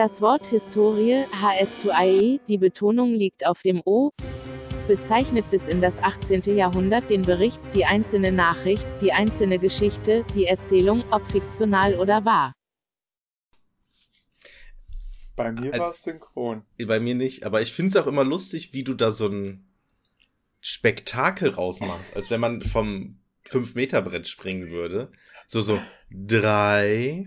Das Wort Historie, HS2IE, die Betonung liegt auf dem O, bezeichnet bis in das 18. Jahrhundert den Bericht, die einzelne Nachricht, die einzelne Geschichte, die Erzählung, ob fiktional oder wahr. Bei mir war es synchron. Bei mir nicht, aber ich finde es auch immer lustig, wie du da so ein Spektakel rausmachst, als wenn man vom 5-Meter-Brett springen würde. So, so, drei,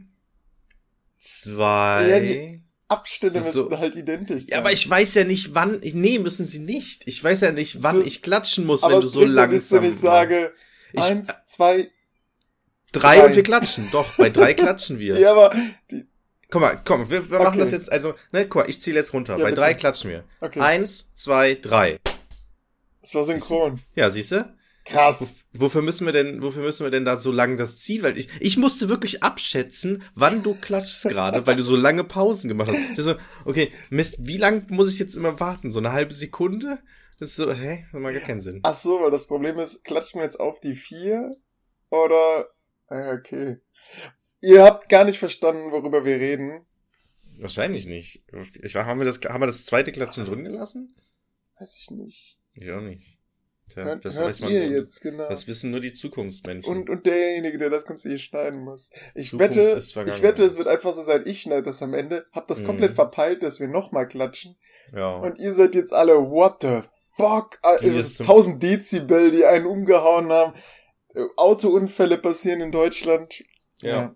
zwei. Ja, die Abstände müssen so, halt identisch sein. Ja, aber ich weiß ja nicht, wann. Nee, müssen sie nicht. Ich weiß ja nicht, wann ist, ich klatschen muss, wenn du so langsam. Wenn ich sage, ich, eins, zwei, drei, drei und wir klatschen. Doch, bei drei klatschen wir. Ja, aber die, Guck mal, komm, wir, wir okay. machen das jetzt, also, ne, guck mal, ich zähle jetzt runter. Ja, Bei bitte. drei klatschen wir. Okay. Eins, zwei, drei. Das war synchron. Ja, siehst du? Krass. Wofür müssen wir denn, wofür müssen wir denn da so lange das Ziel? Weil ich, ich musste wirklich abschätzen, wann du klatschst gerade, weil du so lange Pausen gemacht hast. Ich so, okay, Mist, wie lang muss ich jetzt immer warten? So eine halbe Sekunde? Das ist so, hä? Das macht gar keinen Sinn. Ach so, weil das Problem ist, klatschen wir jetzt auf die vier? Oder, okay. Ihr habt gar nicht verstanden, worüber wir reden. Wahrscheinlich nicht. Ich, haben, wir das, haben wir das zweite Klatschen drin gelassen? Weiß ich nicht. Ich auch nicht. Tja, hört, das hört weiß man ihr nur, jetzt, genau. Das wissen nur die Zukunftsmenschen. Und, und derjenige, der das Ganze hier schneiden muss. Ich wette, ich wette, es wird einfach so sein, ich schneide das am Ende, hab das mhm. komplett verpeilt, dass wir nochmal klatschen. Ja. Und ihr seid jetzt alle, what the fuck? Tausend Dezibel, die einen umgehauen haben. Autounfälle passieren in Deutschland. Ja. ja.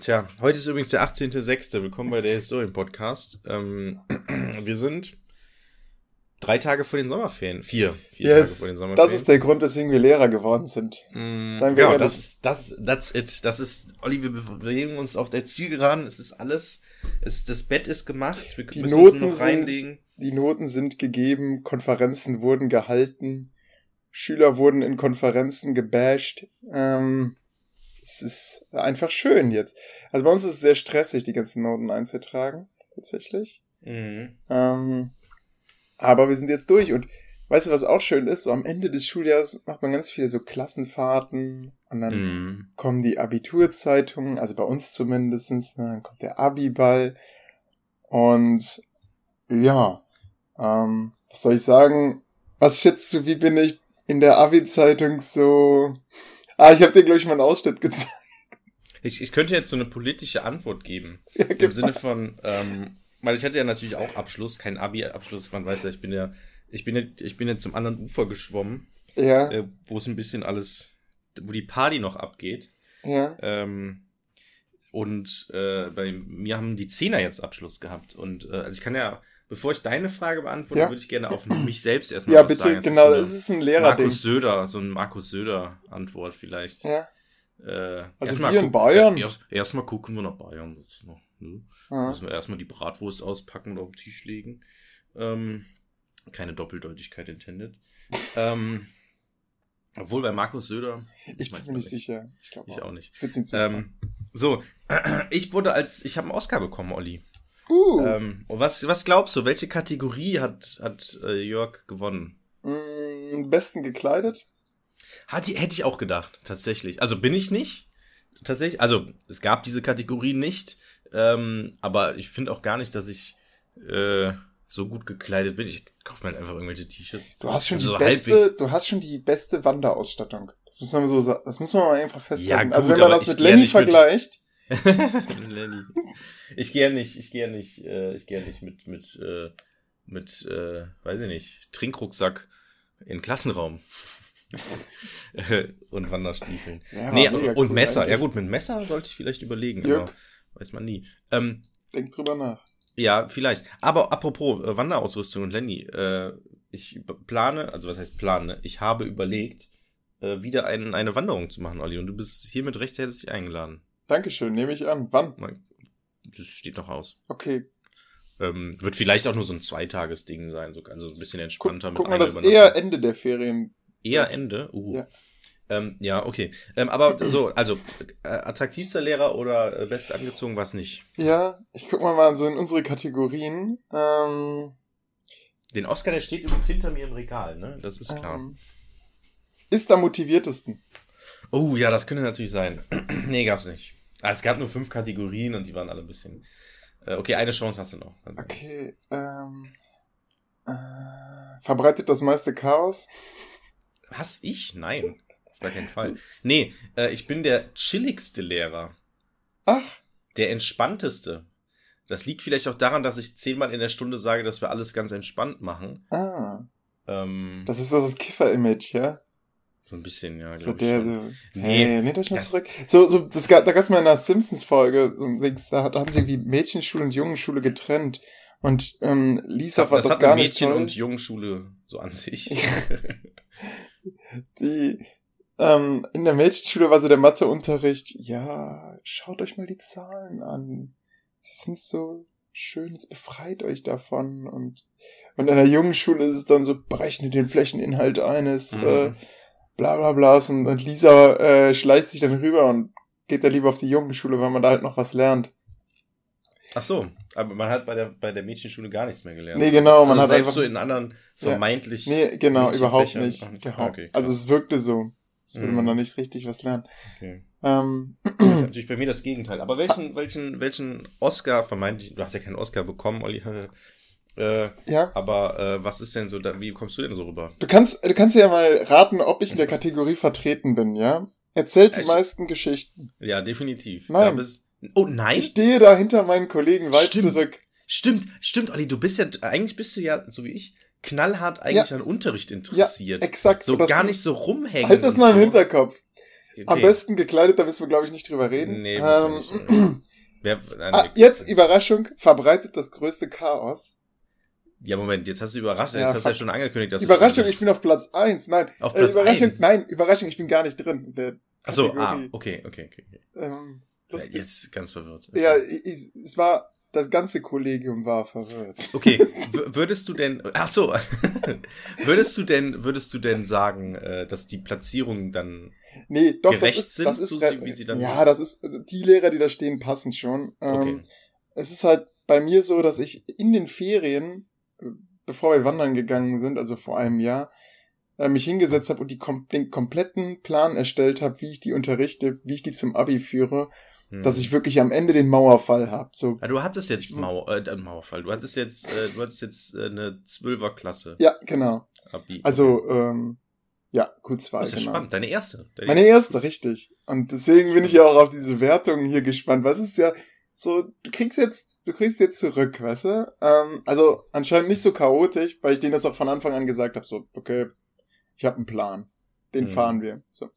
Tja, heute ist übrigens der 18.06. Willkommen bei der Historien-Podcast. Ähm, wir sind drei Tage vor den Sommerferien. Vier. Vier yes, Tage vor den Sommerferien. Das ist der Grund, weswegen wir Lehrer geworden sind. Mm, Sagen wir ja, das ist, das, that's it. Das ist, Olli, wir bewegen uns auf der Zielgeraden. Es ist alles, es, das Bett ist gemacht. Wir die müssen Noten noch reinlegen. Sind, die Noten sind gegeben. Konferenzen wurden gehalten. Schüler wurden in Konferenzen gebasht. Ähm, es ist einfach schön jetzt. Also bei uns ist es sehr stressig, die ganzen Noten einzutragen, tatsächlich. Mhm. Ähm, aber wir sind jetzt durch und weißt du, was auch schön ist? So am Ende des Schuljahres macht man ganz viele so Klassenfahrten und dann mhm. kommen die Abiturzeitungen, also bei uns zumindestens. Ne, dann kommt der Abiball und ja, ähm, was soll ich sagen? Was schätzt du, wie bin ich in der Abi-Zeitung so Ah, ich habe dir, glaube ich, mal einen Ausschnitt gezeigt. Ich, ich könnte jetzt so eine politische Antwort geben. Ja, Im Sinne von, ähm, weil ich hatte ja natürlich auch Abschluss, kein Abi-Abschluss. Man weiß ja, ich bin ja, ich bin ja, ich bin ja zum anderen Ufer geschwommen. Ja. Äh, wo es ein bisschen alles, wo die Party noch abgeht. Ja. Ähm, und äh, bei mir haben die Zehner jetzt Abschluss gehabt. Und äh, also ich kann ja, bevor ich deine Frage beantworte, ja. würde ich gerne auf mich selbst erstmal ja, was bitte, sagen. Ja, bitte, genau, das ist ein Lehrer. Markus Söder, so ein Markus Söder-Antwort vielleicht. Ja. Äh, also wir in Bayern. Erst, erstmal gucken wir nach Bayern. Das noch, ne? Müssen wir erstmal die Bratwurst auspacken und auf den Tisch legen. Ähm, keine Doppeldeutigkeit intended. ähm, obwohl bei Markus Söder. Ich bin mir nicht sicher. Ich glaube Ich auch nicht. Ich ähm, so, ich wurde als, ich habe einen Oscar bekommen, Olli. Uh. Ähm, was, was glaubst du, welche Kategorie hat, hat äh, Jörg gewonnen? Mm, besten gekleidet? Hat, hätte ich auch gedacht, tatsächlich. Also bin ich nicht. Tatsächlich, also es gab diese Kategorie nicht, ähm, aber ich finde auch gar nicht, dass ich äh, so gut gekleidet bin. Ich kaufe mir halt einfach irgendwelche T-Shirts. Du hast schon also die so beste, du hast schon die beste Wanderausstattung. Das muss man so, das muss man mal einfach festhalten. Ja, also gut, also wenn man das mit Lenny vergleicht. Lenny. Ich gehe nicht, ich gehe ja nicht, äh, ich gehe ja nicht mit, mit, äh, mit, äh, weiß ich nicht, Trinkrucksack in Klassenraum. und Wanderstiefeln. Ja, nee, und cool Messer. Eigentlich. Ja gut, mit Messer sollte ich vielleicht überlegen, Jörg. aber weiß man nie. Ähm, Denk drüber nach. Ja, vielleicht. Aber apropos äh, Wanderausrüstung und Lenny, äh, ich plane, also was heißt plane, ich habe überlegt, äh, wieder ein, eine Wanderung zu machen, Olli, und du bist hiermit recht herzlich eingeladen. Dankeschön, nehme ich an. Wann? Das steht noch aus. Okay. Ähm, wird vielleicht auch nur so ein Zweitagesding sein, so also ein bisschen entspannter. Guck, guck mal, das eher Ende der Ferien. Eher Ende? Uh. Ja. Ähm, ja, okay. Ähm, aber so, also äh, attraktivster Lehrer oder äh, best angezogen war es nicht. Ja, ich guck mal mal so in unsere Kategorien. Ähm, Den Oscar, der steht übrigens hinter mir im Regal, ne? Das ist klar. Ähm, ist am motiviertesten. Oh, ja, das könnte natürlich sein. nee, gab's nicht. Ah, es gab nur fünf Kategorien und die waren alle ein bisschen. Äh, okay, eine Chance hast du noch. Okay, ähm. Äh, verbreitet das meiste Chaos? Was? Ich? Nein. Auf gar keinen Fall. Nee, äh, ich bin der chilligste Lehrer. Ach. Der entspannteste. Das liegt vielleicht auch daran, dass ich zehnmal in der Stunde sage, dass wir alles ganz entspannt machen. Ah. Ähm, Das ist so das Kiffer-Image, ja? so ein bisschen, ja. So ich der, schon. so, Nee, hey, nehmt euch mal das- zurück. So, so, das gab, da gab's mal in einer Simpsons-Folge, so da, da haben sie irgendwie Mädchenschule und Jungenschule getrennt. Und, ähm, Lisa Das, war das das gar eine nicht Mädchen- und Jungenschule so an sich. Die, ähm, in der Mädchenschule war so der Matheunterricht, ja, schaut euch mal die Zahlen an. Sie sind so schön, jetzt befreit euch davon. Und, und in der Jungenschule ist es dann so, berechne den Flächeninhalt eines, Mhm. äh, bla bla bla. Und, und Lisa äh, schleicht sich dann rüber und geht dann lieber auf die Jungenschule, weil man da halt noch was lernt. Ach so, aber man hat bei der, bei der Mädchenschule gar nichts mehr gelernt. Nee, genau, man also hat selbst einfach- so in anderen vermeintlich. Nee, genau, überhaupt nicht. nicht. Ah, okay, also es wirkte so. Als würde man Mhm. da nicht richtig was lernen. Okay. Ähm, Das ist natürlich bei mir das Gegenteil. Aber welchen, welchen, welchen Oscar vermeintlich, du hast ja keinen Oscar bekommen, Olli, äh, ja. aber äh, was ist denn so, da, wie kommst du denn so rüber? Du kannst, du kannst ja mal raten, ob ich in der Kategorie vertreten bin, ja? Erzählt die Ich- meisten Geschichten. Ja, definitiv. Nein. Da bist, oh nein? Ich stehe da hinter meinen Kollegen weit Stimmt. zurück. Stimmt, stimmt, Olli, du bist ja, eigentlich bist du ja, so wie ich, knallhart eigentlich an Unterricht interessiert. Exakt. so gar nicht so rumhängen. Halt das mal im so. Hinterkopf. Okay. Am besten gekleidet, da müssen wir, glaube ich, nicht drüber reden. Nee, ähm, nicht. Wer, nein, ah, jetzt Überraschung, verbreitet das größte Chaos. Ja, Moment, jetzt hast du überrascht, Ja, jetzt hast du ja schon angekündigt, dass du Überraschung, ich bin auf Platz eins. Nein, Auf äh, Platz Überraschung, eins? nein, Überraschung, ich bin gar nicht drin. in Der Ach so, ah, okay, okay, okay. okay. Ähm, Lustig. jetzt ganz verwirrt. Ja, ich, es war, das ganze Kollegium war verwirrt. Okay, würdest du denn, ach so, würdest du denn, würdest du denn sagen, äh, dass die Platzierungen dann, Nee, doch, Gerecht das ist, sind, das ist so re- wie sie dann Ja, sind? das ist, die Lehrer, die da stehen, passen schon. Ähm, okay, Es ist halt bei mir so, dass ich in den Ferien, äh, bevor wir wandern gegangen sind, also vor einem Jahr, äh, mich hingesetzt habe und die den kompletten Plan erstellt habe, wie ich die unterrichte, wie ich die zum Abi führe, Hm. dass ich wirklich am Ende den Mauerfall habe. So, Ja, du hattest jetzt Mauer, äh, äh, Mauerfall, du hattest jetzt, äh, du hattest jetzt äh, eine Zwölferklasse. ja, genau. Abi. Also, ähm, ja, Q2, das ist ja genau. spannend, deine erste. Deine Meine erste, richtig. Und deswegen bin ich ja auch auf diese Wertungen hier gespannt. Was ist ja so, du kriegst jetzt, du kriegst jetzt zurück, weißt du? Ähm, also anscheinend nicht so chaotisch, weil ich denen das auch von Anfang an gesagt habe. So, okay, ich habe einen Plan. Den Mhm. fahren wir. So.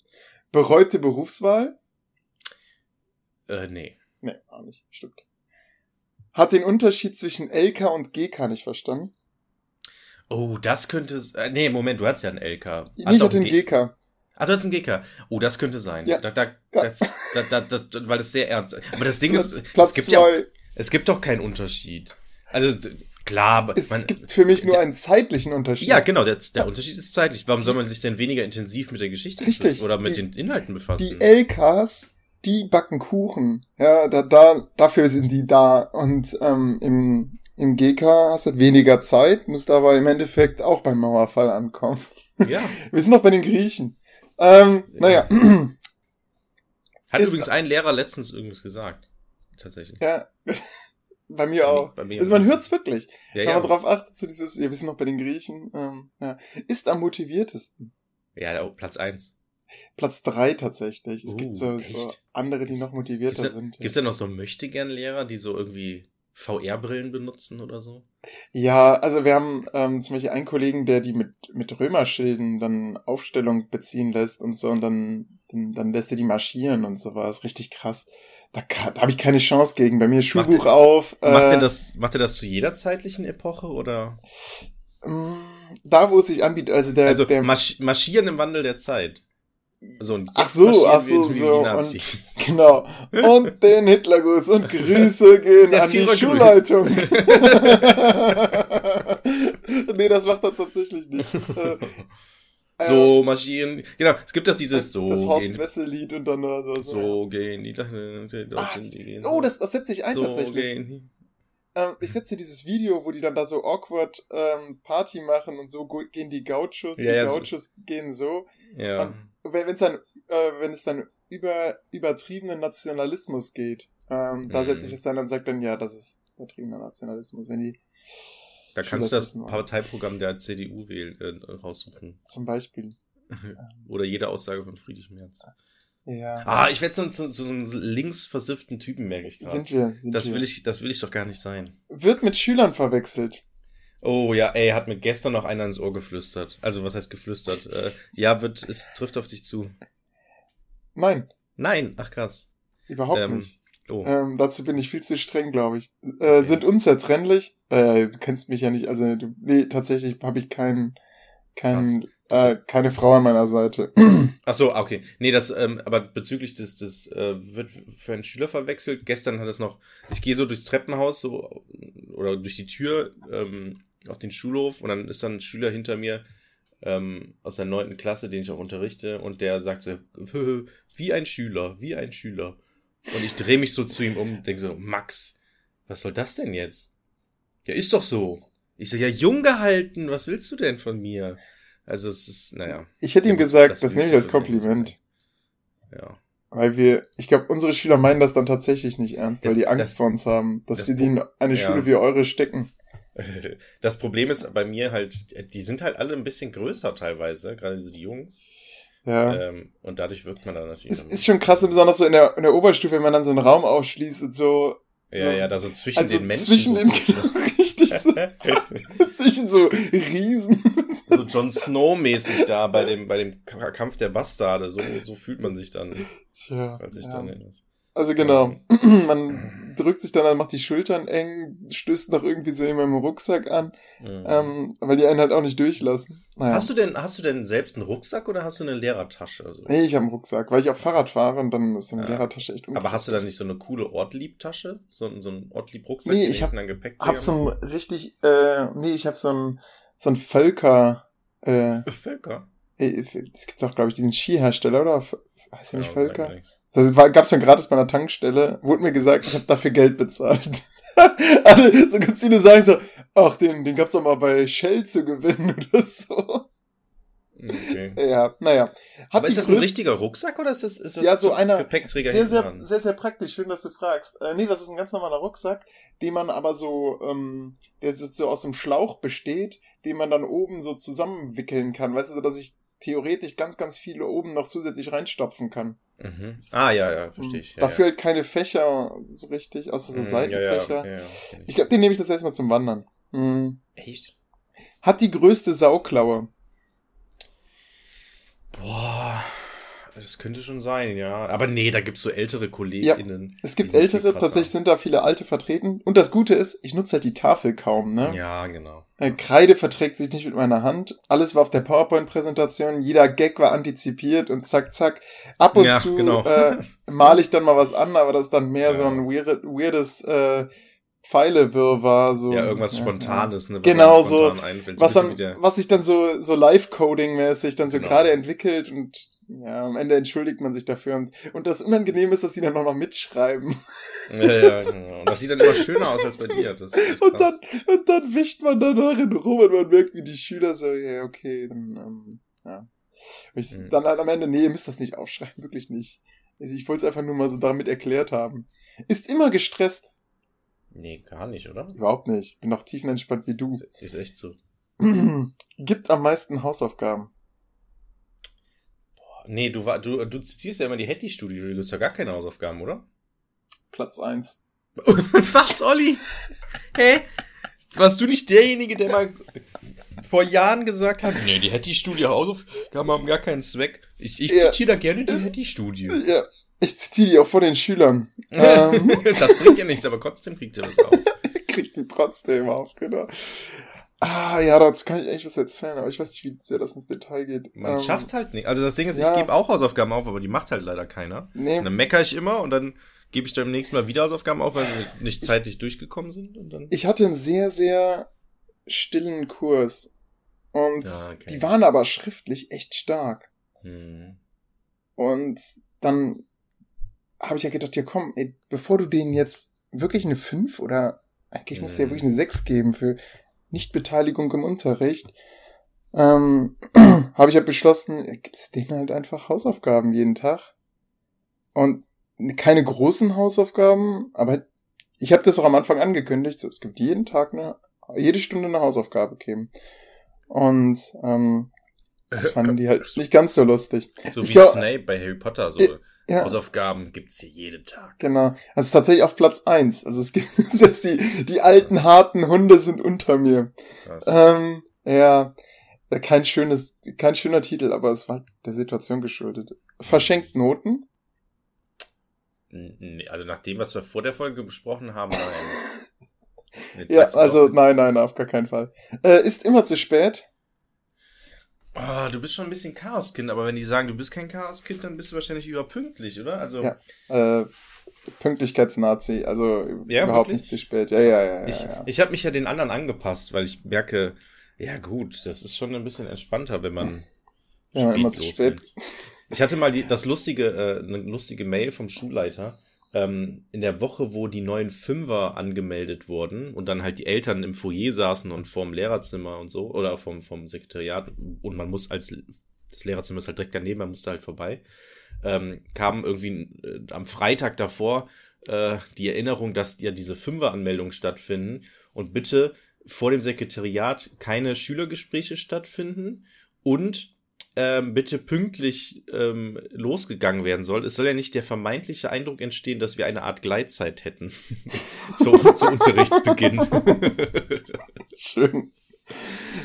Bereute Berufswahl? Äh, nee. Nee, auch nicht. Stimmt. Hat den Unterschied zwischen LK und GK nicht verstanden? Oh, das könnte, äh, nee, Moment, du hattest ja einen LK. Ich Hast du auch hatte den einen G- GK. Ah, du hast einen GK. Oh, das könnte sein. Ja. Da, da, Ja. das, da, da, das, weil das sehr ernst ist. Aber das Ding Platz, ist, Platz es gibt ja, zwei. es gibt doch keinen Unterschied. Also, klar, aber Es man, gibt für mich nur der- einen zeitlichen Unterschied. ja, genau, der, der Unterschied ist zeitlich. Warum soll man sich denn weniger intensiv mit der Geschichte Richtig. oder mit Die- den Inhalten befassen? Die LKs, die backen Kuchen. Ja, da, da, dafür sind die da. Und ähm, im, im GK hast du weniger Zeit, musst aber im Endeffekt auch beim Mauerfall ankommen. ja. Wir sind noch bei den Griechen. Ähm, naja, Hat Ist- übrigens ein Lehrer letztens irgendwas gesagt. Tatsächlich. ja, bei mir auch. Bei mir Also man hört's wirklich. ja, Wenn ja. man drauf achtet, so dieses, wir sind noch bei den Griechen, ähm, ja. ist am motiviertesten. ja, Platz eins. Platz drei tatsächlich. Es Uh, gibt so, so echt? andere, die noch motivierter Gibt's da, sind. gibt's da noch so Möchtegern-Lehrer, die so irgendwie VR-Brillen benutzen oder so? Ja, also wir haben ähm, zum Beispiel einen Kollegen, der die mit, mit Römerschilden dann Aufstellung beziehen lässt und so und dann, dann, dann lässt er die marschieren und sowas. Richtig krass. Da, da habe ich keine Chance gegen. Bei mir Schulbuch er- auf. Macht äh, er das, macht er das zu jeder zeitlichen Epoche oder? mm, Da, wo es sich anbietet, also der, Also der marsch, marschieren im Wandel der Zeit. So, und Ach so, ach so, so, die Nazis. genau. Und den Hitlergruß und Grüße gehen Der an die Führer Schulleitung. nee, das macht er tatsächlich nicht. Äh, so marschieren. Genau, es gibt doch dieses so das Horst Wessel-Lied und dann da so. so. so gehen die die Ah, die. Oh, das, das setzt sich ein so tatsächlich. gehen die. Ähm, ich setze dieses Video, wo die dann da so awkward ähm, Party machen und so gehen die Gauchos, Ja, die ja, so- Gauchos gehen so. Ja. Und wenn wenn's dann, äh, wenn es dann über übertriebenen Nationalismus geht, ähm, da Mhm. setze ich es dann und sage dann, ja, das ist übertriebener Nationalismus, wenn die. Da kannst du das Parteiprogramm der CDU wählen, äh, raussuchen. Zum Beispiel. Oder jede Aussage von Friedrich Merz. Ja. Ah, ich werde so, so, so einen linksversifften Typen, merke ich gerade. Sind wir. Sind das wir. will ich, das will ich doch gar nicht sein. Wird mit Schülern verwechselt. Oh ja, ey, hat mir gestern noch einer ins Ohr geflüstert. Also was heißt geflüstert? Äh, ja, wird, es trifft auf dich zu. Nein, Nein, ach krass. überhaupt Ähm, nicht. Oh. Ähm, dazu bin ich viel zu streng, glaube ich. Äh, Sind unzertrennlich. Äh, du kennst mich ja nicht, also du, nee, tatsächlich habe ich keinen, keinen, äh, keine Frau an meiner Seite. Ach so, ah, okay. Nee, das, ähm, aber bezüglich des, des äh, wird für einen Schüler verwechselt. Gestern hat es noch, ich gehe so durchs Treppenhaus so oder durch die Tür ähm, auf den Schulhof und dann ist dann ein Schüler hinter mir ähm, aus der neunten Klasse, den ich auch unterrichte, und der sagt so, wie ein Schüler, wie ein Schüler. Und ich drehe mich so zu ihm um und denke so, Max, was soll das denn jetzt? Ja, ist doch so. Ich so, ja, jung gehalten, was willst du denn von mir? Also es ist, naja. Ich hätte ihm gesagt, das das, nehme ich als so Kompliment. Ja. Weil wir, ich glaube, unsere Schüler meinen das dann tatsächlich nicht ernst, Das- weil die Angst das- vor uns haben, dass das wir die in eine ja. Schule wie eure stecken. Das Problem ist bei mir halt, die sind halt alle ein bisschen größer teilweise, gerade so die Jungs. Ja. Ähm, und dadurch wirkt man dann natürlich. Es ist schon krass, besonders so in der, in der Oberstufe, wenn man dann so einen Raum aufschließt und so, ja, so- ja, da so zwischen also den Menschen. zwischen so den, ne? richtig so, zwischen so Riesen. so Jon Snow-mäßig da bei dem, bei dem Kampf der Bastarde. So, so fühlt man sich dann, Tja. als ich ja. dann Also genau, man drückt sich dann, an, macht die Schultern eng, stößt noch irgendwie so jemand im Rucksack an, Mhm. ähm, weil die einen halt auch nicht durchlassen. Naja. Hast du denn, hast du denn selbst einen Rucksack oder hast du eine Lehrertasche? Also, Nee, ich habe einen Rucksack, weil ich auch Fahrrad fahre und dann ist eine Ja. Lehrertasche echt aber hast du dann nicht so eine coole Ortlieb-Tasche? So, ein- so einen Ortlieb-Rucksack? Nee, den ich hab- hinten an Gepäck hab so ein richtig, äh, nee, ich habe so ein, so ein Völker, äh, Völker. äh, es gibt auch, glaube ich, diesen Skihersteller, oder? Heißt der nicht Ja, Völker? sag mir nichts. Das war, gab's dann gratis bei einer Tankstelle, wurde mir gesagt, ich habe dafür Geld bezahlt. Alle, so ganz viele sagen so, ach, den, den gab's doch mal bei Shell zu gewinnen oder so. Okay. Ja, naja. Hat Aber ist das ein richtiger Rucksack oder ist das, ist das Ja, so einer Gepäckträger sehr, sehr, dran? sehr, sehr praktisch. Schön, dass du fragst. Äh, nee, das ist ein ganz normaler Rucksack, den man aber so, ähm, der so so aus einem Schlauch besteht, den man dann oben so zusammenwickeln kann. Weißt du, so dass ich theoretisch ganz, ganz viele oben noch zusätzlich reinstopfen kann. Mhm. Ah, ja, ja, verstehe ich. Ja, Dafür ja. halt keine Fächer so richtig, außer so Mhm, Seitenfächer. Ja, Ich glaube, den nehme ich das erstmal zum Wandern. Mhm. Echt? Hat die größte Sauklaue. Boah, das könnte schon sein, ja. Aber nee, da gibt's so ältere KollegInnen. Es die gibt ältere, tatsächlich sind da viele alte vertreten. Und das Gute ist, ich nutze halt die Tafel kaum, ne? Ja, genau. Äh, Kreide verträgt sich nicht mit meiner Hand. Alles war auf der PowerPoint-Präsentation. Jeder Gag war antizipiert und zack, zack. Ab und Ja, zu genau. äh, male ich dann mal was an, aber das ist dann mehr Ja. so ein weird, weirdes äh, Pfeilewirrwarr. So. Ja, irgendwas Ja, Spontanes, ne? Was Genau, spontan Einfällt. Was, so dann, was sich dann so, so Live-Coding-mäßig dann so Genau. gerade entwickelt und ja, am Ende entschuldigt man sich dafür. Und, und das Unangenehme ist, dass sie dann nochmal mitschreiben. ja, ja, genau. Und das sieht dann immer schöner aus als bei dir. Und dann, und dann wischt man danach in rum und man merkt, wie die Schüler so, ja, okay, dann, ähm, ja. Und Ich, Mhm. Dann halt am Ende, nee, ihr müsst das nicht aufschreiben, wirklich nicht. Also Ich wollte es einfach nur mal so damit erklärt haben. Ist immer gestresst. Nee, gar nicht, oder? Überhaupt nicht. Bin noch tiefenentspannt wie du. Ist echt so. Gibt am meisten Hausaufgaben. Nee, du, du, du zitierst ja immer die Hetty-Studie. Du hast ja gar keine Hausaufgaben, oder? Platz eins. Was, Olli? Hä? Warst du nicht derjenige, der mal vor Jahren gesagt hat, nee, die Hetty-Studie Hausaufgaben haben gar keinen Zweck. Ich, ich Ja. zitiere da gerne die Hetty-Studie. Ja, ich zitiere die auch vor den Schülern. ähm, das bringt ja nichts, aber trotzdem kriegt ihr was auf. kriegt die trotzdem auf, genau. Ah, ja, dazu kann ich eigentlich was erzählen, aber ich weiß nicht, wie sehr das ins Detail geht. Man Ähm, schafft halt nicht. Also das Ding ist, ja. ich gebe auch Hausaufgaben auf, aber die macht halt leider keiner. Nee, Und dann meckere ich immer und dann gebe ich dann nächsten Mal wieder Hausaufgaben auf, weil wir nicht zeitlich durchgekommen sind. Und dann ich hatte einen sehr, sehr stillen Kurs. Und Ja, okay. die waren aber schriftlich echt stark. hm. Und dann habe ich ja gedacht, ja komm, ey, bevor du denen jetzt wirklich eine 5 oder eigentlich musst du ja Mhm. wirklich eine 6 geben für Nichtbeteiligung im Unterricht, ähm, habe ich halt beschlossen, gibst du denen halt einfach Hausaufgaben jeden Tag. Und keine großen Hausaufgaben, aber ich habe das auch am Anfang angekündigt, so, es gibt jeden Tag eine, jede Stunde eine Hausaufgabe geben. Und ähm, das fanden die halt nicht ganz so lustig. So Ich wie glaub- Snape bei Harry Potter, so Ja, Hausaufgaben gibt's hier jeden Tag. genau. Also es ist tatsächlich auf Platz eins. Also es gibt es die, die alten, harten Hunde sind unter mir. Krass. Ähm, ja, kein schönes, kein schöner Titel, aber es war der Situation geschuldet. Verschenkt Noten? Nee, also nach dem, was wir vor der Folge besprochen haben, nein. Ja, also nein, nein, auf gar keinen Fall. Äh, ist immer zu spät. Oh, du bist schon ein bisschen Chaoskind, aber wenn die sagen, du bist kein Chaoskind, dann bist du wahrscheinlich überpünktlich, oder? Also, Ja. Äh, Pünktlichkeitsnazi, also Ja, überhaupt wirklich? nicht zu spät. Ja, ja, ja, ja. ich, ja. ich habe mich ja den anderen angepasst, weil ich merke, ja gut, das ist schon ein bisschen entspannter, wenn man Ja, immer zu losgeht. Ich hatte mal die, das lustige, äh, eine lustige Mail vom Schulleiter. Ähm, in der Woche, wo die neuen Fünfer angemeldet wurden und dann halt die Eltern im Foyer saßen und vorm Lehrerzimmer und so, oder vom, vom Sekretariat und man muss als, das Lehrerzimmer ist halt direkt daneben, man musste halt vorbei, ähm, kam irgendwie äh, am Freitag davor äh, die Erinnerung, dass ja diese Fünfer-Anmeldungen stattfinden und bitte vor dem Sekretariat keine Schülergespräche stattfinden und ähm, bitte pünktlich ähm, losgegangen werden soll. Es soll ja nicht der vermeintliche Eindruck entstehen, dass wir eine Art Gleitzeit hätten zu, Unterrichtsbeginn. Schön.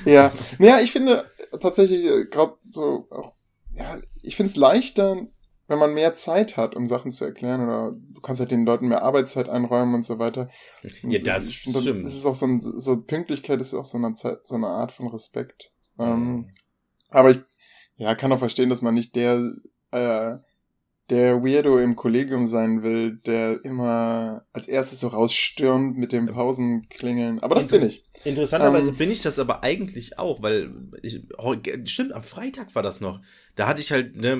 Ja, ja, ich finde tatsächlich gerade so, auch, ja, ich finde es leichter, wenn man mehr Zeit hat, um Sachen zu erklären oder du kannst halt den Leuten mehr Arbeitszeit einräumen und so weiter. Und Ja, das ich stimmt. Es ist auch so, ein, so Pünktlichkeit ist auch so eine Zeit, so eine Art von Respekt. Ähm, aber ich, ja, kann auch verstehen, dass man nicht der, äh, der Weirdo im Kollegium sein will, der immer als erstes so rausstürmt mit dem Pausenklingeln. Aber das bin ich. Interessanterweise Ähm. bin ich das aber eigentlich auch, weil ich, oh, stimmt, am Freitag war das noch. Da hatte ich halt, ne,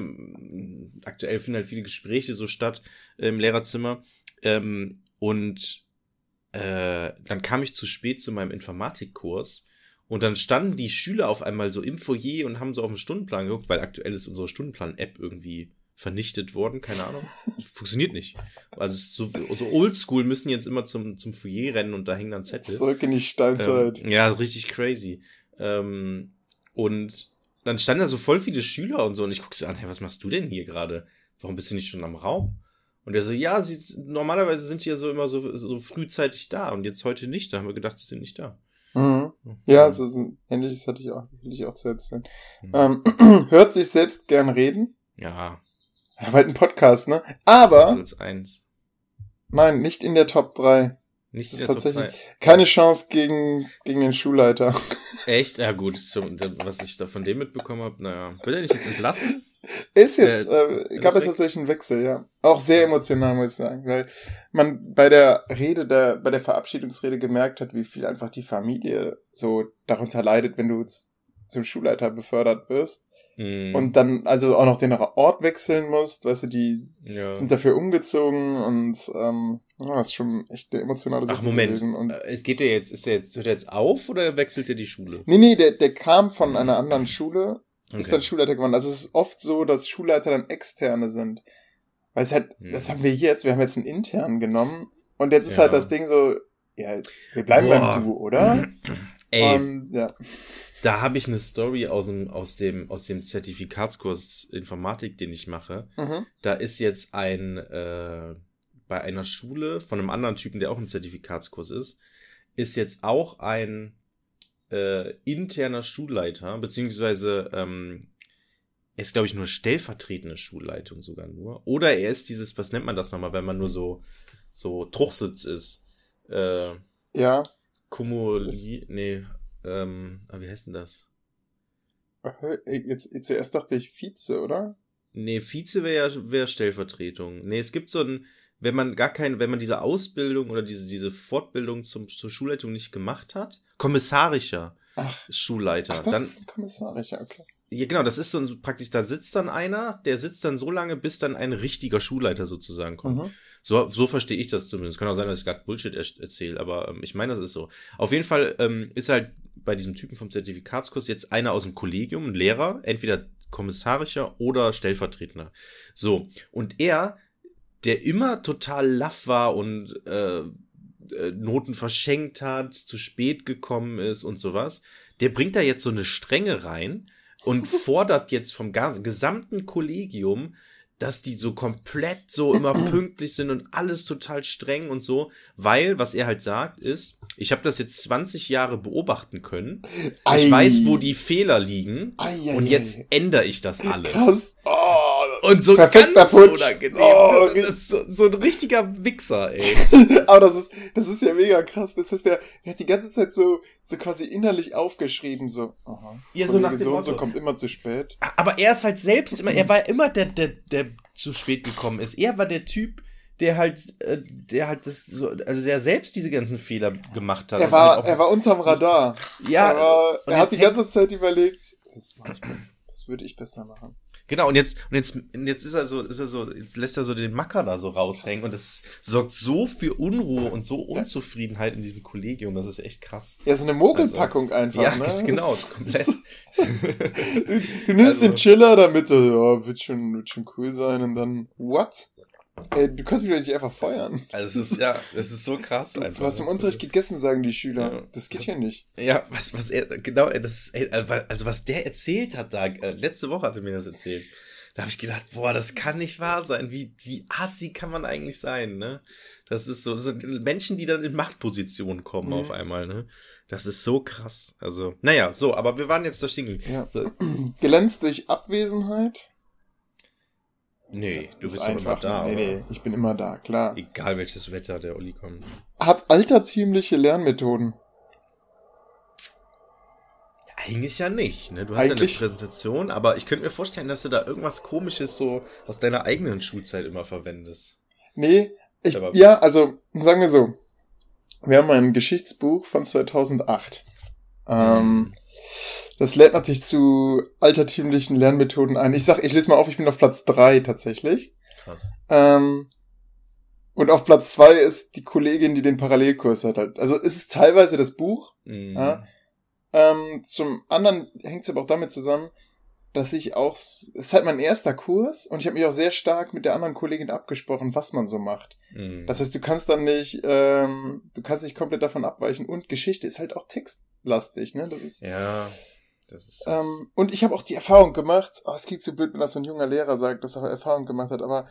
aktuell finden halt viele Gespräche so statt im Lehrerzimmer. Ähm, und äh, dann kam ich zu spät zu meinem Informatikkurs. Und dann standen die Schüler auf einmal so im Foyer und haben so auf den Stundenplan geguckt, weil aktuell ist unsere Stundenplan-App irgendwie vernichtet worden, keine Ahnung. Funktioniert nicht. Also so, so oldschool müssen jetzt immer zum, zum Foyer rennen und da hängen dann Zettel. Zurück in die Steinzeit. Ähm, ja, richtig crazy. Ähm, und dann standen da so voll viele Schüler und so und ich guck so an, hey, was machst du denn hier gerade? Warum bist du nicht schon am Raum? Und er so, ja, sie, normalerweise sind die ja so immer so, so frühzeitig da und jetzt heute nicht. Da haben wir gedacht, sie sind nicht da. Ja, so so, ähnliches hatte ich auch, will ich auch zu erzählen. Mhm. Ähm, hört sich selbst gern reden. Ja, Ja, bald ein Podcast, ne? Aber, Platz eins. nein, nicht in der Top 3. Nicht Das ist tatsächlich-. Keine Chance gegen, gegen den Schulleiter. Echt? Ja, gut. Was ich da von dem mitbekommen habe, naja. Wird er nicht jetzt entlassen? Ist jetzt, Äh, gab es tatsächlich einen Wechsel, ja. Auch sehr emotional, muss ich sagen, weil man bei der Rede, der, bei der Verabschiedungsrede gemerkt hat, wie viel einfach die Familie so darunter leidet, wenn du zum Schulleiter befördert wirst Hm, und dann also auch noch den Ort wechseln musst, weißt du, die ja. sind dafür umgezogen und ähm, ja, das ist schon echt eine emotionale Sache Ach, Moment. gewesen. Und, Äh, Es geht der jetzt, ist der jetzt, hört er jetzt auf oder wechselt er die Schule? nee, nee, der, der kam von einer anderen Schule ist Okay. dann Schulleiter geworden. Also es ist oft so, dass Schulleiter dann externe sind. Weil es halt, Hm. das haben wir jetzt, wir haben jetzt einen internen genommen und jetzt ist Ja. halt das Ding so, ja, wir bleiben Boah. beim Du, oder? Ey, Und, ja. da habe ich eine Story aus dem, aus dem, aus dem Zertifikatskurs Informatik, den ich mache. Mhm. Da ist jetzt ein, äh, bei einer Schule von einem anderen Typen, der auch im Zertifikatskurs ist, ist jetzt auch ein äh, interner Schulleiter, beziehungsweise ähm, er ist, glaube ich, nur stellvertretende Schulleitung sogar nur. Oder er ist dieses, was nennt man das nochmal, wenn man nur so, so Truchsitz ist. Äh, Ja. Kumuli, nee, ähm, ah, wie heißt denn das? Jetzt zuerst dachte ich Vize, oder? Nee, Vize wäre ja wär Stellvertretung. Nee, es gibt so ein, wenn man gar kein, wenn man diese Ausbildung oder diese, diese Fortbildung zum, zur Schulleitung nicht gemacht hat, kommissarischer Ach, Schulleiter. ach das dann, ist ein Kommissarisch, ja, okay. ja, genau, das ist so ein, praktisch, da sitzt dann einer, der sitzt dann so lange, bis dann ein richtiger Schulleiter sozusagen kommt. Mhm. So, so verstehe ich das zumindest. Kann auch sein, dass ich gerade Bullshit er erzähle, aber ähm, ich meine, das ist so. Auf jeden Fall ähm, ist halt bei diesem Typen vom Zertifikatskurs jetzt einer aus dem Kollegium, ein Lehrer, entweder kommissarischer oder stellvertretender. So, und er, der immer total laff war und äh, Noten verschenkt hat, zu spät gekommen ist und sowas, der bringt da jetzt so eine Strenge rein und fordert jetzt vom gesamten Kollegium, dass die so komplett so immer pünktlich sind und alles total streng und so, weil, was er halt sagt, ist, ich habe das jetzt 20 Jahre beobachten können. Ei. Ich weiß, wo die Fehler liegen ei, und jetzt ändere ich das alles. Krass. Oh, und so Perfekter ganz Putsch. unangenehm. Oh, das ist so, so, ein richtiger Wichser, ey. Aber das ist, das ist ja mega krass. Das heißt, der, der hat die ganze Zeit so, so quasi innerlich aufgeschrieben, so, aha. Ja, so nach dem Sohn, so kommt immer zu spät. Aber er ist halt selbst immer, er war immer der, der, der zu spät gekommen ist. Er war der Typ, der halt, äh, der halt das so, also der selbst diese ganzen Fehler gemacht hat. Er war, halt er war unterm Radar. Ja. Er, er hat die ganze Zeit überlegt, das, ich besser, das würde ich besser machen. Genau, und jetzt, und jetzt, und jetzt ist er so, ist er so, jetzt lässt er so den Macker da so raushängen und das sorgt so für Unruhe und so Unzufriedenheit in diesem Kollegium, das ist echt krass. Ja, so eine Mogelpackung also, einfach, ja, ne? genau, komplett. du, du nimmst also, den Chiller damit, so, ja, wird schon, wird schon cool sein und dann, what? Ey, du kannst mich doch nicht einfach feuern. Also es ist, ja, es ist so krass du, einfach. Du hast im Unterricht gegessen, sagen die Schüler. Ja. Das geht ja nicht. Ja, was, was er, genau, das ist, also was der erzählt hat da, äh, letzte Woche hatte mir das erzählt. Da habe ich gedacht, boah, das kann nicht wahr sein. Wie, wie assi kann man eigentlich sein, ne? Das ist so, so Menschen, die dann in Machtpositionen kommen mhm. auf einmal, ne? Das ist so krass. Also, naja, so, aber wir waren jetzt da stehen. Ja. So. Glänzt durch Abwesenheit? Nee, du bist einfach da. Nee, nee, ich bin immer da, klar. Egal welches Wetter der Olli kommt. Hat altertümliche Lernmethoden. Eigentlich ja nicht, ne? Du hast Eigentlich? ja eine Präsentation, aber ich könnte mir vorstellen, dass du da irgendwas komisches so aus deiner eigenen Schulzeit immer verwendest. Nee, ich, aber ja, also, sagen wir so. Wir haben ein Geschichtsbuch von 2008. Ähm, mhm. Das lädt natürlich zu altertümlichen Lernmethoden ein. Ich sag, ich lese mal auf, ich bin auf Platz drei tatsächlich. Krass. Ähm, und auf Platz zwei ist die Kollegin, die den Parallelkurs hat. Also es ist teilweise das Buch. Mhm. Ja. Ähm, zum anderen hängt es aber auch damit zusammen, dass ich auch, es ist halt mein erster Kurs und ich habe mich auch sehr stark mit der anderen Kollegin abgesprochen, was man so macht. Mhm. Das heißt, du kannst dann nicht, ähm, du kannst nicht komplett davon abweichen und Geschichte ist halt auch textlastig, ne? Das ist, ja. Das ist ähm, und ich habe auch die Erfahrung gemacht, oh, es klingt so blöd, wenn das so ein junger Lehrer sagt, dass er Erfahrung gemacht hat, aber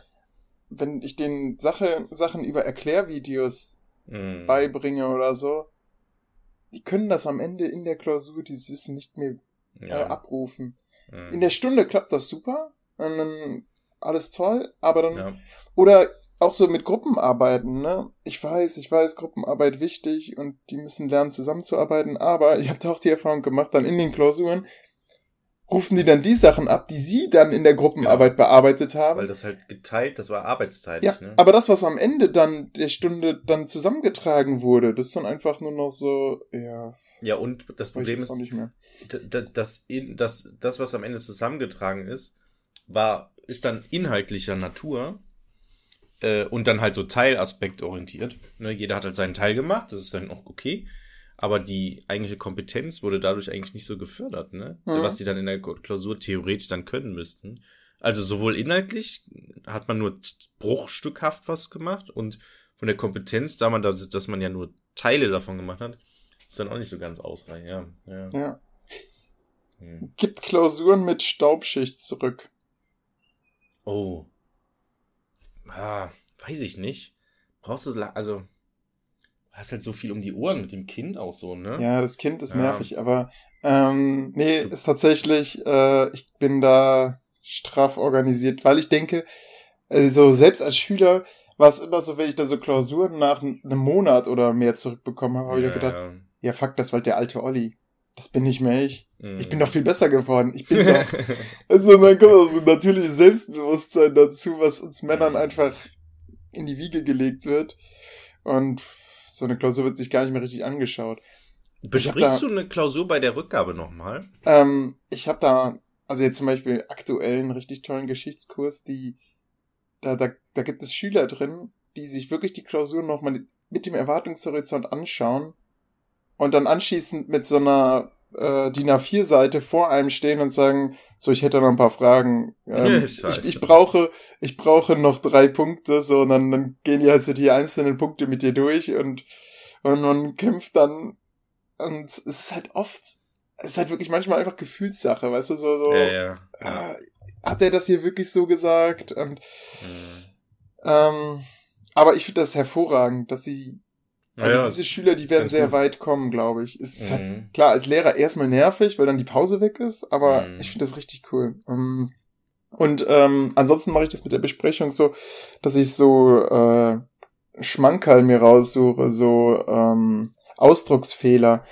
wenn ich den Sache, Sachen über Erklärvideos mm. beibringe oder so, die können das am Ende in der Klausur, dieses Wissen nicht mehr ja. äh, abrufen. Mm. In der Stunde klappt das super, und dann alles toll, aber dann, ja. oder auch so mit Gruppenarbeiten, ne? Ich weiß, ich weiß, Gruppenarbeit wichtig und die müssen lernen zusammenzuarbeiten, aber ich habe da auch die Erfahrung gemacht, dann in den Klausuren rufen die dann die Sachen ab, die sie dann in der Gruppenarbeit ja, bearbeitet haben. Weil das halt geteilt, das war arbeitsteilig, ja, ne? Aber das, was am Ende dann der Stunde dann zusammengetragen wurde, das ist dann einfach nur noch so, ja. Ja, und das Problem ist, das, das, das, was am Ende zusammengetragen ist, war, ist dann inhaltlicher Natur äh, und dann halt so teilaspektorientiert. Ne, jeder hat halt seinen Teil gemacht, das ist dann auch okay. Aber die eigentliche Kompetenz wurde dadurch eigentlich nicht so gefördert, ne? Mhm. Was die dann in der Klausur theoretisch dann können müssten. Also sowohl inhaltlich hat man nur bruchstückhaft was gemacht und von der Kompetenz, da man das, dass man ja nur Teile davon gemacht hat, ist dann auch nicht so ganz ausreichend, ja. Ja. ja. Hm. Gibt Klausuren mit Staubschicht zurück. Oh. Ah, weiß ich nicht. Brauchst du, also, du hast halt so viel um die Ohren mit dem Kind auch so, ne? Ja, das Kind ist ja. nervig, aber ähm, nee, ist tatsächlich, äh, ich bin da straff organisiert, weil ich denke, also selbst als Schüler war es immer so, wenn ich da so Klausuren nach einem Monat oder mehr zurückbekommen habe, habe ja, ich gedacht, ja. fuck, das war halt der alte Olli. Das bin nicht mehr ich. Mm. Ich bin doch viel besser geworden. Ich bin doch. also dann kommt auch so ein natürliches Selbstbewusstsein dazu, was uns Männern mm. einfach in die Wiege gelegt wird. Und so eine Klausur wird sich gar nicht mehr richtig angeschaut. Besprichst da, du eine Klausur bei der Rückgabe nochmal? Ähm, ich habe da, also jetzt zum Beispiel aktuell einen richtig tollen Geschichtskurs, die, da, da, da gibt es Schüler drin, die sich wirklich die Klausur nochmal mit dem Erwartungshorizont anschauen und dann anschließend mit so einer äh, DIN A4-Seite vor einem stehen und sagen, so, ich hätte noch ein paar Fragen. Ähm, ich, ich, brauche, ich brauche noch drei Punkte, so, und dann, dann gehen die halt so die einzelnen Punkte mit dir durch und, und man kämpft dann, und es ist halt oft, es ist halt wirklich manchmal einfach Gefühlssache, weißt du, so, so, ja, ja. Äh, hat er das hier wirklich so gesagt? Und, mhm. ähm, aber ich finde das hervorragend, dass sie also ja, diese Schüler, die werden sehr gut. weit kommen, glaube ich. Ist mhm. halt, klar, als Lehrer erstmal nervig, weil dann die Pause weg ist, aber mhm. ich finde das richtig cool. Ähm, und ähm, ansonsten mache ich das mit der Besprechung so, dass ich so äh, Schmankerl mir raussuche, so ähm, Ausdrucksfehler,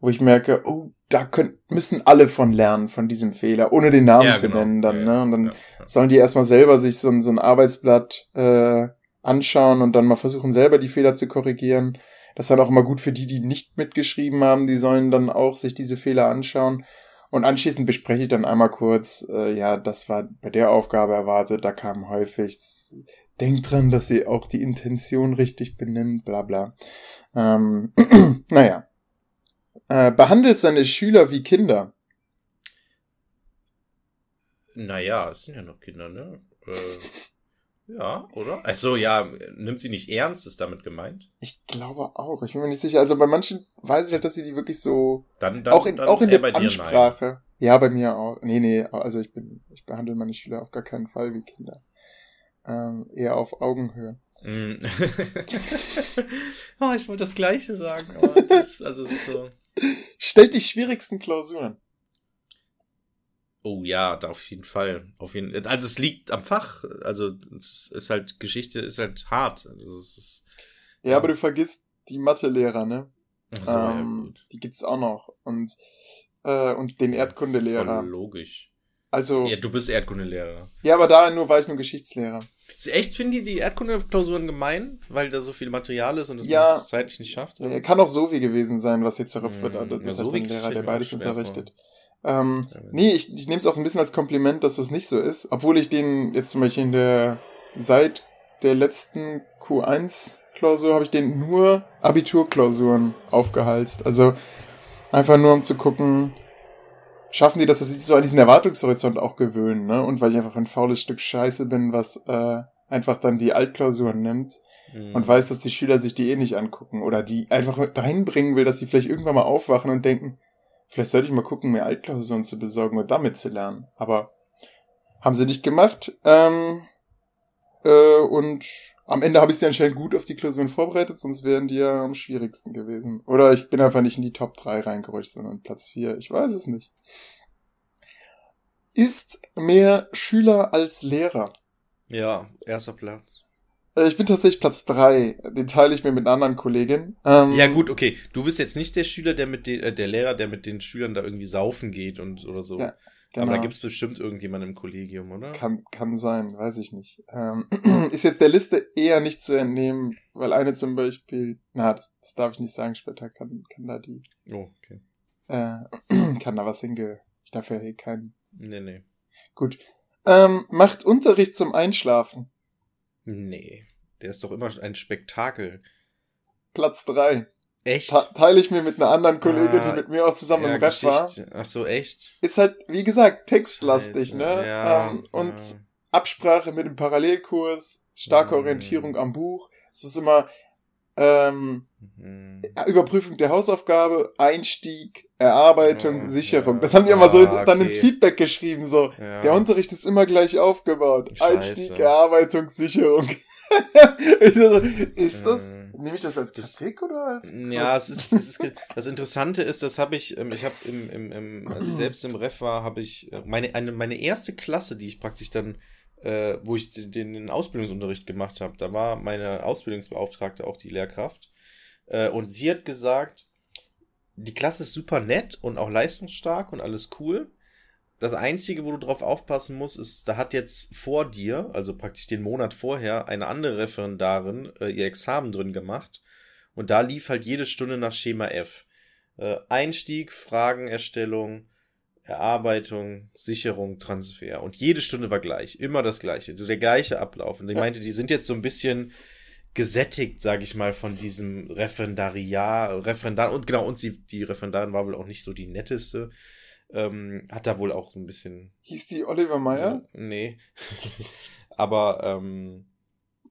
wo ich merke, oh, da können, müssen alle von lernen, von diesem Fehler, ohne den Namen ja, zu genau. nennen dann. Ja, ne? Und dann sollen die erstmal selber sich so, so ein Arbeitsblatt äh, anschauen und dann mal versuchen, selber die Fehler zu korrigieren. Das ist dann auch immer gut für die, die nicht mitgeschrieben haben. Die sollen dann auch sich diese Fehler anschauen. Und anschließend bespreche ich dann einmal kurz, äh, ja, das war bei der Aufgabe erwartet, da kam häufig, denkt dran, dass ihr auch die Intention richtig benennt, bla bla. Ähm, naja. Äh, behandelt seine Schüler wie Kinder. Naja, es sind ja noch Kinder, ne? Äh, ja, oder? Also ja, nimmt sie nicht ernst, ist damit gemeint? Ich glaube auch. Ich bin mir nicht sicher. Also bei manchen weiß ich halt, dass sie die wirklich so. Dann, dann auch in, dann auch in der Ansprache. Ja, bei mir auch. Nee, nee, also ich bin, ich behandle meine Schüler auf gar keinen Fall wie Kinder. Ähm, eher auf Augenhöhe. Mm. oh, ich wollte das Gleiche sagen, aber das, also es ist so. Stellt die schwierigsten Klausuren. Oh ja, da auf jeden Fall. Auf jeden, also es liegt am Fach. Also es ist halt, Geschichte ist halt hart. Also ist, ja, ja, aber du vergisst die Mathelehrer, ne? Ach so, ähm, ja, gut. Die gibt's auch noch. Und, äh, und den Erdkundelehrer. Voll logisch. Also. Ja, du bist Erdkundelehrer. Ja, aber da nur war ich nur Geschichtslehrer. Ist echt, finden die die Erdkundeklausuren gemein, weil da so viel Material ist und es ja, zeitlich nicht schafft? Ja, kann auch so wie gewesen sein, was jetzt zerrüpft wird. Hm, das ja, heißt ein Lehrer, der beides unterrichtet. Vor. Ähm, nee, ich, ich nehme es auch ein bisschen als Kompliment, dass das nicht so ist. Obwohl ich den jetzt zum Beispiel in der, seit der letzten Q1-Klausur habe ich den nur Abiturklausuren aufgehalst. Also einfach nur um zu gucken, schaffen die das, dass sie sich so an diesen Erwartungshorizont auch gewöhnen, ne? Und weil ich einfach ein faules Stück Scheiße bin, was äh, einfach dann die Altklausuren nimmt mhm. und weiß, dass die Schüler sich die eh nicht angucken oder die einfach dahin bringen will, dass sie vielleicht irgendwann mal aufwachen und denken, Vielleicht sollte ich mal gucken, mir Altklausuren zu besorgen und damit zu lernen. Aber haben sie nicht gemacht. Ähm, äh, und am Ende habe ich sie anscheinend gut auf die Klausuren vorbereitet, sonst wären die ja am schwierigsten gewesen. Oder ich bin einfach nicht in die Top 3 reingerutscht, sondern Platz 4. Ich weiß es nicht. Ist mehr Schüler als Lehrer? Ja, erster Platz. Äh, ich bin tatsächlich Platz drei. Den teile ich mir mit einer anderen Kollegin. Ähm, ja, gut, okay. Du bist jetzt nicht der Schüler, der mit den, äh, der Lehrer, der mit den Schülern da irgendwie saufen geht und oder so. Ja, genau. Aber da gibt's bestimmt irgendjemanden im Kollegium, oder? Kann, kann sein, weiß ich nicht. Ähm, ist jetzt der Liste eher nicht zu entnehmen, weil eine zum Beispiel, na, das, das darf ich nicht sagen, später kann, kann da die. Oh, okay. Äh, kann da was hinge. Ich darf ja hier keinen. Nee, nee. Gut. Ähm, macht Unterricht zum Einschlafen. Nee, der ist doch immer ein Spektakel. Platz drei. Echt? teile ich mir mit einer anderen Kollegin, ah, die mit mir auch zusammen ja, im Ref war. Ach so, echt? Ist halt, wie gesagt, textlastig, Scheiße. ne? Ja, ähm, und ja. Absprache mit dem Parallelkurs, starke mhm. Orientierung am Buch. Es ist immer ähm, mhm. Überprüfung der Hausaufgabe, Einstieg, Erarbeitung, ja, Sicherung. Das haben die immer so okay. dann ins Feedback geschrieben, so. Der Unterricht ist immer gleich aufgebaut. Scheiße. Einstieg, Erarbeitung, Sicherung. ist das, äh, nehme ich das als Kritik oder als? Ja, es ist, es ist, das Interessante ist, das habe ich, ähm, ich habe im, im, im, als ich selbst im Ref war, habe ich äh, meine, eine, meine erste Klasse, die ich praktisch dann, äh, wo ich den, den Ausbildungsunterricht gemacht habe, da war meine Ausbildungsbeauftragte auch die Lehrkraft. Äh, und sie hat gesagt, die Klasse ist super nett und auch leistungsstark und alles cool das Einzige, wo du drauf aufpassen musst, ist, da hat jetzt vor dir, also praktisch den Monat vorher, eine andere Referendarin äh, ihr Examen drin gemacht. Und da lief halt jede Stunde nach Schema F. Äh, Einstieg, Fragenerstellung, Erarbeitung, Sicherung, Transfer. Und jede Stunde war gleich. Immer das gleiche. So der gleiche Ablauf. Und ich meinte, die sind jetzt so ein bisschen gesättigt, sage ich mal, von diesem Referendariat, Referendar und genau, und sie, die Referendarin war wohl auch nicht so die netteste. Ähm, hat da wohl auch so ein bisschen. Hieß die Oliver Meyer? Nee. Aber ähm,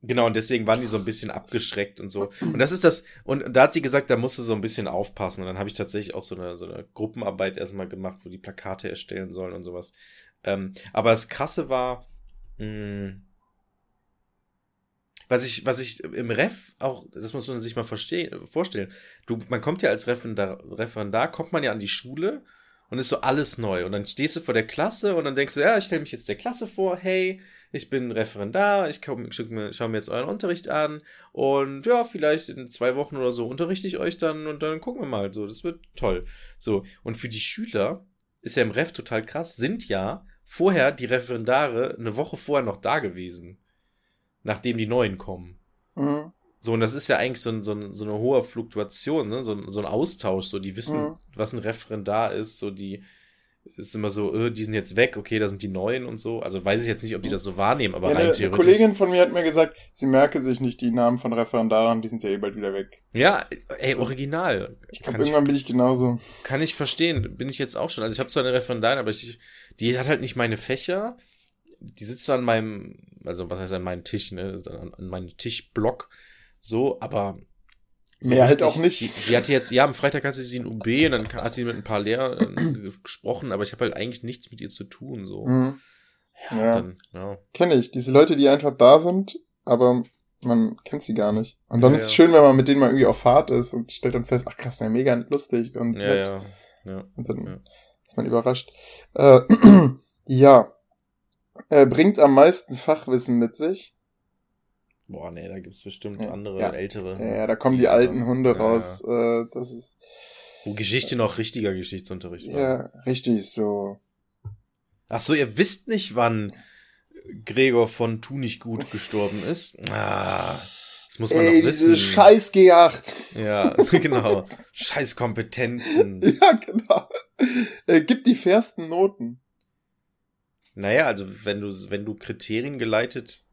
genau, und deswegen waren die so ein bisschen abgeschreckt und so. Und das ist das, und da hat sie gesagt, da musst du so ein bisschen aufpassen. Und dann habe ich tatsächlich auch so eine, so eine Gruppenarbeit erstmal gemacht, wo die Plakate erstellen sollen und sowas. Ähm, aber das Krasse war, mh, was ich, was ich im Ref auch, das muss man sich mal verstehen, vorstellen. Du, man kommt ja als Referendar, Referendar, kommt man ja an die Schule und ist so alles neu. Und dann stehst du vor der Klasse und dann denkst du, ja, ich stelle mich jetzt der Klasse vor, hey, ich bin Referendar, ich komm, mir, schaue mir jetzt euren Unterricht an und ja, vielleicht in zwei Wochen oder so unterrichte ich euch dann und dann gucken wir mal. So, das wird toll. So, und für die Schüler ist ja im Ref total krass, sind ja vorher die Referendare eine Woche vorher noch da gewesen nachdem die neuen kommen. Mhm. So, und das ist ja eigentlich so, ein, so, ein, so eine hohe Fluktuation, ne? so, so ein Austausch. So, die wissen, mhm. was ein Referendar ist, so die ist immer so, öh, die sind jetzt weg, okay, da sind die neuen und so. Also weiß ich jetzt nicht, ob die das so wahrnehmen, aber ja, rein eine, theoretisch. Eine Kollegin von mir hat mir gesagt, sie merke sich nicht die Namen von Referendaren, die sind ja eh bald wieder weg. Ja, ey, also, original. Ich glaube, irgendwann bin ich genauso. Kann ich verstehen, bin ich jetzt auch schon. Also ich habe zwar eine Referendarin, aber ich, die hat halt nicht meine Fächer die sitzt an meinem, also was heißt an meinem Tisch, ne, an, an meinem Tischblock, so, aber so Mehr halt auch nicht. Sie, sie, hatte jetzt, ja, am Freitag hatte sie ein UB und dann hat sie mit ein paar Lehrern äh, gesprochen, aber ich habe halt eigentlich nichts mit ihr zu tun, so. Mhm. Ja, ja. dann, ja. Kenne ich. Diese Leute, die einfach da sind, aber man kennt sie gar nicht. Und dann ja, ist es schön, wenn man mit denen mal irgendwie auf Fahrt ist und stellt dann fest, ach krass, der mega lustig und ja, ja, ja. Und dann ist man überrascht. Äh, ja, äh, bringt am meisten Fachwissen mit sich. Boah, nee, da gibt's bestimmt ja, andere, ja. ältere. Ja, da kommen die alten Hunde ja, raus. Äh, das ist. Wo Geschichte noch richtiger Geschichtsunterricht war. Ja, richtig so. Ach so, ihr wisst nicht, wann Gregor von Tunichgut gestorben ist? Ah, das muss man Ey, doch wissen. Diese Scheiß G8. Ja, genau. Scheiß Kompetenzen. Ja, genau. Äh, gibt die fairsten Noten. Naja, also wenn du, wenn du Kriterien geleitet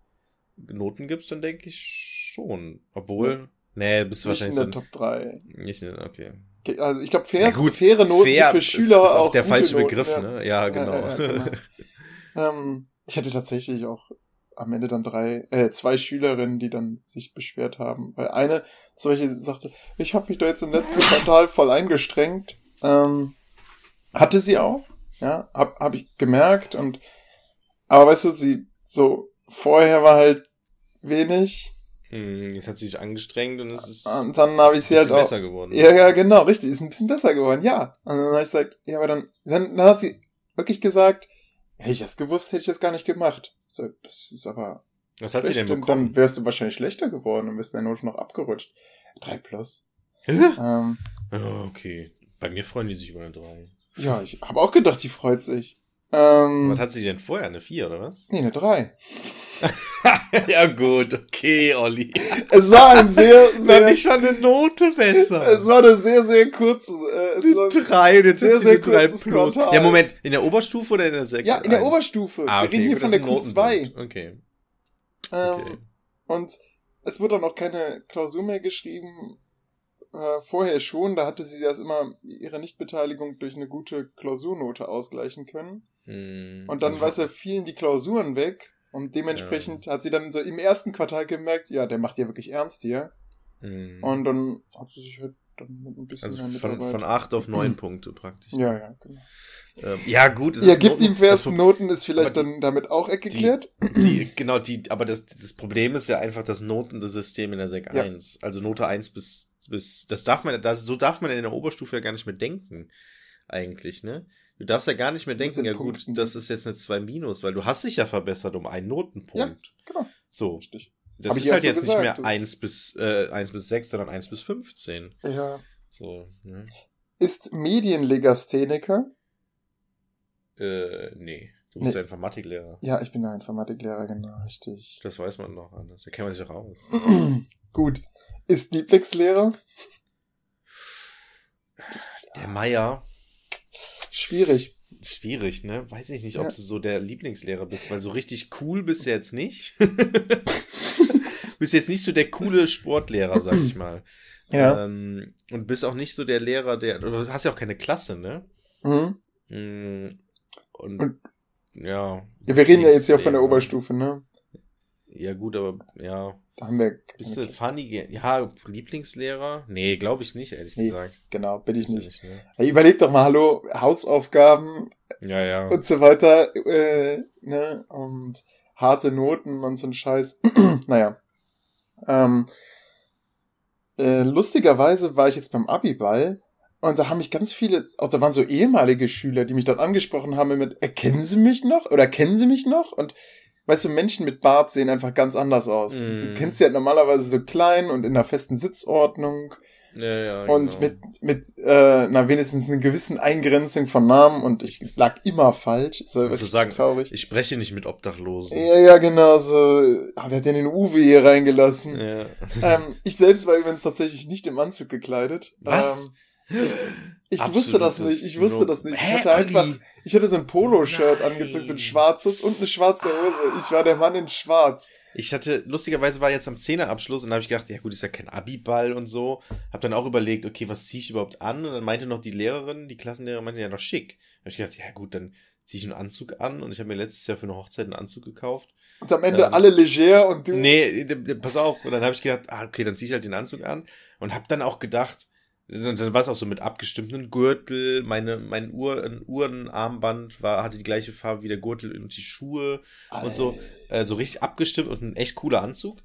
Noten gibst, dann denke ich schon. Obwohl, ja. nee, bist du wahrscheinlich in der so Top 3. Nicht in, okay. Also ich glaube, fair, gut, faire Noten fair sind für Schüler ist, ist auch, auch der falsche Noten, Begriff, ja. ne? Ja, genau. Ja, genau. ähm, ich hatte tatsächlich auch am Ende dann drei, äh, zwei Schülerinnen, die dann sich beschwert haben. Weil eine zum Beispiel sagte, ich habe mich da jetzt im letzten Quartal voll eingestrengt. Ähm, hatte sie auch. Ja, hab, hab ich gemerkt und, aber weißt du, sie, so, vorher war halt wenig. Hm, jetzt hat sie sich angestrengt und es ist. Und dann habe ich sie halt auch. besser geworden. Ja, ja, genau, richtig, ist ein bisschen besser geworden, ja. Und dann habe ich gesagt, ja, aber dann, dann, dann hat sie wirklich gesagt, hätte ich das gewusst, hätte ich das gar nicht gemacht. So, das ist aber. Was hat sie denn bekommen? Dann wärst du wahrscheinlich schlechter geworden und wärst deine Note noch abgerutscht. Drei plus. ähm, oh, okay. Bei mir freuen die sich über eine drei. Ja, ich habe auch gedacht, die freut sich. Ähm, was hat sie denn vorher? Eine 4 oder was? Nee, eine 3. ja gut, okay, Olli. Es war ein sehr, sehr... ich fand eine Note besser. Es war eine sehr, sehr kurze... Äh, es war 3 und jetzt sehr, sehr drei plus. Ja, Moment, in der Oberstufe oder in der 6? Ja, in der Oberstufe. Ah, okay, Wir reden hier von der Q2. Okay. Ähm, okay. Und es wurde dann auch keine Klausur mehr geschrieben äh, vorher schon, da hatte sie das immer ihre Nichtbeteiligung durch eine gute Klausurnote ausgleichen können. Hm, und dann, weißt du, fielen die Klausuren weg und dementsprechend ja. hat sie dann so im ersten Quartal gemerkt, ja, der macht ja wirklich ernst hier. Hm. Und dann hat sie sich halt dann mit ein bisschen also von, von acht auf neun Punkte praktisch. Ja, ja, genau. Ähm, ja, gut. Ja, gibt ihm ersten Noten, ist vielleicht die, dann damit auch geklärt. Die, die, genau, die, aber das, das Problem ist ja einfach das Notensystem in der Sek ja. 1. Also Note 1 bis, bis, das darf man, das, so darf man in der Oberstufe ja gar nicht mehr denken. Eigentlich, ne? Du darfst ja gar nicht mehr denken, ja gut, das ist jetzt eine 2 minus, weil du hast dich ja verbessert um einen Notenpunkt. Ja, genau. So. Richtig. Das ist halt so jetzt gesagt, nicht mehr 1 bis, äh, 1 bis 6, sondern 1 bis 15. Ja. So, ne? Ist Medienlegastheniker äh, nee. Du bist nee. ja Informatiklehrer. Ja, ich bin ja Informatiklehrer, genau, richtig. Das weiß man noch anders. Da kennt man sich raus. Gut. Ist Lieblingslehrer? Der Meier. Schwierig. Schwierig, ne? Weiß ich nicht, ob ja. du so der Lieblingslehrer bist, weil so richtig cool bist du jetzt nicht. bist jetzt nicht so der coole Sportlehrer, sag ich mal. Ja. Ähm, und bist auch nicht so der Lehrer, der. Du hast ja auch keine Klasse, ne? Mhm. Mm, Und, Und- ja. Ja, wir reden ja jetzt hier von der. Oberstufe, ne? Ja, gut, aber ja. Da haben wir. Bist du funny? Ja, Lieblingslehrer? Nee, glaube ich nicht, ehrlich Nee, gesagt. Genau, bin ich ja nicht. ne? Hey, überleg doch mal, hallo, Hausaufgaben Ja, ja. und so weiter, äh, ne? Und harte Noten und so ein Scheiß. naja. Ähm, äh, lustigerweise war ich jetzt beim Abiball und da haben mich ganz viele, auch da waren so ehemalige Schüler, die mich dann angesprochen haben mit, erkennen Sie mich noch? Oder kennen Sie mich noch? Und weißt du, Menschen mit Bart sehen einfach ganz anders aus. Mm. Du kennst sie halt normalerweise so klein und in einer festen Sitzordnung ja, ja und genau. mit, mit äh, na, wenigstens einer gewissen Eingrenzung von Namen und ich lag immer falsch. Das war wirklich sagen, traurig. Ich spreche nicht mit Obdachlosen. Ja, ja, genau, so. Ah, wer hat denn den Uwe hier reingelassen? Ja. Ähm, ich selbst war übrigens tatsächlich nicht im Anzug gekleidet. Was? Ähm, ich wusste das nicht, ich wusste No- das nicht. Ich Hä, hatte einfach, Olli? ich hatte so ein Poloshirt angezogen, so ein schwarzes und eine schwarze Hose. Ich war der Mann in schwarz. Ich hatte, lustigerweise war jetzt am Zehnerabschluss und da habe ich gedacht, ja gut, ist ja kein Abiball und so. Hab dann auch überlegt, okay, was ziehe ich überhaupt an? Und dann meinte noch die Lehrerin, die Klassenlehrerin meinte ja noch schick. Da habe ich gedacht, ja gut, dann ziehe ich einen Anzug an und ich habe mir letztes Jahr für eine Hochzeit einen Anzug gekauft. Und am Ende Ähm, alle leger und du. Nee, pass auf. Und dann habe ich gedacht, ah, okay, dann ziehe ich halt den Anzug an und habe dann auch gedacht, dann war es auch so mit abgestimmten Gürtel, meine, mein Uhr, Uhrenarmband war, hatte die gleiche Farbe wie der Gürtel und die Schuhe, und so. äh, so richtig abgestimmt und ein echt cooler Anzug.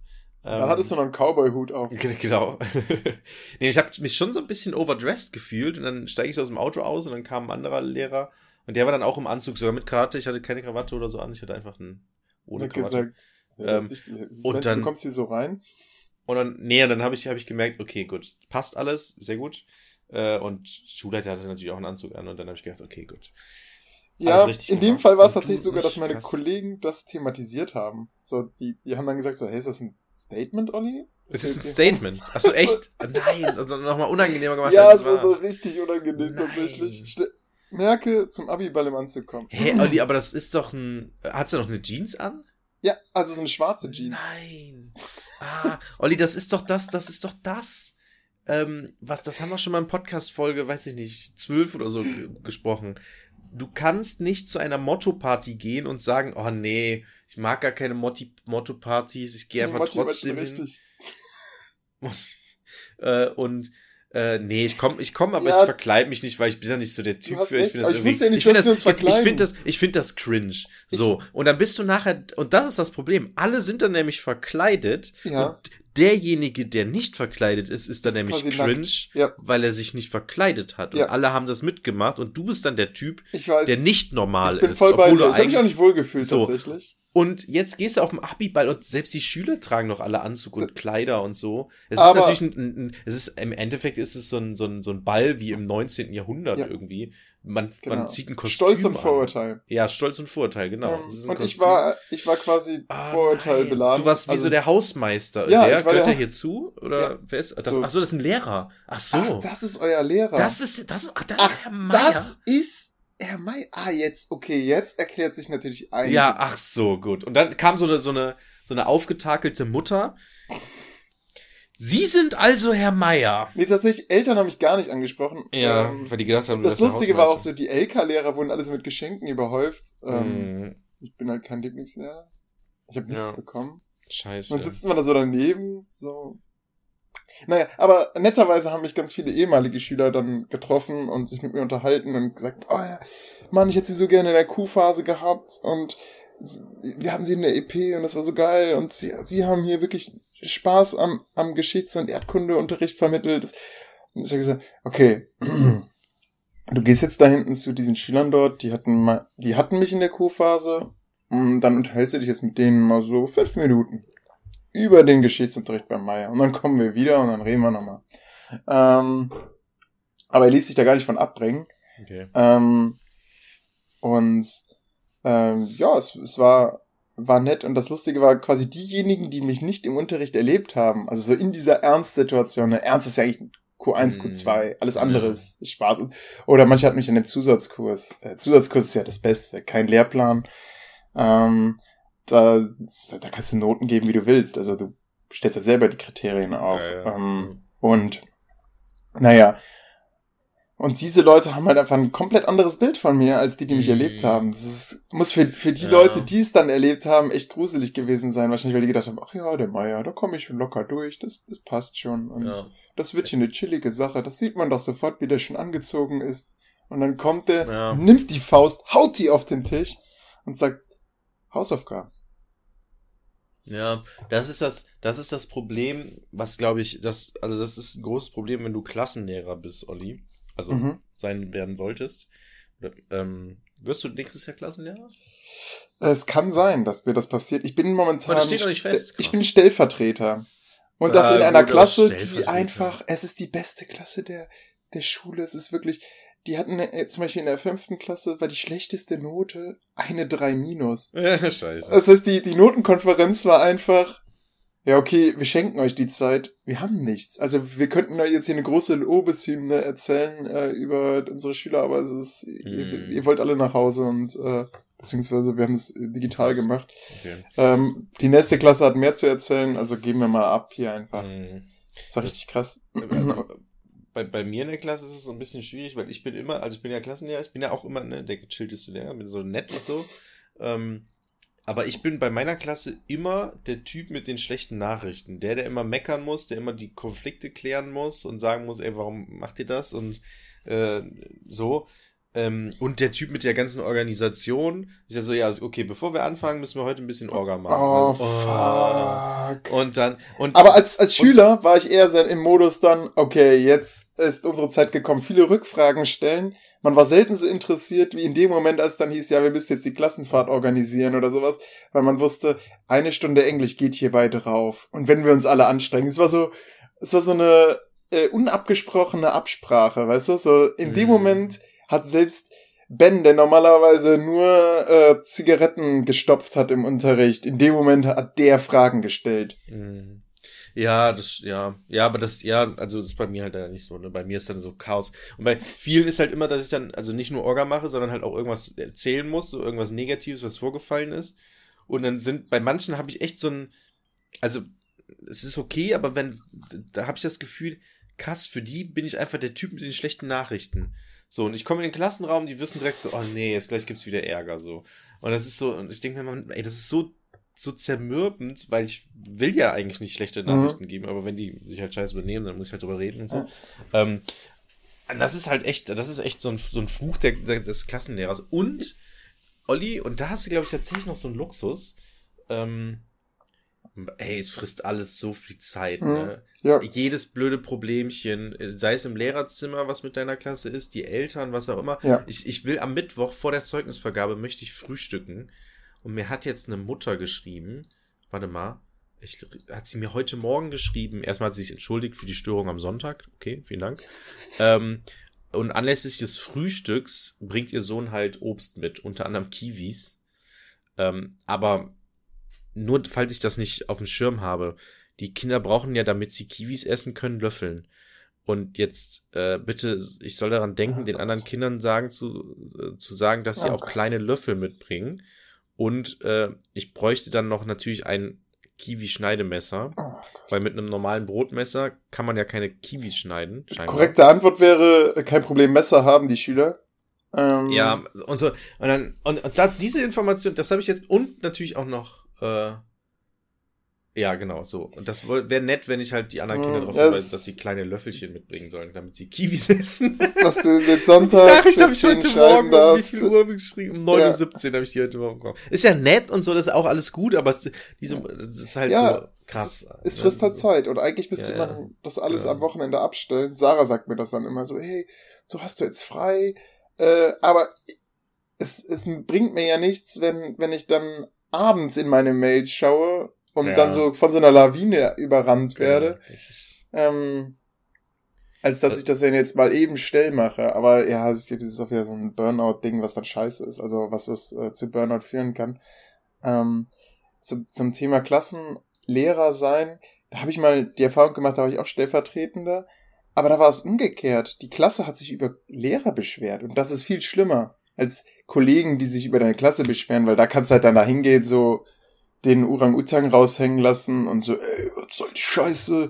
Dann Ähm, hattest du noch einen Cowboy-Hut auf. Genau. nee, ich habe mich schon so ein bisschen overdressed gefühlt und dann steige ich so aus dem Auto aus und dann kam ein anderer Lehrer und der war dann auch im Anzug, sogar mit Krawatte. Ich hatte keine Krawatte oder so an, ich hatte einfach einen ohne Krawatte. gesagt. Ja, Ähm, und dann- du kommst hier so rein? Und dann, nee, dann habe ich, hab ich gemerkt, okay, gut, passt alles, sehr gut. Äh, und Schulleiter hatte natürlich auch einen Anzug an und dann habe ich gedacht, okay, gut. Ja, in dem gemacht. Fall war es tatsächlich sogar, dass meine krass. Kollegen das thematisiert haben. So, die, die haben dann gesagt so, hey, ist das ein Statement, Olli? Es ist ein jetzt- Statement. Achso, echt? Nein, also nochmal unangenehmer gemacht. Ja, so, war. so richtig unangenehm Nein. tatsächlich. Merke, zum Abiball im Anzug kommen. Hä, Olli, aber das ist doch ein. Hat's ja noch eine Jeans an? Ja, also so eine schwarze Jeans. Nein. Ah, Olli, das ist doch das, das ist doch das. Ähm, was, das haben wir schon mal in Podcast-Folge, weiß ich nicht, zwölf oder so ge gesprochen. Du kannst nicht zu einer Motto-Party gehen und sagen, oh nee, ich mag gar keine Motto-Partys, ich gehe einfach Motti war trotzdem hin. richtig. äh, und äh, nee, ich komme, ich komm, aber Ja. ich verkleib mich nicht, weil ich bin ja nicht so der Typ für. Ich finde das aber ich ja nicht, ich find das, ich, ich finde das, ich finde das cringe. So und dann bist du nachher und das ist das Problem. Alle sind dann nämlich verkleidet Ja. und derjenige, der nicht verkleidet ist, ist dann Ist nämlich cringe. Ja. weil er sich nicht verkleidet hat und alle haben das mitgemacht und du bist dann der Typ, Ich weiß. der nicht normal ich bin ist, voll bei obwohl dir. Ich habe mich auch eigentlich nicht wohlgefühlt So. tatsächlich. Und jetzt gehst du auf den Abiball und selbst die Schüler tragen noch alle Anzug und Kleider und so. Es ist natürlich ein, ein, es ist, im Endeffekt ist es so ein, so ein, so ein Ball wie im 19. Jahrhundert Ja. irgendwie. Man, Genau. man zieht ein Kostüm Stolz und an. Vorurteil. Ja, Stolz und Vorurteil, genau. Ähm, und ich war, ich war quasi Ah, Vorurteil nein. beladen. Du warst wie Also- so der Hausmeister. Ja, der gehört der- der hier zu? Oder Ja. wer ist das? So. Ach so, das ist ein Lehrer. Ach so. Ach, das ist euer Lehrer. das ist, das, ach, das Ach, ist Herr Meier. das ist Herr May. Ah, jetzt, okay, jetzt erklärt sich natürlich einiges. Ja, ach so, gut. Und dann kam so eine, so eine, so eine aufgetakelte Mutter. Sie sind also Herr Meier. Nee, tatsächlich, Eltern haben mich gar nicht angesprochen. Ähm, weil die gedacht haben, das der Lustige war auch so, die LK-Lehrer wurden alles mit Geschenken überhäuft. Ähm, Mm, Ich bin halt kein Lieblingslehrer. Ich habe nichts Ja. bekommen. Scheiße. Dann sitzt man da so daneben, so. Naja, aber netterweise haben mich ganz viele ehemalige Schüler dann getroffen und sich mit mir unterhalten und gesagt, oh ja, Mann, ich hätte sie so gerne in der Q-Phase gehabt und wir haben sie in der EP und das war so geil und sie, sie haben hier wirklich Spaß am, am Geschichts- und Erdkundeunterricht vermittelt. Und ich habe gesagt, okay, du gehst jetzt da hinten zu diesen Schülern dort, die hatten mal, die hatten mich in der Q-Phase, und dann unterhältst du dich jetzt mit denen mal so fünf Minuten über den Geschichtsunterricht bei Meier. Und dann kommen wir wieder und dann reden wir nochmal. Ähm, aber er ließ sich da gar nicht von abbringen. Okay. Ähm, und ähm, ja, es, es war, war nett. Und das Lustige war quasi diejenigen, die mich nicht im Unterricht erlebt haben, also so in dieser Ernstsituation, ne, Ernst ist ja eigentlich Q1, Mhm. Q2, alles andere Ja. ist, ist Spaß. Oder manche hatten mich in dem Zusatzkurs. Äh, Zusatzkurs ist ja das Beste, kein Lehrplan. Ähm, da, da kannst du Noten geben, wie du willst. Also du stellst ja selber die Kriterien auf. Ja, ja. Ähm, und naja, und diese Leute haben halt einfach ein komplett anderes Bild von mir, als die, die mich mhm. erlebt haben. Das ist, muss für, für die ja. Leute, die es dann erlebt haben, echt gruselig gewesen sein. Wahrscheinlich, weil die gedacht haben, ach ja, der Meier, da komme ich schon locker durch, das, das passt schon. Und das wird hier eine chillige Sache. Das sieht man doch sofort, wie der schon angezogen ist. Und dann kommt der, nimmt die Faust, haut die auf den Tisch und sagt, Hausaufgaben. Ja, das ist das, das ist das Problem, was glaube ich, das, also das ist ein großes Problem, wenn du Klassenlehrer bist, Olli also mhm. sein werden solltest. Oder, ähm, wirst du nächstes Jahr Klassenlehrer? Es kann sein, dass mir das passiert. Ich bin momentan. das steht noch nicht fest. Ich bin Stellvertreter. Und das ah, in einer Klasse, die einfach, es ist die beste Klasse der, der Schule. Es ist wirklich, die hatten äh, zum Beispiel in der fünften Klasse war die schlechteste Note eine 3 minus. Ja, scheiße. Das heißt, die, die Notenkonferenz war einfach, ja, okay, wir schenken euch die Zeit. Wir haben nichts. Also wir könnten euch jetzt hier eine große Lobeshymne erzählen äh, über unsere Schüler, aber es ist, mm. ihr, hm. ihr, wollt alle nach Hause und äh, beziehungsweise wir haben es digital Was? gemacht. Okay. Ähm, die nächste Klasse hat mehr zu erzählen, also geben wir mal ab hier einfach. Mm. Das war richtig krass. Bei, bei mir in der Klasse ist es so ein bisschen schwierig, weil ich bin immer, also ich bin ja Klassenlehrer, ich bin ja auch immer ne, der gechillteste Lehrer, bin so nett und so. Ähm, aber ich bin bei meiner Klasse immer der Typ mit den schlechten Nachrichten. Der, der immer meckern muss, der immer die Konflikte klären muss und sagen muss, ey, warum macht ihr das? Und äh, so. Ähm, und der Typ mit der ganzen Organisation ist ja so, ja, okay, bevor wir anfangen, müssen wir heute ein bisschen Orga machen. Oh, oh. fuck. Und dann, und. Aber als, als Schüler war ich eher im Modus dann, okay, jetzt ist unsere Zeit gekommen, viele Rückfragen stellen. Man war selten so interessiert wie in dem Moment, als dann hieß, ja, wir müssen jetzt die Klassenfahrt organisieren oder sowas, weil man wusste, eine Stunde Englisch geht hierbei drauf. Und wenn wir uns alle anstrengen, es war so, es war so eine äh, unabgesprochene Absprache, weißt du? So in dem mhm. Moment hat selbst Ben, der normalerweise nur äh, Zigaretten gestopft hat im Unterricht, in dem Moment hat der Fragen gestellt. Mhm. Ja, das, ja, ja, aber das, ja, also das ist bei mir halt nicht so, ne? Bei mir ist dann so Chaos. Und bei vielen ist halt immer, dass ich dann, also nicht nur Orga mache, sondern halt auch irgendwas erzählen muss, so irgendwas Negatives, was vorgefallen ist. Und dann sind, bei manchen habe ich echt so ein, also, es ist okay, aber wenn, da habe ich das Gefühl, krass, für die bin ich einfach der Typ mit den schlechten Nachrichten. So, und ich komme in den Klassenraum, die wissen direkt so, oh nee, jetzt gleich gibt's wieder Ärger, so. Und das ist so, und ich denke mir, ey, das ist so, so zermürbend, weil ich will ja eigentlich nicht schlechte Nachrichten mhm. geben, aber wenn die sich halt scheiße benehmen, dann muss ich halt drüber reden und so. Ja. Ähm, das ist halt echt, das ist echt so ein, so ein Fluch der, der, des Klassenlehrers. Und, Olli, und da hast du, glaube ich, tatsächlich noch so einen Luxus, ähm, Ey, es frisst alles so viel Zeit, mhm. ne? Ja. Jedes blöde Problemchen, sei es im Lehrerzimmer, was mit deiner Klasse ist, die Eltern, was auch immer. Ja. Ich, ich will am Mittwoch vor der Zeugnisvergabe möchte ich frühstücken. Und mir hat jetzt eine Mutter geschrieben, warte mal, ich, hat sie mir heute Morgen geschrieben. Erstmal hat sie sich entschuldigt für die Störung am Sonntag. Okay, vielen Dank. ähm, und anlässlich des Frühstücks bringt ihr Sohn halt Obst mit, unter anderem Kiwis. Ähm, aber nur falls ich das nicht auf dem Schirm habe, die Kinder brauchen ja, damit sie Kiwis essen können, Löffeln. Und jetzt äh, bitte, ich soll daran denken, oh den anderen Kindern sagen zu, äh, zu sagen, dass sie oh auch Gott. kleine Löffel mitbringen. Und äh, ich bräuchte dann noch natürlich ein Kiwi-Schneidemesser, oh weil mit einem normalen Brotmesser kann man ja keine Kiwis schneiden. Scheinbar. Korrekte Antwort wäre, äh, kein Problem, Messer haben die Schüler. Ähm. Ja, und so. Und dann, und, und da, diese Information, das habe ich jetzt, und natürlich auch noch äh, ja, genau, so. Und das wäre nett, wenn ich halt die anderen Kinder darauf hinweise, dass sie kleine Löffelchen mitbringen sollen, damit sie Kiwis essen. Was du jetzt Sonntag. Die Nachricht habe ich heute Morgen um wie viel Uhr geschrieben? Um 9.17 Uhr habe ich die heute Morgen bekommen. Ist ja nett und so, das ist auch alles gut, aber es, diese, das ist halt ja, so krass. Es, es frisst halt Zeit und eigentlich müsste ja, man das alles ja. am Wochenende abstellen. Sarah sagt mir das dann immer so, hey, du hast du jetzt frei, äh, aber es, es bringt mir ja nichts, wenn, wenn ich dann abends in meine Mails schaue und ja. dann so von so einer Lawine überrannt werde. Ja, ähm, als dass das ich das dann jetzt mal eben schnell mache. Aber ja, das ist auch wieder so ein Burnout-Ding, was dann scheiße ist. Also was das äh, zu Burnout führen kann. Ähm, zu, zum Thema Klassenlehrer sein, da habe ich mal die Erfahrung gemacht, da war ich auch stellvertretender. Aber da war es umgekehrt. Die Klasse hat sich über Lehrer beschwert. Und das ist viel schlimmer als Kollegen, die sich über deine Klasse beschweren, weil da kannst du halt dann da hingehen, so, den Orang-Utang raushängen lassen und so, ey, was soll die Scheiße?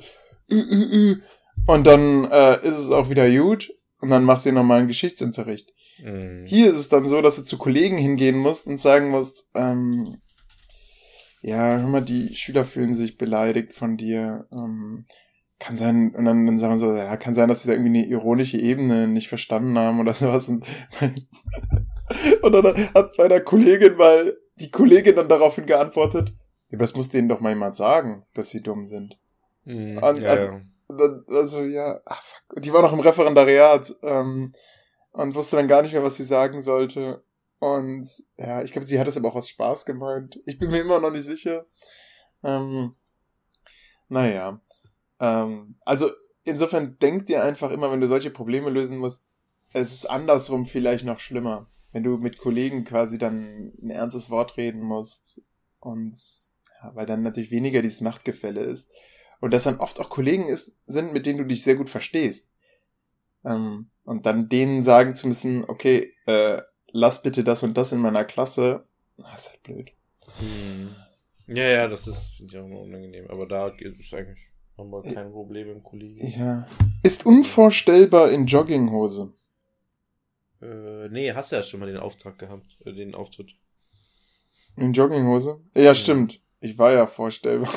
Ü, ü, ü. Und dann äh, ist es auch wieder gut und dann machst du nochmal einen Geschichtsunterricht. Mhm. Hier ist es dann so, dass du zu Kollegen hingehen musst und sagen musst, ähm, ja, hör mal, die Schüler fühlen sich beleidigt von dir. Ähm, kann sein, und dann, dann sagen wir so, ja, kann sein, dass sie da irgendwie eine ironische Ebene nicht verstanden haben oder sowas. Und, und dann hat meiner Kollegin mal die Kollegin dann daraufhin geantwortet, ja, das muss denen doch mal jemand sagen, dass sie dumm sind. Mhm. Und- ja, also- ja. Dann, also, ja, ach, fuck. Und die war noch im Referendariat ähm, und wusste dann gar nicht mehr, was sie sagen sollte. Und ja, ich glaube, sie hat es aber auch aus Spaß gemeint. Ich bin mir immer noch nicht sicher. Ähm, naja. Ähm, also insofern denk dir einfach immer, wenn du solche Probleme lösen musst, es ist andersrum vielleicht noch schlimmer. Wenn du mit Kollegen quasi dann ein ernstes Wort reden musst und ja, weil dann natürlich weniger dieses Machtgefälle ist. Und das dann oft auch Kollegen ist, sind, mit denen du dich sehr gut verstehst. Ähm, und dann denen sagen zu müssen, okay, äh, lass bitte das und das in meiner Klasse, ah, ist halt blöd. Mhm. Ja, ja, das ist immer unangenehm. Aber da es eigentlich, haben wir kein Problem im Kollegen. Ja. Ist unvorstellbar in Jogginghose. Äh, nee, hast du ja schon mal den Auftrag gehabt, äh, den Auftritt. In Jogginghose? Ja, stimmt. Ich war ja vorstellbar.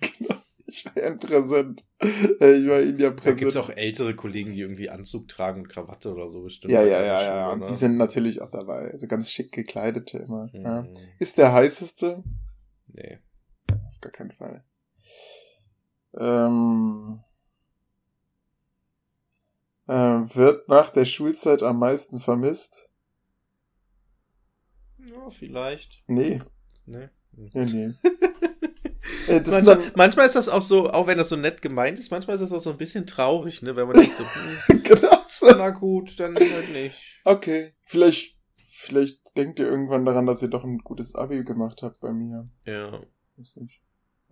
genau. Ich war ja präsent. Ich war ihnen ja Da präsent. gibt es auch ältere Kollegen, die irgendwie Anzug tragen und Krawatte oder so bestimmt. ja, ja, ja, Schule, ja. Und ne? die sind natürlich auch dabei. Also ganz schick gekleidete immer. Mhm. Ja. Ist der heißeste? Nee. Auf gar keinen Fall. Ähm, äh, wird nach der Schulzeit am meisten vermisst? Ja, vielleicht. Nee, Nee. nee, nee. äh, Manchmal, dann, manchmal ist das auch so, auch wenn das so nett gemeint ist, manchmal ist das auch so ein bisschen traurig, ne, wenn man denkt so, hm, genau so. na gut, dann halt nicht. Okay, vielleicht, vielleicht denkt ihr irgendwann daran, dass ihr doch ein gutes Abi gemacht habt bei mir. Ja. Weiß nicht.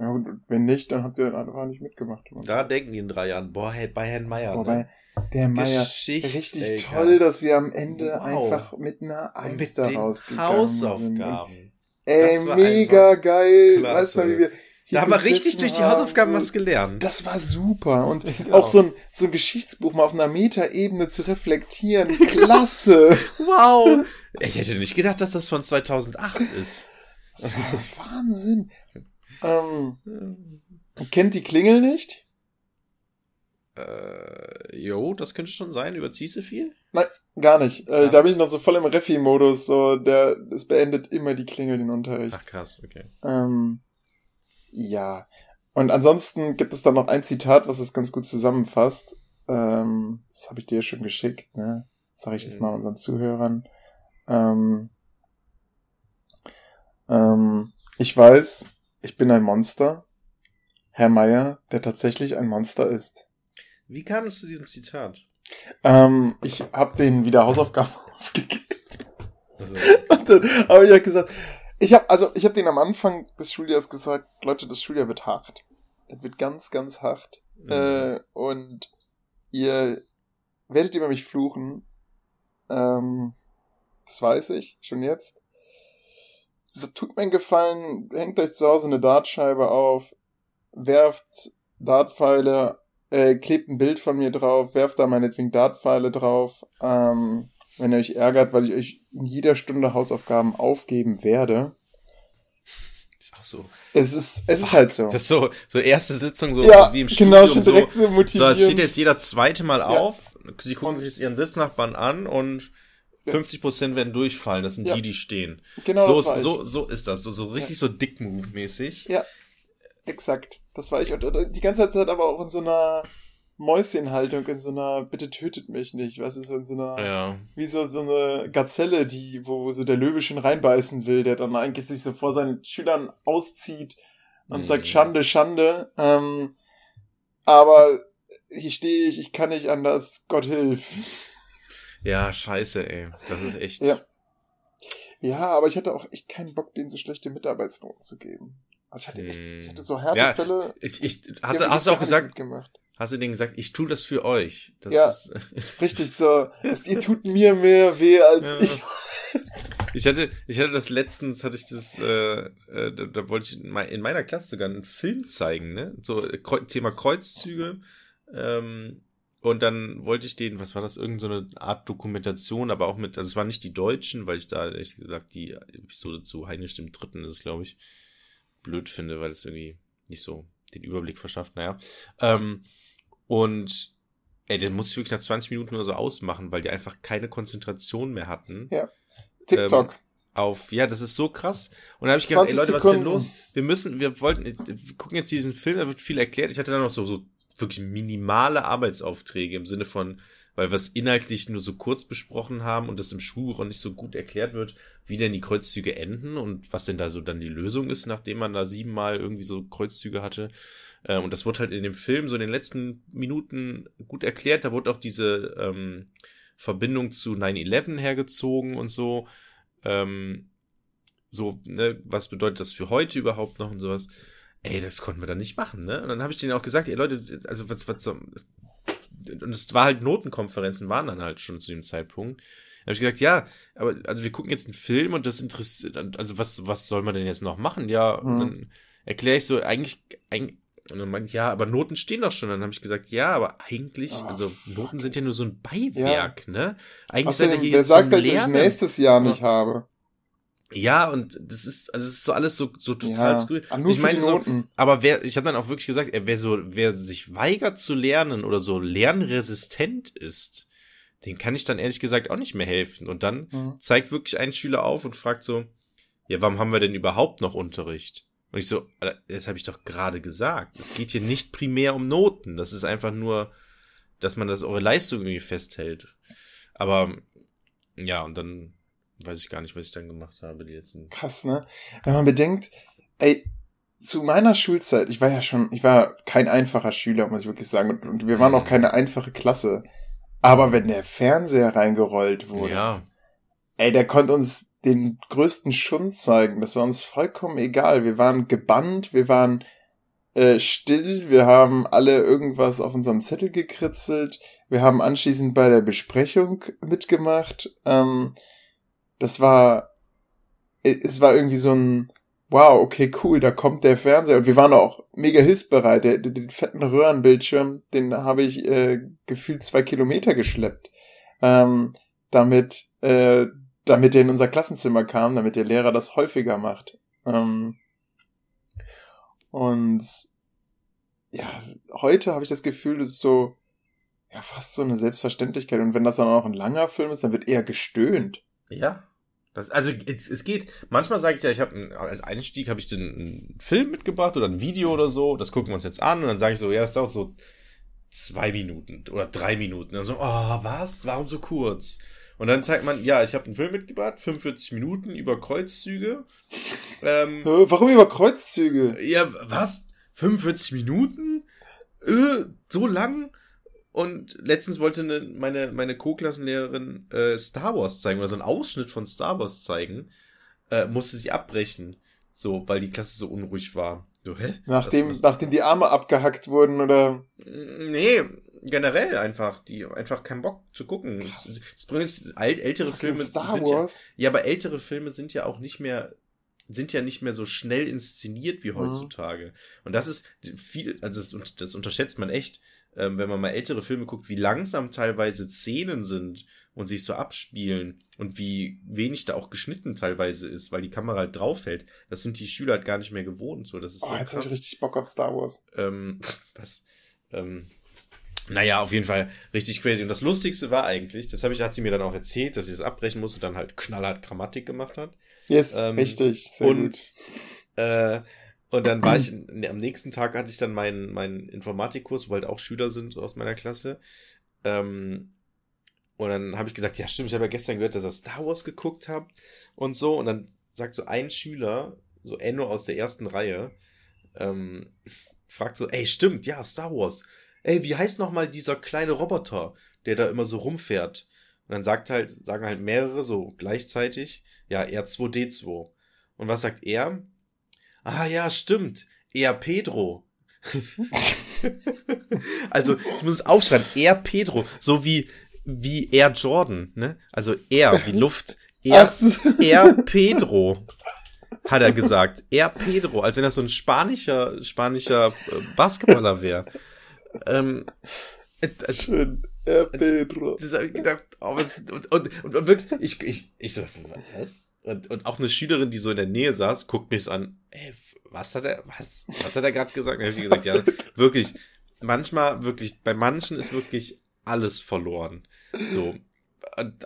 Ja und wenn nicht, dann habt ihr einfach nicht mitgemacht. Da denken die in drei Jahren, boah, hey, bei Herrn Meier. Wobei, ne? der Meier, richtig toll, dass wir am Ende Wow. einfach mit einer Eins mit da rausgegangen sind. Hausaufgaben. Ey, Das war mega geil. klasse. Weißt du wie wir Da haben wir richtig durch die Hausaufgaben was gelernt. Das war super. Und Genau. auch so ein, so ein Geschichtsbuch mal auf einer Metaebene zu reflektieren. Klasse. Wow. Ich hätte nicht gedacht, dass das von 2008 ist. Das war Wahnsinn. Ähm, kennt die Klingel nicht? Äh, jo, das könnte schon sein. Überziehst du viel? Gar nicht. Äh, Ja. Da bin ich noch so voll im Refi-Modus. So, der, es beendet immer die Klingel den Unterricht. Ach krass, okay. Ähm, ja. Und ansonsten gibt es dann noch ein Zitat, was es ganz gut zusammenfasst. Ähm, das habe ich dir ja schon geschickt. Ne? Das sage ich jetzt mal Mhm. unseren Zuhörern. Ähm, ähm, ich weiß, ich bin ein Monster. Herr Meier, der tatsächlich ein Monster ist. Wie kam es zu diesem Zitat? Ähm, ich habe denen wieder Hausaufgaben aufgegeben. Also, Und dann habe ich auch gesagt, ich habe also ich habe denen am Anfang des Schuljahres gesagt, Leute, das Schuljahr wird hart. Das wird ganz, ganz hart. Mhm. Äh, und ihr werdet über mich fluchen. Ähm, das weiß ich schon jetzt. Das tut mir einen Gefallen, hängt euch zu Hause eine Dartscheibe auf, werft Dartpfeile, äh, klebt ein Bild von mir drauf, werft da meinetwegen Dartpfeile drauf. Ähm, wenn ihr euch ärgert, weil ich euch in jeder Stunde Hausaufgaben aufgeben werde. ist auch so. Es ist, es ist halt so. Das ist so, so erste Sitzung, so ja, wie im genau, Studium. schon direkt so, so, so, es steht motivieren. jetzt jeder zweite Mal auf. Sie gucken sich jetzt ihren Sitznachbarn an und 50% werden durchfallen. Das sind Ja. die, die stehen. genau, so, das war ist, ich. so, so ist das. So, so richtig so Dick-Move-mäßig. Ja. Exakt. Das war ich. Und, und die ganze Zeit aber auch in so einer Mäuschenhaltung, in so einer, bitte tötet mich nicht, was ist so in so einer, Ja. wie so, so eine Gazelle, die, wo so der Löwe schon reinbeißen will, der dann eigentlich sich so vor seinen Schülern auszieht und Mhm. sagt Schande, Schande. Ähm, aber hier stehe ich, ich kann nicht anders, Gott hilf. Ja, scheiße, ey. Das ist echt. Ja. Ja, aber ich hatte auch echt keinen Bock, denen so schlechte Mitarbeitsnoten zu geben. Also ich hatte echt, Hm. ich hatte so Ja, Härtefälle. Ich, ich, die hast, du- hast du auch gesagt, hast du denen gesagt, ich tue das für euch. Das Ja. ist, Richtig so. Es, ihr tut mir mehr weh als Ja. ich. Ich hatte, ich hatte das letztens, hatte ich das, äh, äh, da, da wollte ich in, in meiner Klasse sogar einen Film zeigen, ne? So Kreu Thema Kreuzzüge. Ähm, und dann wollte ich den, was war das, irgendeine so Art Dokumentation, aber auch mit, also es waren nicht die Deutschen, weil ich da ehrlich gesagt die Episode zu Heinrich dem Dritten ist, glaube ich, blöd finde, weil es irgendwie nicht so den Überblick verschafft, naja. Ähm, und ey, den muss ich wirklich nach 20 Minuten oder so ausmachen, weil die einfach keine Konzentration mehr hatten. Ja. TikTok. Ähm, auf, ja, das ist so krass. Und da habe ich gedacht, ey Leute, was ist denn los? Wir müssen, wir wollten, wir gucken jetzt diesen Film, da wird viel erklärt. Ich hatte dann noch so, so wirklich minimale Arbeitsaufträge im Sinne von, weil wir es inhaltlich nur so kurz besprochen haben und das im Schulbuch auch nicht so gut erklärt wird, wie denn die Kreuzzüge enden und was denn da so dann die Lösung ist, nachdem man da siebenmal irgendwie so Kreuzzüge hatte. Ähm, und das wurde halt in dem Film so in den letzten Minuten gut erklärt. Da wurde auch diese ähm, Verbindung zu 9-11 hergezogen und so. Ähm, so, ne, was bedeutet das für heute überhaupt noch und sowas ey, das konnten wir dann nicht machen, ne? Und dann habe ich denen auch gesagt, ey Leute, also was, was so, und es war halt Notenkonferenzen waren dann halt schon zu dem Zeitpunkt. Da habe ich gesagt, ja, aber also wir gucken jetzt einen Film und das interessiert, also was, was soll man denn jetzt noch machen? Ja, mhm. und dann erkläre ich so, eigentlich, eigentlich und dann meinte ja, aber Noten stehen doch schon. Dann habe ich gesagt, ja, aber eigentlich, oh, also Noten sind ja nur so ein Beiwerk, ja. ne? Eigentlich hier wer sagt, dass ich nächstes Jahr nicht ja. habe? Ja, und das ist, also es ist so alles so, so total ja, skurril. Ich meine so, aber wer, ich habe dann auch wirklich gesagt, wer so, wer sich weigert zu lernen oder so lernresistent ist, den kann ich dann ehrlich gesagt auch nicht mehr helfen. Und dann mhm. zeigt wirklich ein Schüler auf und fragt so, ja, warum haben wir denn überhaupt noch Unterricht? Und ich so, das habe ich doch gerade gesagt. Es geht hier nicht primär um Noten. Das ist einfach nur, dass man das eure Leistung irgendwie festhält. Aber ja, und dann weiß ich gar nicht, was ich dann gemacht habe, die letzten. Krass, ne? Wenn man bedenkt, ey, zu meiner Schulzeit, ich war ja schon, ich war kein einfacher Schüler, muss ich wirklich sagen, und, und wir waren auch mhm. keine einfache Klasse. Aber wenn der Fernseher reingerollt wurde, ja. ey, der konnte uns den größten Schund zeigen. Das war uns vollkommen egal. Wir waren gebannt, wir waren äh, still, wir haben alle irgendwas auf unserem Zettel gekritzelt, wir haben anschließend bei der Besprechung mitgemacht. Ähm, das war, es war irgendwie so ein, wow, okay, cool, da kommt der Fernseher. Und wir waren auch mega hilfsbereit. Den, den fetten Röhrenbildschirm, den habe ich äh, gefühlt zwei Kilometer geschleppt, ähm, damit, äh, damit er in unser Klassenzimmer kam, damit der Lehrer das häufiger macht. Ähm, und ja, heute habe ich das Gefühl, das ist so, ja, fast so eine Selbstverständlichkeit. Und wenn das dann auch ein langer Film ist, dann wird eher gestöhnt. Ja, das, also es, es geht, manchmal sage ich ja, ich habe als Einstieg habe ich den einen Film mitgebracht oder ein Video oder so, das gucken wir uns jetzt an und dann sage ich so, ja, das dauert so zwei Minuten oder drei Minuten. Also, oh, was? Warum so kurz? Und dann zeigt man, ja, ich habe einen Film mitgebracht, 45 Minuten über Kreuzzüge. Ähm, Warum über Kreuzzüge? Ja, was? 45 Minuten? Äh, so lang? Und letztens wollte eine, meine, meine Co-Klassenlehrerin äh, Star Wars zeigen oder so einen Ausschnitt von Star Wars zeigen. Äh, musste sie abbrechen. So, weil die Klasse so unruhig war. So, hä? Nachdem, was, nachdem die Arme abgehackt wurden, oder? Nee, generell einfach. Die einfach keinen Bock zu gucken. Krass. Das Problem ist, ältere Filme. Star Wars? Ja, ja, aber ältere Filme sind ja auch nicht mehr sind ja nicht mehr so schnell inszeniert wie mhm. heutzutage. Mhm. Und das ist viel, also das, das unterschätzt man echt ähm, wenn man mal ältere Filme guckt, wie langsam teilweise Szenen sind und sich so abspielen und wie wenig da auch geschnitten teilweise ist, weil die Kamera halt draufhält. Das sind die Schüler halt gar nicht mehr gewohnt. So, das ist oh, so jetzt hab ich richtig Bock auf Star Wars. Ähm, das, ähm, naja, auf jeden Fall richtig crazy. Und das Lustigste war eigentlich, das habe ich, hat sie mir dann auch erzählt, dass sie das abbrechen musste und dann halt knallhart Grammatik gemacht hat. Yes, ähm, richtig. Sehr und gut. Äh, und dann war ich, ne, am nächsten Tag hatte ich dann meinen, meinen Informatikkurs, wo halt auch Schüler sind aus meiner Klasse. Ähm, und dann habe ich gesagt, ja stimmt, ich habe ja gestern gehört, dass ihr Star Wars geguckt habt und so. Und dann sagt so ein Schüler, so Enno aus der ersten Reihe, ähm, fragt so, ey, stimmt, ja, Star Wars. Ey, wie heißt nochmal dieser kleine Roboter, der da immer so rumfährt? Und dann sagt halt, sagen halt mehrere so gleichzeitig, ja, R2D2. Und was sagt er? Ah ja, stimmt. Er Pedro. also, ich muss es aufschreiben. Er Pedro. So wie, wie Air Jordan, ne? Also er wie Luft. Er, er Pedro, hat er gesagt. Er Pedro, als wenn das so ein spanischer, spanischer äh, Basketballer wäre. Ähm, äh, Schön. Er Pedro. Das habe ich gedacht, oh, was, und, und, und, und wirklich, ich, ich, ich so, was? Und, und auch eine Schülerin, die so in der Nähe saß, guckt mich so an, ey, was hat er, was, was hat er gerade gesagt? Dann habe ich gesagt, ja, wirklich, manchmal, wirklich, bei manchen ist wirklich alles verloren. So.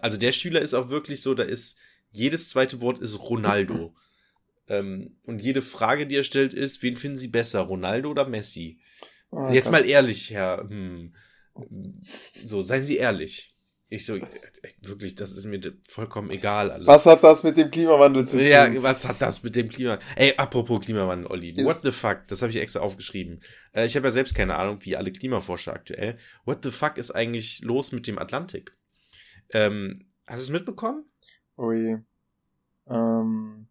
Also der Schüler ist auch wirklich so, da ist, jedes zweite Wort ist Ronaldo. ähm, und jede Frage, die er stellt, ist, wen finden Sie besser, Ronaldo oder Messi? Oh, Jetzt mal ehrlich, Herr, hm, so, seien Sie ehrlich. Ich so, wirklich, das ist mir vollkommen egal. Alles. Was hat das mit dem Klimawandel zu tun? Ja, was hat das mit dem Klimawandel? Ey, apropos Klimawandel, Olli. Yes. What the fuck? Das habe ich extra aufgeschrieben. Äh, ich habe ja selbst keine Ahnung, wie alle Klimaforscher aktuell. What the fuck ist eigentlich los mit dem Atlantik? Ähm, hast du es mitbekommen? Ui. Ähm,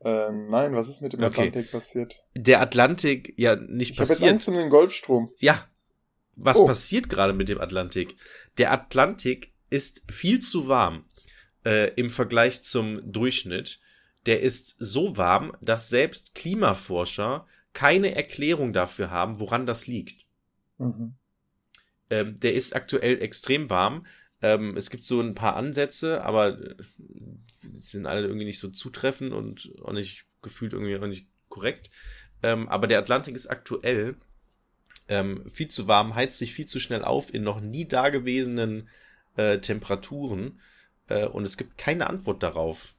äh, nein, was ist mit dem okay. Atlantik passiert? Der Atlantik, ja, nicht ich passiert. Ich habe jetzt Angst um den Golfstrom. Ja. Was oh. passiert gerade mit dem Atlantik? Der Atlantik ist viel zu warm äh, im Vergleich zum Durchschnitt. Der ist so warm, dass selbst Klimaforscher keine Erklärung dafür haben, woran das liegt. Mhm. Ähm, der ist aktuell extrem warm. Ähm, es gibt so ein paar Ansätze, aber äh, die sind alle irgendwie nicht so zutreffend und auch nicht gefühlt irgendwie auch nicht korrekt. Ähm, aber der Atlantik ist aktuell ähm, viel zu warm, heizt sich viel zu schnell auf in noch nie dagewesenen äh, Temperaturen äh, und es gibt keine Antwort darauf.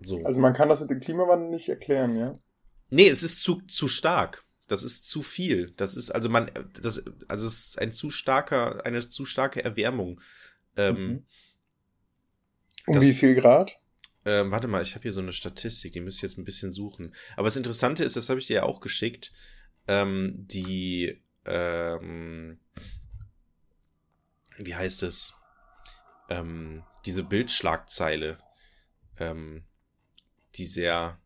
So. Also man kann das mit dem Klimawandel nicht erklären, ja? Nee, es ist zu, zu stark. Das ist zu viel. Das ist, also man, das, also es ist ein zu starker, eine zu starke Erwärmung. Ähm, mhm. Um das, wie viel Grad? Ähm, warte mal, ich habe hier so eine Statistik, die müsste ich jetzt ein bisschen suchen. Aber das Interessante ist, das habe ich dir ja auch geschickt, ähm, die, ähm, wie heißt es? Ähm, diese Bildschlagzeile, ähm, die sehr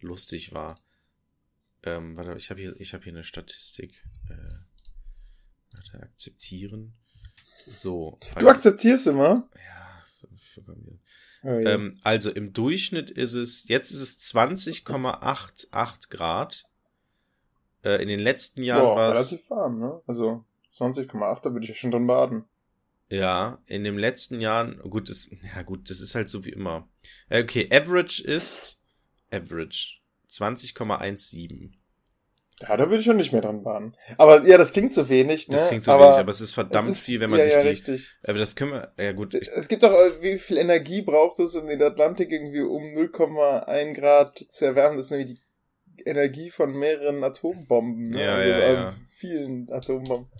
lustig war. Ähm, warte, ich habe hier, ich habe hier eine Statistik. Äh, warte, akzeptieren. So. Du akzeptierst immer? Ja, so, oh, ja. Ähm, also im Durchschnitt ist es, jetzt ist es 20,88 Grad. Äh, in den letzten Jahren war es. relativ warm, ne? Also 20,8, da würde ich ja schon drin baden. Ja, in den letzten Jahren, gut, das, ja gut, das ist halt so wie immer. Äh, okay, Average ist Average 20,17. Ja, da würde ich schon nicht mehr dran baden. Aber ja, das klingt so wenig, ne? Das klingt so aber wenig, aber es ist verdammt es ist, viel, wenn man ja, sich ja, die. Richtig. Aber das können wir, ja gut. Es gibt doch, äh, wie viel Energie braucht es, um den Atlantik irgendwie um 0,1 Grad zu erwärmen? Das ist nämlich die Energie von mehreren Atombomben. Ne? Ja, also, ja, ja. vielen Atombomben.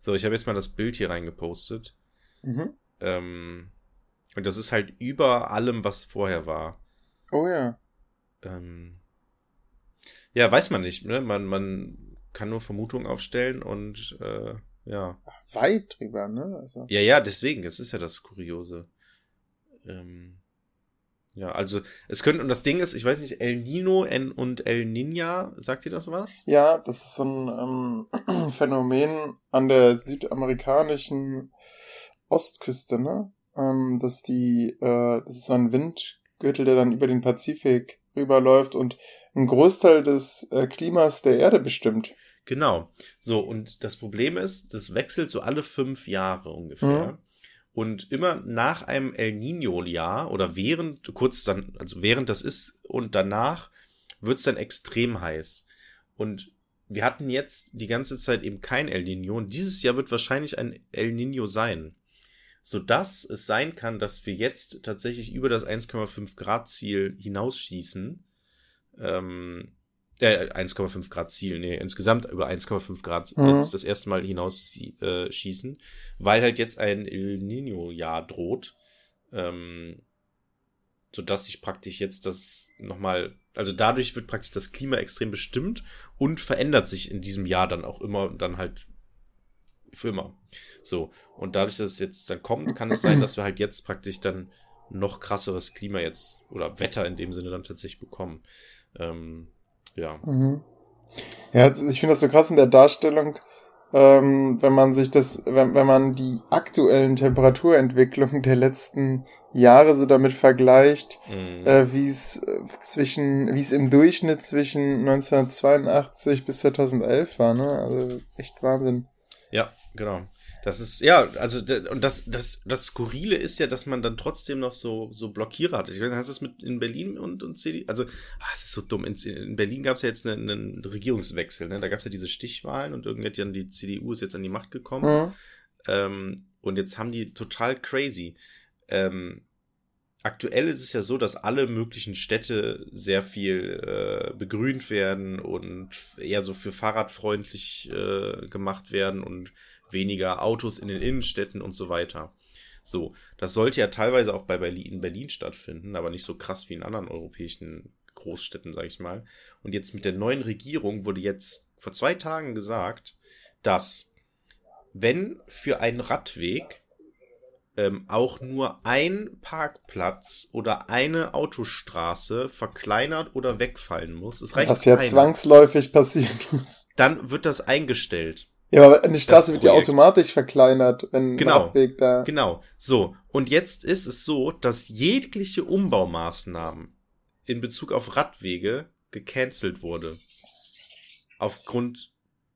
So, ich habe jetzt mal das Bild hier reingepostet. Mhm. Ähm, und das ist halt über allem, was vorher war. Oh ja. Ähm, ja, weiß man nicht. Ne? Man, man kann nur Vermutungen aufstellen und äh, ja. Weit drüber, ne? Also. Ja, ja, deswegen. Es ist ja das Kuriose. Ähm, ja, also es könnte, und das Ding ist, ich weiß nicht, El Nino und El Nina, sagt ihr das was? Ja, das ist so ein ähm, Phänomen an der südamerikanischen Ostküste, ne? Ähm, dass die, äh, das ist so ein Windgürtel, der dann über den Pazifik rüberläuft und einen Großteil des äh, Klimas der Erde bestimmt. Genau. So, und das Problem ist, das wechselt so alle fünf Jahre ungefähr. Mhm. Und immer nach einem El Nino-Jahr oder während, kurz dann, also während das ist und danach wird es dann extrem heiß. Und wir hatten jetzt die ganze Zeit eben kein El Nino und dieses Jahr wird wahrscheinlich ein El Nino sein. Sodass es sein kann, dass wir jetzt tatsächlich über das 1,5 Grad Ziel hinausschießen. Ähm, äh, 1,5 Grad Ziel, nee, insgesamt über 1,5 Grad mhm. jetzt das erste Mal hinaus äh, schießen, weil halt jetzt ein El Nino-Jahr droht, ähm, sodass sich praktisch jetzt das nochmal, also dadurch wird praktisch das Klima extrem bestimmt und verändert sich in diesem Jahr dann auch immer und dann halt für immer. So, und dadurch, dass es jetzt dann kommt, kann es sein, dass wir halt jetzt praktisch dann noch krasseres Klima jetzt oder Wetter in dem Sinne dann tatsächlich bekommen. Ähm, ja. Mhm. Ja, ich finde das so krass in der Darstellung. ähm, wenn man sich das, wenn, wenn man die aktuellen Temperaturentwicklungen der letzten Jahre so damit vergleicht, mhm. äh, wie es äh, zwischen, wie es im Durchschnitt zwischen 1982 bis 2011 war, ne? Also echt Wahnsinn. Ja, genau. Das ist, ja, also, und das, das, das Skurrile ist ja, dass man dann trotzdem noch so, so Blockierer hat. Ich weiß, hast du das mit in Berlin und, und CD, also, ach, es ist so dumm. In, in Berlin gab es ja jetzt einen, einen Regierungswechsel, ne? Da gab es ja diese Stichwahlen und irgendwie hat ja die CDU ist jetzt an die Macht gekommen. Mhm. Ähm, und jetzt haben die total crazy. Ähm, aktuell ist es ja so, dass alle möglichen Städte sehr viel äh, begrünt werden und eher so für fahrradfreundlich äh, gemacht werden und weniger Autos in den Innenstädten und so weiter. So, das sollte ja teilweise auch bei Berlin, in Berlin stattfinden, aber nicht so krass wie in anderen europäischen Großstädten, sag ich mal. Und jetzt mit der neuen Regierung wurde jetzt vor zwei Tagen gesagt, dass wenn für einen Radweg ähm, auch nur ein Parkplatz oder eine Autostraße verkleinert oder wegfallen muss, es reicht was ja eine, zwangsläufig passieren muss, dann wird das eingestellt. Ja, aber eine Straße wird ja automatisch verkleinert, wenn genau, ein Radweg da. Genau. So. Und jetzt ist es so, dass jegliche Umbaumaßnahmen in Bezug auf Radwege gecancelt wurde. Aufgrund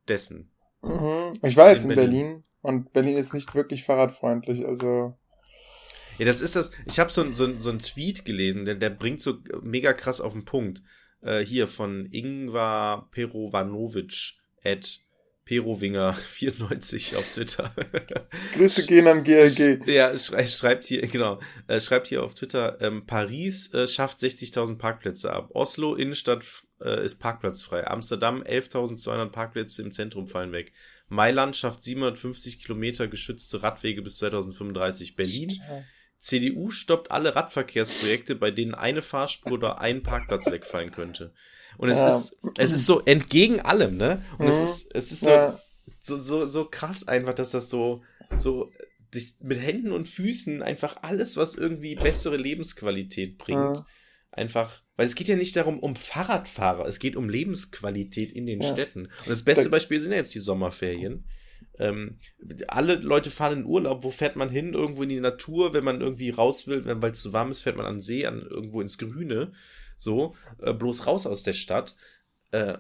dessen. Mhm. Ich war jetzt in, in Berlin. Berlin. und Berlin ist nicht wirklich fahrradfreundlich, also. Ja, das ist das. Ich habe so, so, so einen Tweet gelesen, der, der bringt so mega krass auf den Punkt. Äh, hier von Ingvar Perovanovic at Perowinger94 auf Twitter. Grüße gehen an GLG. Ja, schreibt hier, genau, schreibt hier auf Twitter, ähm, Paris äh, schafft 60.000 Parkplätze ab. Oslo, Innenstadt äh, ist parkplatzfrei. Amsterdam, 11.200 Parkplätze im Zentrum fallen weg. Mailand schafft 750 Kilometer geschützte Radwege bis 2035. Berlin, CDU stoppt alle Radverkehrsprojekte, bei denen eine Fahrspur oder ein Parkplatz wegfallen könnte. Und es ja. ist, es ist so entgegen allem, ne? Und mhm. es ist, es ist so, ja. so, so, so krass einfach, dass das so, so sich mit Händen und Füßen einfach alles, was irgendwie bessere Lebensqualität bringt, mhm. einfach, weil es geht ja nicht darum, um Fahrradfahrer, es geht um Lebensqualität in den ja. Städten. Und das beste Beispiel sind ja jetzt die Sommerferien. Ähm, alle Leute fahren in Urlaub. Wo fährt man hin? Irgendwo in die Natur. Wenn man irgendwie raus will, weil es zu warm ist, fährt man an den See, an, irgendwo ins Grüne so, äh, bloß raus aus der Stadt. Äh,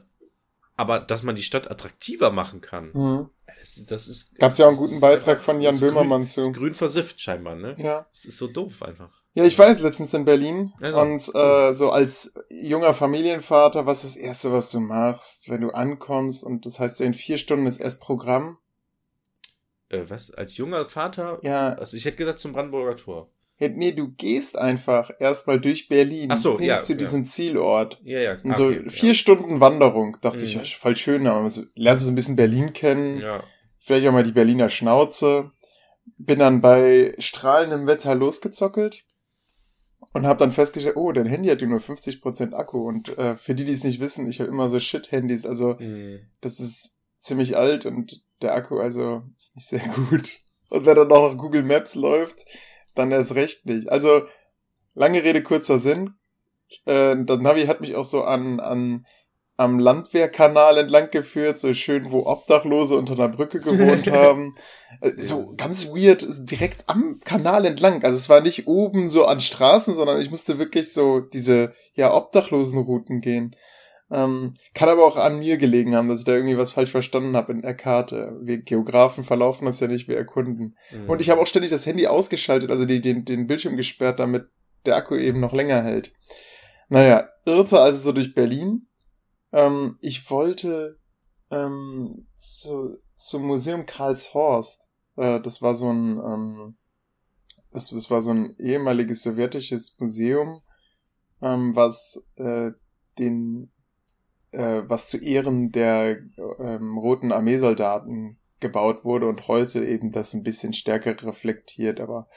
aber dass man die Stadt attraktiver machen kann, mhm. das, das ist. Gab es ja auch einen guten Beitrag von Jan Böhmermann zu. Ist grün versifft scheinbar, ne? Ja. Das ist so doof einfach. Ja, ich war jetzt letztens in Berlin also, und äh, so als junger Familienvater, was ist das Erste, was du machst, wenn du ankommst und das heißt, in vier Stunden ist erst Programm? Äh, was? Als junger Vater? Ja. Also ich hätte gesagt zum Brandenburger Tor. Nee, du gehst einfach erstmal durch Berlin Ach so, hin ja, zu diesem Zielort. Ja, ja. Und so okay, vier ja. Stunden Wanderung, dachte mhm. ich, voll schön, aber so, lernst du so ein bisschen Berlin kennen. Ja. Vielleicht auch mal die Berliner Schnauze. Bin dann bei strahlendem Wetter losgezockelt und habe dann festgestellt, oh, dein Handy hat ja nur 50% Akku. Und äh, für die, die es nicht wissen, ich habe immer so Shit-Handys, also mhm. das ist ziemlich alt und der Akku also ist nicht sehr gut. Und wenn dann noch Google Maps läuft, dann erst recht nicht. Also, lange Rede, kurzer Sinn. Äh, das Navi hat mich auch so an, an am Landwehrkanal entlang geführt, so schön, wo Obdachlose unter einer Brücke gewohnt haben. Äh, so ganz weird, direkt am Kanal entlang. Also es war nicht oben so an Straßen, sondern ich musste wirklich so diese, ja, Obdachlosenrouten gehen. Ähm, kann aber auch an mir gelegen haben, dass ich da irgendwie was falsch verstanden habe in der Karte. Wir Geografen verlaufen uns ja nicht, wir erkunden. Mhm. Und ich habe auch ständig das Handy ausgeschaltet, also die, den, den Bildschirm gesperrt, damit der Akku eben noch länger hält. Naja, irrte also so durch Berlin. Ähm, ich wollte ähm, zu, zum Museum Karlshorst. Äh, das war so ein ähm, das, das war so ein ehemaliges sowjetisches Museum, ähm, was äh, den äh, was zu Ehren der ähm, Roten Armeesoldaten gebaut wurde und heute eben das ein bisschen stärker reflektiert, aber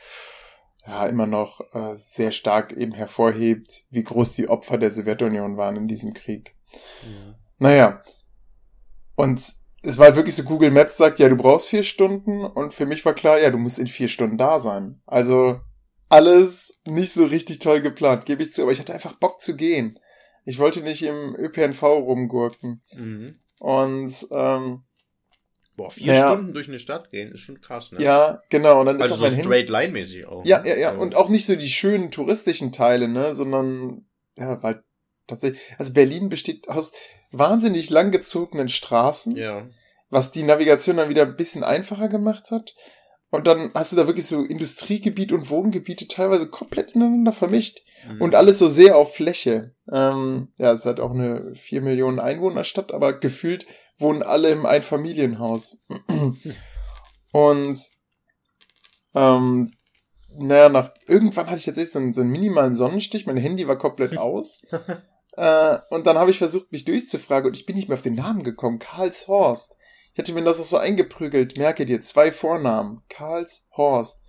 ja, immer noch äh, sehr stark eben hervorhebt, wie groß die Opfer der Sowjetunion waren in diesem Krieg. Ja. Naja. Und es war wirklich so, Google Maps sagt, ja, du brauchst vier Stunden und für mich war klar, ja, du musst in vier Stunden da sein. Also alles nicht so richtig toll geplant, gebe ich zu, aber ich hatte einfach Bock zu gehen. Ich wollte nicht im ÖPNV rumgurken. Mhm. Und ähm, Boah, vier Ja. Stunden durch eine Stadt gehen ist schon krass, ne? Ja, genau. Und dann ist also auch so mein straight line mäßig auch. Ja, ne? ja, ja. Und auch nicht so die schönen touristischen Teile, ne, sondern, ja, weil tatsächlich, also Berlin besteht aus wahnsinnig langgezogenen Straßen, Ja. was die Navigation dann wieder ein bisschen einfacher gemacht hat. Und dann hast du da wirklich so Industriegebiet und Wohngebiete teilweise komplett ineinander vermischt. Mhm. Und alles so sehr auf Fläche. Ähm, ja, es halt auch eine 4 Millionen Einwohnerstadt, aber gefühlt wohnen alle im Einfamilienhaus. Und ähm, naja, nach irgendwann hatte ich tatsächlich so einen, so einen minimalen Sonnenstich, mein Handy war komplett aus. äh, und dann habe ich versucht, mich durchzufragen und ich bin nicht mehr auf den Namen gekommen. Karlshorst. Ich hätte mir das auch so eingeprügelt. Merke dir, zwei Vornamen. Karlshorst.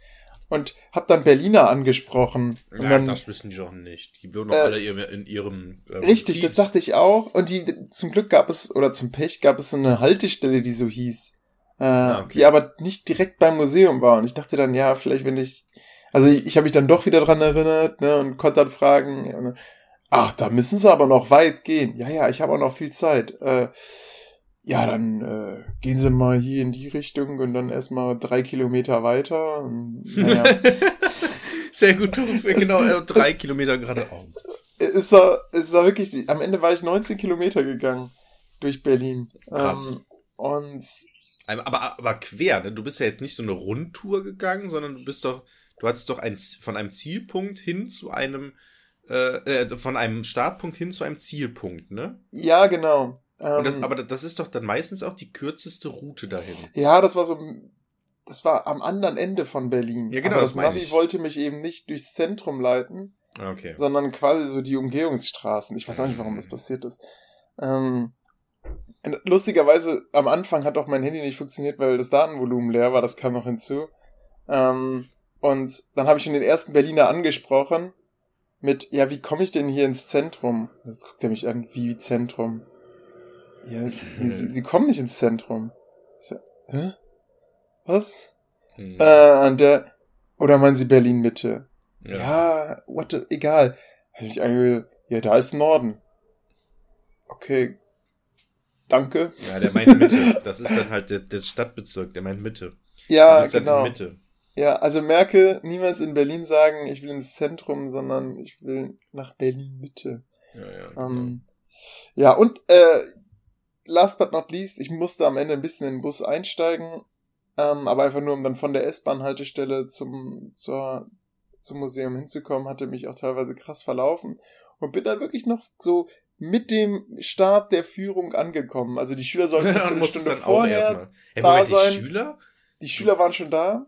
Und hab dann Berliner angesprochen. Und Ja, dann, das wissen die doch nicht. Die würden doch Äh, alle ihr- in ihrem. ähm, Richtig, das Kiez. dachte ich auch. Und die, zum Glück gab es, oder zum Pech gab es eine Haltestelle, die so hieß. Äh, Ah, okay. Die aber nicht direkt beim Museum war. Und ich dachte dann, ja, vielleicht wenn ich, also ich, ich habe mich dann doch wieder dran erinnert, ne, und konnte dann fragen, dann, ach, da müssen sie aber noch weit gehen. Ja, ja, ich habe auch noch viel Zeit. Äh, ja, dann äh, gehen sie mal hier in die Richtung und dann erstmal drei Kilometer weiter. Und, naja. Sehr gut, genau, äh, drei Kilometer geradeaus. es war, es war wirklich, am Ende war ich 19 Kilometer gegangen durch Berlin. Krass. Ähm, und Aber, aber, aber quer, ne? Du bist ja jetzt nicht so eine Rundtour gegangen, sondern du bist doch, du hattest doch ein, von einem Zielpunkt hin zu einem, äh, äh, von einem Startpunkt hin zu einem Zielpunkt, ne? ja, genau. Ähm, das, aber das ist doch dann meistens auch die kürzeste Route dahin. ja, das war so, das war am anderen Ende von Berlin. Ja, genau, aber das das Navi ich. wollte mich eben nicht durchs Zentrum leiten, Okay. sondern quasi so die Umgehungsstraßen. Ich weiß auch nicht, warum das passiert ist. Ähm, lustigerweise, am Anfang hat auch mein Handy nicht funktioniert, weil das Datenvolumen leer war, das kam noch hinzu. Ähm, und dann habe ich schon den ersten Berliner angesprochen mit, ja, wie komme ich denn hier ins Zentrum? Jetzt guckt er mich an, wie Zentrum? Ja, sie, sie kommen nicht ins Zentrum. Ich so, hä? Was? Hm. Äh, und der, oder meinen Sie Berlin Mitte? ja. Ja, what the, egal. Hätte ich eigentlich, ja, da ist Norden. Okay. Danke. Ja, der meint Mitte. Das ist dann halt der, der Stadtbezirk, der meint Mitte. Ja, ist dann genau. Mitte. Ja, also merke, niemals in Berlin sagen, ich will ins Zentrum, sondern ich will nach Berlin Mitte. Ja, ja. genau. Ähm, ja, und äh, last but not least, ich musste am Ende ein bisschen in den Bus einsteigen, ähm, aber einfach nur, um dann von der S-Bahn-Haltestelle zum, zur, zum Museum hinzukommen, hatte mich auch teilweise krass verlaufen und bin dann wirklich noch so mit dem Start der Führung angekommen. Also die Schüler sollten und eine Stunde dann auch vorher, erstmal. Hey, da Moment, die sein. Schüler? die Schüler waren schon da.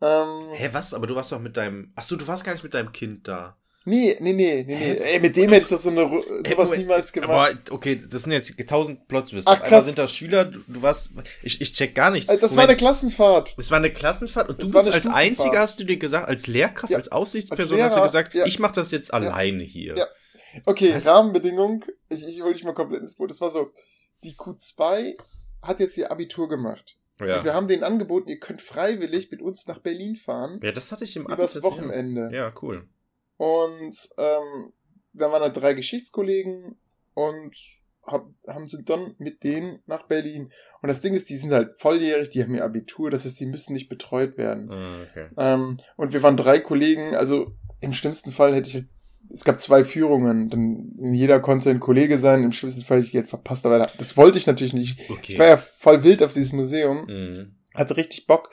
Ähm, Hä, was? Aber du warst doch mit deinem. Achso, du warst gar nicht mit deinem Kind da. Nee, nee, nee, nee, nee. Ey, mit dem hätte ich doch so eine, sowas Moment, niemals gemacht. Aber okay, das sind jetzt tausend Plots. Ach, einmal sind das Schüler, du, du warst. Ich, ich check gar nichts. Das war eine Klassenfahrt. Es war eine Klassenfahrt und Das du bist als. Einziger hast du dir gesagt, als Lehrkraft, Ja, als Aufsichtsperson als hast du Lehrer, gesagt, ja. ich mache das jetzt alleine hier. Ja. Okay, Was? Rahmenbedingung. Ich, ich hole dich mal komplett ins Boot. Das war so, die Q2 hat jetzt ihr Abitur gemacht. Und wir Ja. haben denen angeboten, ihr könnt freiwillig mit uns nach Berlin fahren. ja, das hatte ich im übers Wochenende. Ja, ja cool. Und ähm, da waren da drei Geschichtskollegen und hab, haben sind dann mit denen nach Berlin. Und das Ding ist, die sind halt volljährig, die haben ihr Abitur, das heißt, die müssen nicht betreut werden. Ah, okay. Ähm, und wir waren drei Kollegen, also im schlimmsten Fall hätte ich, es gab zwei Führungen, dann jeder konnte ein Kollege sein, im schlimmsten Fall hätte ich Geld verpasst, aber das wollte ich natürlich nicht. okay. Ich war ja voll wild auf dieses Museum, Mhm. hatte richtig Bock.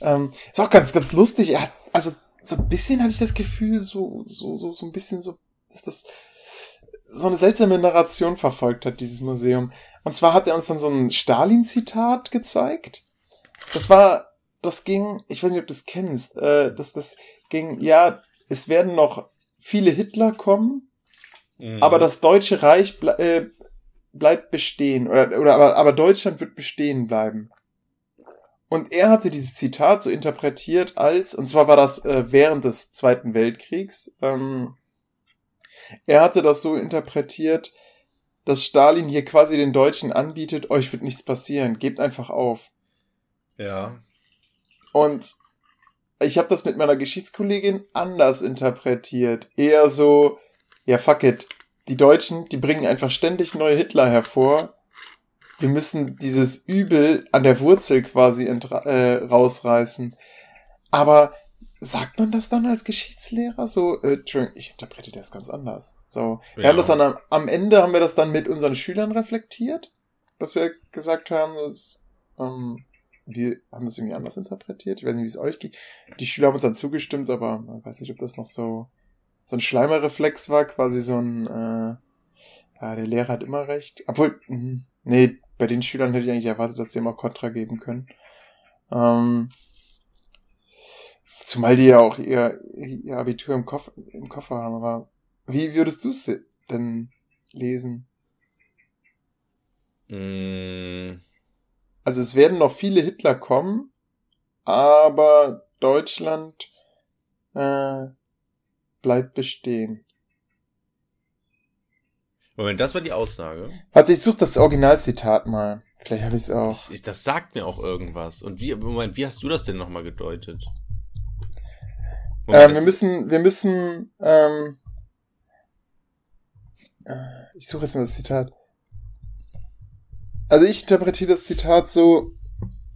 Ähm, ist auch ganz, ganz lustig. Er hat, also so ein bisschen hatte ich das Gefühl, so, so, so, so ein bisschen so, dass das so eine seltsame Narration verfolgt hat, dieses Museum. Und zwar hat er uns dann so ein Stalin-Zitat gezeigt. Das war, das ging, ich weiß nicht, ob du es kennst, äh, das, das ging, ja, es werden noch viele Hitler kommen, Mhm. aber das Deutsche Reich ble äh, bleibt bestehen. Oder, oder aber, aber Deutschland wird bestehen bleiben. Und er hatte dieses Zitat so interpretiert als, und zwar war das äh, während des Zweiten Weltkriegs, ähm, er hatte das so interpretiert, dass Stalin hier quasi den Deutschen anbietet, euch wird nichts passieren, gebt einfach auf. Ja. Und ich habe das mit meiner Geschichtskollegin anders interpretiert. Eher so, ja fuck it. Die Deutschen, die bringen einfach ständig neue Hitler hervor. Wir müssen dieses Übel an der Wurzel quasi äh, rausreißen. Aber sagt man das dann als Geschichtslehrer? So, äh, Entschuldigung, ich interpretiere das ganz anders. So, wir ja. haben das dann am, am, Ende haben wir das dann mit unseren Schülern reflektiert, dass wir gesagt haben, dass, ähm, wir haben das irgendwie anders interpretiert. Ich weiß nicht, wie es euch geht. Die Schüler haben uns dann zugestimmt, aber man weiß nicht, ob das noch so so ein Schleimerreflex war, quasi so ein äh, ja, der Lehrer hat immer recht. Obwohl, mh, nee, bei den Schülern hätte ich eigentlich erwartet, dass sie immer Kontra geben können. Ähm, zumal die ja auch ihr, ihr Abitur im, Koff im Koffer haben. Aber wie würdest du es denn lesen? Mm. Also es werden noch viele Hitler kommen, aber Deutschland äh, bleibt bestehen. Moment, das war die Aussage. Also ich suche das Originalzitat mal. Vielleicht habe ich es auch. Ich, das sagt mir auch irgendwas. Und wie, Moment, wie hast du das denn nochmal gedeutet? Moment, ähm, wir müssen, wir müssen, ähm, äh, ich suche jetzt mal das Zitat. Also ich interpretiere das Zitat so,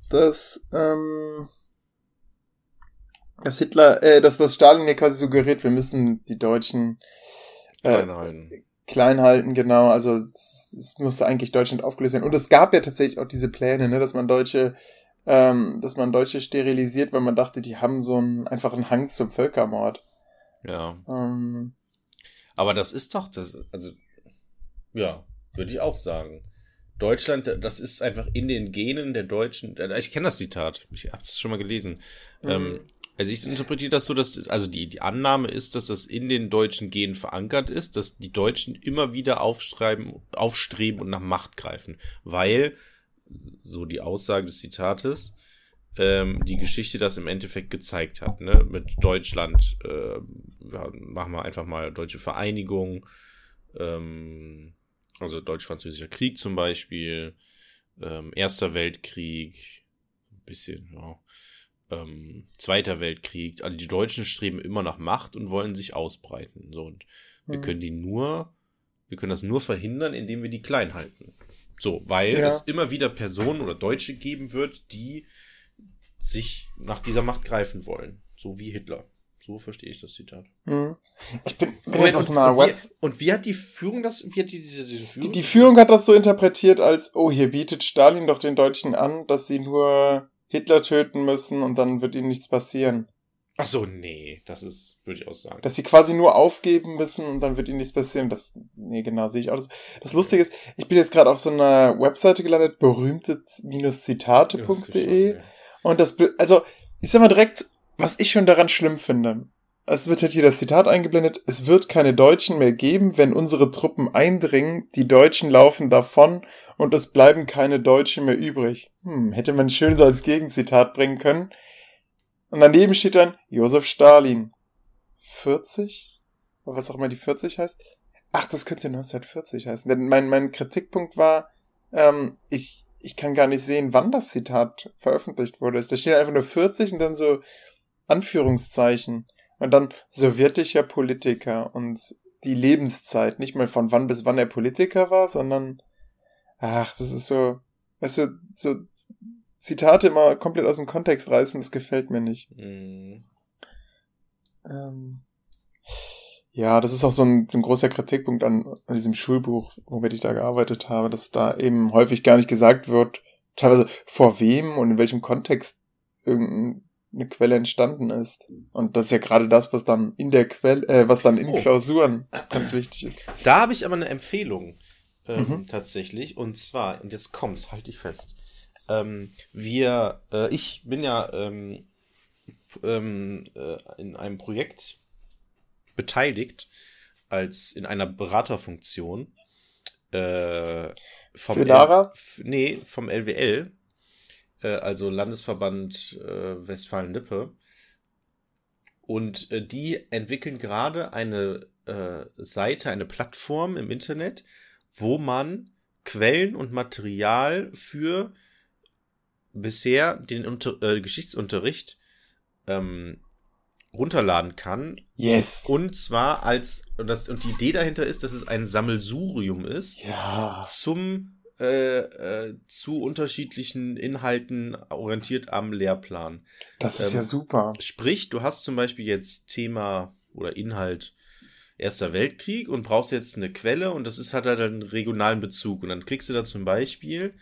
dass, ähm, dass Hitler, äh, dass das Stalin mir quasi suggeriert, wir müssen die Deutschen äh, klein halten, genau. Also es musste eigentlich Deutschland aufgelöst werden. Und es gab ja tatsächlich auch diese Pläne, ne, dass man Deutsche, ähm, dass man Deutsche sterilisiert, weil man dachte, die haben so einen einfachen Hang zum Völkermord. Ja. Ähm, Aber das ist doch das, also ja, würde ich auch sagen. Deutschland, das ist einfach in den Genen der Deutschen. Ich kenne das Zitat, ich habe es schon mal gelesen. Mhm. Ähm, also ich interpretiere das so, dass, also die, die Annahme ist, dass das in den deutschen Genen verankert ist, dass die Deutschen immer wieder aufschreiben, aufstreben und nach Macht greifen. Weil, so die Aussage des Zitates, ähm, die Geschichte das im Endeffekt gezeigt hat, ne? Mit Deutschland, äh, machen wir einfach mal deutsche Vereinigung, ähm, also deutsch-französischer Krieg zum Beispiel, ähm, Erster Weltkrieg, ein bisschen, ja ähm, Zweiter Weltkrieg. Also die Deutschen streben immer nach Macht und wollen sich ausbreiten. So, und wir mhm. können die nur, wir können das nur verhindern, indem wir die klein halten. So, weil ja. es immer wieder Personen oder Deutsche geben wird, die sich nach dieser Macht greifen wollen. So wie Hitler. So verstehe ich das Zitat. Mhm. Ich bin, bin jetzt aus einer Web. Und wie hat die Führung das, wie hat die diese, diese Führung? Die, die Führung hat das so interpretiert als, oh, hier bietet Stalin doch den Deutschen an, dass sie nur Hitler töten müssen und dann wird ihnen nichts passieren. Ach so, nee, das ist, würde ich auch sagen. Dass sie quasi nur aufgeben müssen und dann wird ihnen nichts passieren. Das, nee, genau, sehe ich auch. Das, das Lustige ist, ich bin jetzt gerade auf so einer Webseite gelandet, berühmte-zitate.de. Und das, also, ich sag mal direkt, was ich schon daran schlimm finde es wird halt hier das Zitat eingeblendet, es wird keine Deutschen mehr geben, wenn unsere Truppen eindringen, die Deutschen laufen davon und es bleiben keine Deutschen mehr übrig. Hm, hätte man schön so als Gegenzitat bringen können. Und daneben steht dann Josef Stalin. 40? Was auch immer die 40 heißt. Ach, das könnte 1940 heißen. Denn mein, mein Kritikpunkt war, ähm, ich, ich kann gar nicht sehen, wann das Zitat veröffentlicht wurde. Da steht einfach nur 40 und dann so Anführungszeichen. Und dann sowjetischer Politiker und die Lebenszeit, nicht mal von wann bis wann er Politiker war, sondern, ach, das ist so, weißt du, so Zitate immer komplett aus dem Kontext reißen, das gefällt mir nicht. Mhm. Ähm, ja, das ist auch so ein, so ein großer Kritikpunkt an, an diesem Schulbuch, womit ich da gearbeitet habe, dass da eben häufig gar nicht gesagt wird, teilweise vor wem und in welchem Kontext irgendein eine Quelle entstanden ist. Und das ist ja gerade das, was dann in der Quelle, äh, was dann in oh. Klausuren ganz wichtig ist. Da habe ich aber eine Empfehlung ähm, mhm. tatsächlich. Und zwar, und jetzt kommt's, halte ich fest. Ähm, wir, äh, ich bin ja ähm, ähm, äh, in einem Projekt beteiligt, als in einer Beraterfunktion. Äh, vom Für Lara? L nee, vom LWL äh, also Landesverband äh, Westfalen-Lippe. Und äh, die entwickeln gerade eine äh, Seite, eine Plattform im Internet, wo man Quellen und Material für bisher den Unter äh, Geschichtsunterricht ähm, runterladen kann. Yes. Und zwar als, und, das, und die Idee dahinter ist, dass es ein Sammelsurium ist ja. zum äh, äh, zu unterschiedlichen Inhalten orientiert am Lehrplan. Das ist ähm, ja super. Sprich, du hast zum Beispiel jetzt Thema oder Inhalt Erster Weltkrieg und brauchst jetzt eine Quelle und das ist hat halt einen regionalen Bezug. Und dann kriegst du da zum Beispiel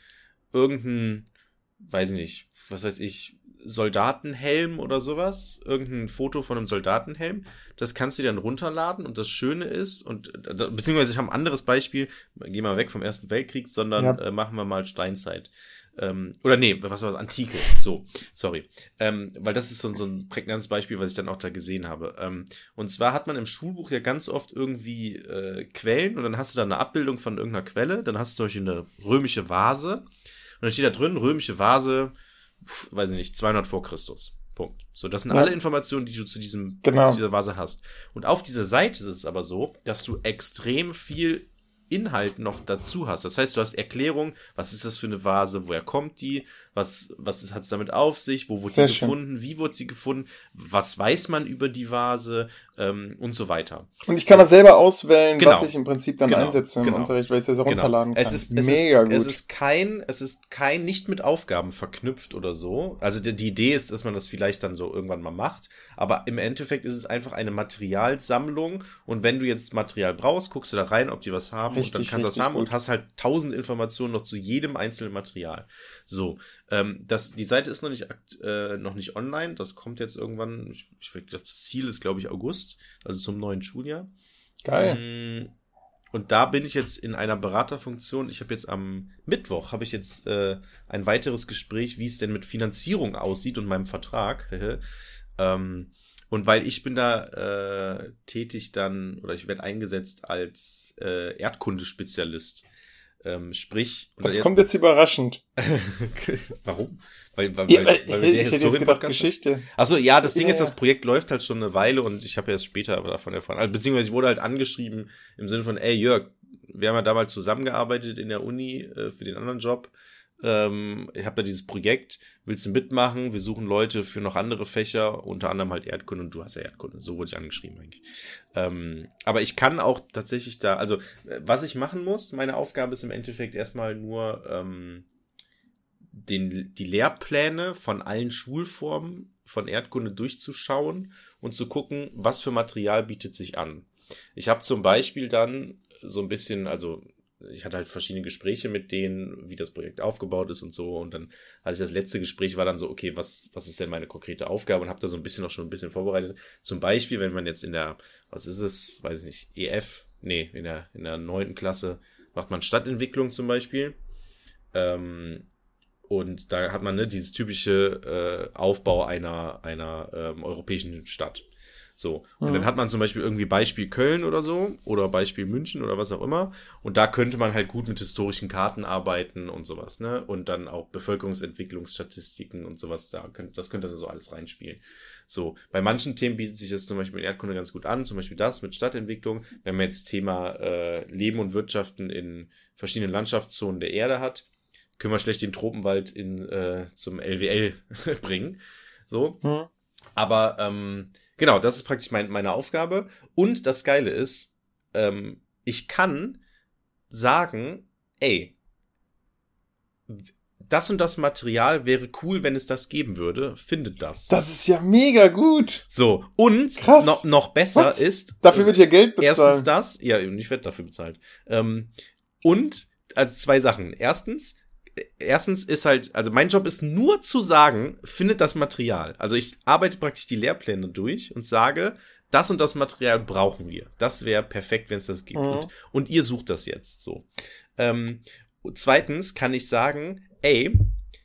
irgendeinen, weiß ich nicht, was weiß ich, Soldatenhelm oder sowas, irgendein Foto von einem Soldatenhelm, das kannst du dann runterladen und das Schöne ist, und beziehungsweise ich habe ein anderes Beispiel, gehen wir weg vom Ersten Weltkrieg, sondern ja. äh, machen wir mal Steinzeit. Ähm, oder nee, was war das? Antike. So, sorry. Ähm, weil das ist so, so ein prägnantes Beispiel, was ich dann auch da gesehen habe. Ähm, und zwar hat man im Schulbuch ja ganz oft irgendwie äh, Quellen und dann hast du da eine Abbildung von irgendeiner Quelle, dann hast du zum Beispiel eine römische Vase und dann steht da drin, römische Vase weiß ich nicht, 200 vor Christus. Punkt. So, das sind ja. alle Informationen, die du zu diesem genau. zu dieser Vase hast. Und auf dieser Seite ist es aber so, dass du extrem viel Inhalt noch dazu hast. Das heißt, du hast Erklärung, was ist das für eine Vase, woher kommt die, was, was hat es damit auf sich, wo wurde Sehr die schön. gefunden, wie wurde sie gefunden, was weiß man über die Vase ähm, und so weiter. Und ich kann das selber auswählen, genau. was ich im Prinzip dann genau. einsetze im genau. Unterricht, weil ich es ja genau. runterladen kann. Es ist, es Mega ist, gut. Es ist kein, es ist kein, nicht mit Aufgaben verknüpft oder so. Also die, die Idee ist, dass man das vielleicht dann so irgendwann mal macht, aber im Endeffekt ist es einfach eine Materialsammlung und wenn du jetzt Material brauchst, guckst du da rein, ob die was haben richtig, und dann kannst du das haben gut. und hast halt tausend Informationen noch zu jedem einzelnen Material. So, ähm, das, die Seite ist noch nicht, äh, noch nicht online. Das kommt jetzt irgendwann. Ich, ich, das Ziel ist, glaube ich, August, also zum neuen Schuljahr. Geil. Ähm, und da bin ich jetzt in einer Beraterfunktion. Ich habe jetzt am Mittwoch habe ich jetzt äh, ein weiteres Gespräch, wie es denn mit Finanzierung aussieht und meinem Vertrag. ähm, und weil ich bin da äh, tätig dann oder ich werde eingesetzt als äh, Erdkundespezialist. Ähm, sprich. Das jetzt, kommt jetzt überraschend. Warum? Weil, weil, ja, weil, weil wir der Historien Geschichte. Achso, ja, das Ding ja. ist, das Projekt läuft halt schon eine Weile und ich habe erst später davon erfahren. Also, beziehungsweise ich wurde halt angeschrieben im Sinne von, ey Jörg, wir haben ja damals zusammengearbeitet in der Uni äh, für den anderen Job ähm, ich habe da dieses Projekt, willst du mitmachen? Wir suchen Leute für noch andere Fächer, unter anderem halt Erdkunde und du hast ja Erdkunde. So wurde ich angeschrieben eigentlich. Ähm, aber ich kann auch tatsächlich da, also was ich machen muss, meine Aufgabe ist im Endeffekt erstmal nur ähm, den, die Lehrpläne von allen Schulformen von Erdkunde durchzuschauen und zu gucken, was für Material bietet sich an. Ich habe zum Beispiel dann so ein bisschen, also ich hatte halt verschiedene Gespräche mit denen, wie das Projekt aufgebaut ist und so. Und dann hatte ich das letzte Gespräch, war dann so, okay, was, was ist denn meine konkrete Aufgabe? Und habe da so ein bisschen auch schon ein bisschen vorbereitet. Zum Beispiel, wenn man jetzt in der, was ist es, weiß ich nicht, EF, nee, in der, in der neunten Klasse macht man Stadtentwicklung zum Beispiel. Ähm, und da hat man ne, dieses typische äh, Aufbau einer, einer ähm, europäischen Stadt. So. Und mhm. dann hat man zum Beispiel irgendwie Beispiel Köln oder so oder Beispiel München oder was auch immer. Und da könnte man halt gut mit historischen Karten arbeiten und sowas, ne? Und dann auch Bevölkerungsentwicklungsstatistiken und sowas, da könnte, das könnte da so alles reinspielen. So. Bei manchen Themen bietet sich das zum Beispiel in Erdkunde ganz gut an, zum Beispiel das mit Stadtentwicklung. Wenn man jetzt Thema äh, Leben und Wirtschaften in verschiedenen Landschaftszonen der Erde hat, können wir schlecht den Tropenwald in, äh, zum LWL bringen. So. Mhm. Aber ähm, Genau, das ist praktisch mein, meine Aufgabe. Und das Geile ist, ähm, ich kann sagen, ey, das und das Material wäre cool, wenn es das geben würde. Findet das. Das ist ja mega gut. So, und Krass. noch, noch besser What? ist. Dafür wird ja Geld bezahlt. Erstens das, ja, ich werde dafür bezahlt. Ähm, und, also zwei Sachen. Erstens, erstens ist halt, also mein Job ist nur zu sagen, findet das Material. Also ich arbeite praktisch die Lehrpläne durch und sage, das und das Material brauchen wir. Das wäre perfekt, wenn es das gibt. Mhm. Und, und, ihr sucht das jetzt so. Ähm, zweitens kann ich sagen, ey,